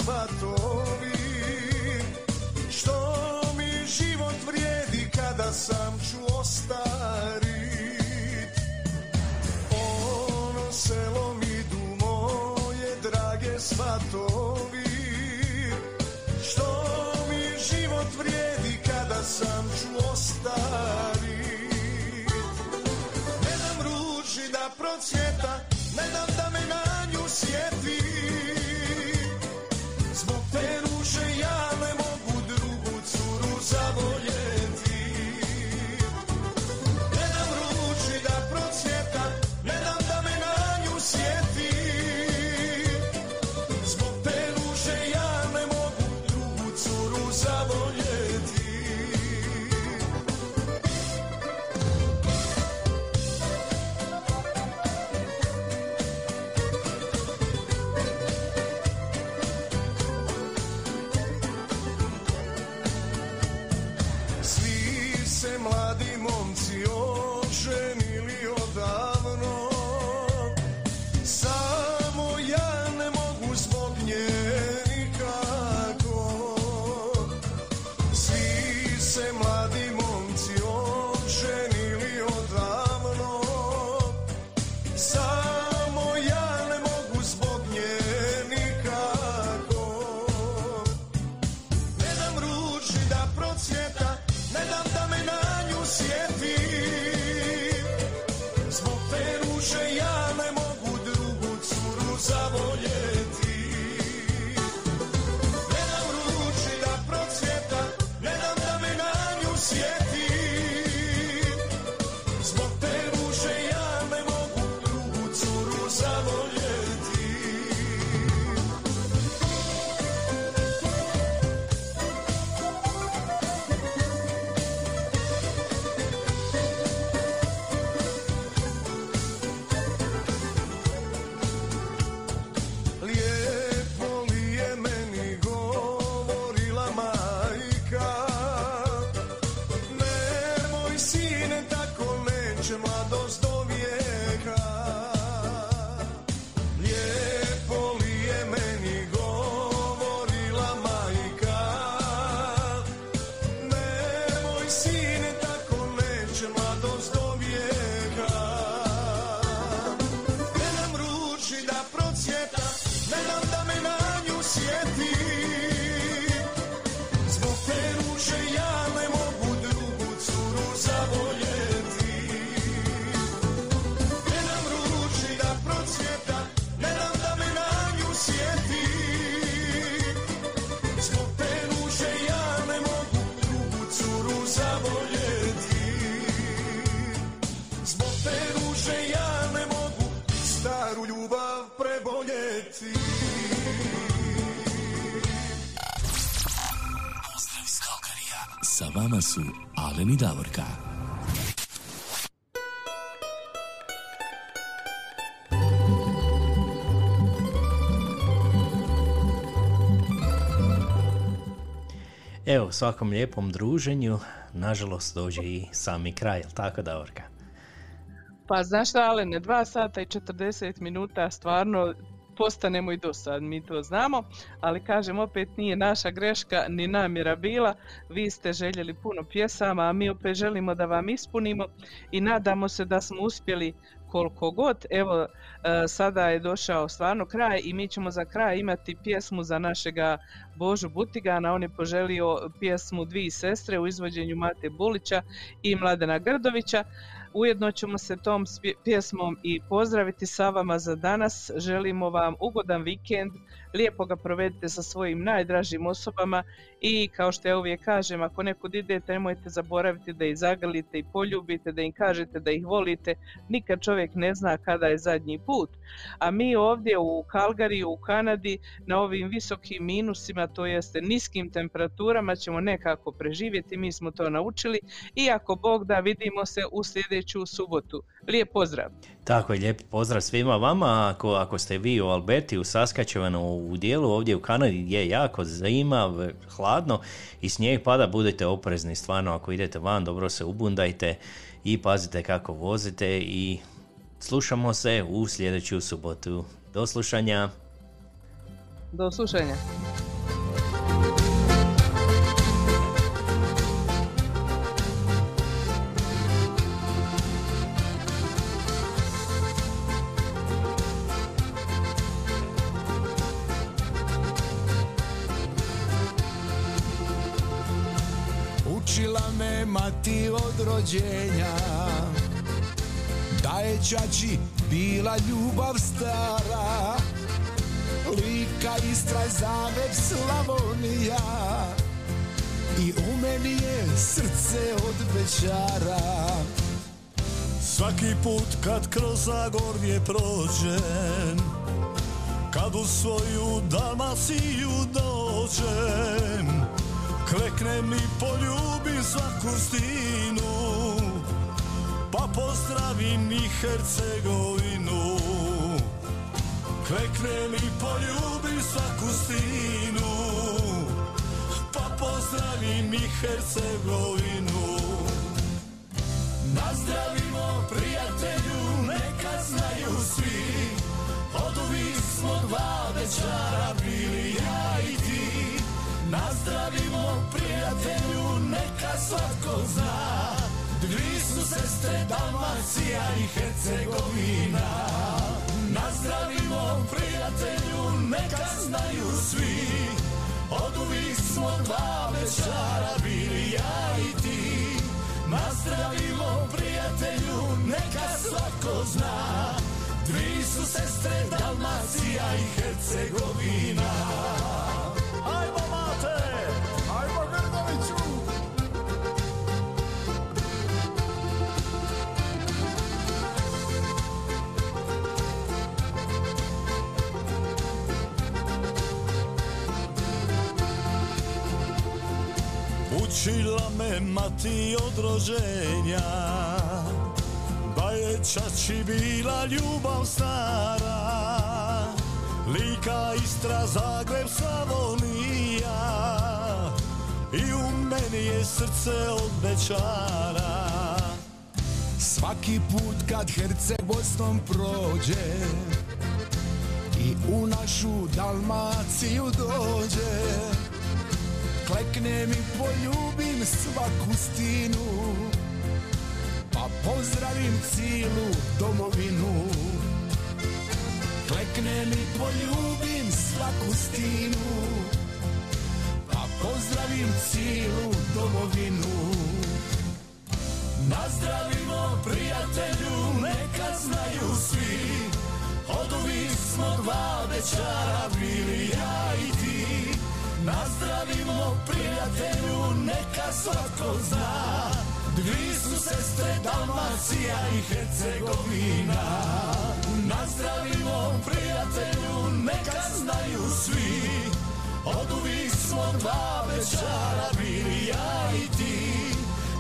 M: Svatovi Što mi život vrijedi kada sam ću ostarit. Ono selom idu moje drage svatovi Što mi život vrijedi kada sam ću ostarit. Ne dam ruži da procvjeta, ne dam
A: vama su Alen i Davorka.
F: Evo, svakom lijepom druženju, nažalost, dođe i sami kraj, jel tako Davorka?
E: Pa znaš šta, Alene, 2 sata i 40 minuta stvarno postanemo i dosad, mi to znamo, ali kažem opet nije naša greška ni namjera bila, vi ste željeli puno pjesama, a mi opet želimo da vam ispunimo i nadamo se da smo uspjeli koliko god. Evo, e, sada je došao stvarno kraj i mi ćemo za kraj imati pjesmu za našega Božu Butigana. On je poželio pjesmu Dvi sestre u izvođenju Mate Bulića i Mladena Grdovića. Ujedno ćemo se tom pjesmom i pozdraviti sa vama za danas. Želimo vam ugodan vikend, lijepo ga provedite sa svojim najdražim osobama i kao što ja uvijek kažem, ako nekud idete, nemojte zaboraviti da ih zagrlite i poljubite, da im kažete da ih volite. Nikad čovjek ne zna kada je zadnji put. A mi ovdje u Kalgariju, u Kanadi, na ovim visokim minusima, to jeste niskim temperaturama, ćemo nekako preživjeti, mi smo to naučili i ako Bog da vidimo se u sljedeću subotu. Lijep pozdrav!
F: Tako je, lijep pozdrav svima vama. Ako, ako ste vi u Alberti, u Saskačevanu, u dijelu ovdje u Kanadi gdje je jako zima, hladno i snijeg pada, budite oprezni stvarno ako idete van, dobro se ubundajte i pazite kako vozite i slušamo se u sljedeću subotu. Do slušanja.
E: Do slušanja!
J: Mati od rođenja. Da je čači bila ljubav stara Lika, Istra, Zagreb, Slavonija. I u meni je srce od večara
N: Svaki put kad kroz Zagorje prođem Kad u svoju Dalmaciju dođem Kleknem i poljubim svaku stinu Pa pozdravim i Hercegovinu. Kleknem i poljubim svaku stinu Pa pozdravim i Hercegovinu. Nazdravimo prijatelju, neka znaju svi Od uvijek smo dva večara bili Nazdravimo prijatelju, neka svatko zna. Dvi su sestre Dalmacija i Hercegovina. Nazdravimo prijatelju, neka znaju svi. Od uvijek smo dva večara bili ja i ti. Nazdravimo prijatelju, neka svako zna. Dvi su sestre Dalmacija i Hercegovina Učila me mati od rođenja. Da je čači bila ljubav stara. Lika, Istra, Zagreb, Slavonija. I u meni je srce od večara
J: Svaki put kad Herceg-Bosnom prođe I u našu Dalmaciju dođe Kleknem i poljubim svaku stinu Pa pozdravim cijelu domovinu. Kleknem i poljubim svaku stinu Pa pozdravim cijelu domovinu.
N: Nazdravimo prijatelju, neka znaju svi Od uvijek smo dva večara bili ja i ti Nazdravimo prijatelju, neka svatko zna. Dvi su sestre Dalmacija i Hercegovina. Nazdravimo prijatelju, neka znaju svi. Od uvijek smo dva večara bili ja i ti.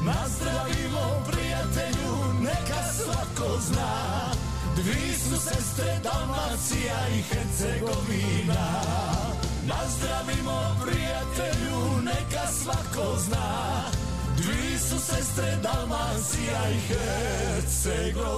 N: Nazdravimo prijatelju, neka svako zna. Dvi su sestre Dalmacija i Hercegovina
M: Nazdravimo prijatelju, neka svako zna. Dvi su sestre Dalmacija i Hercegovina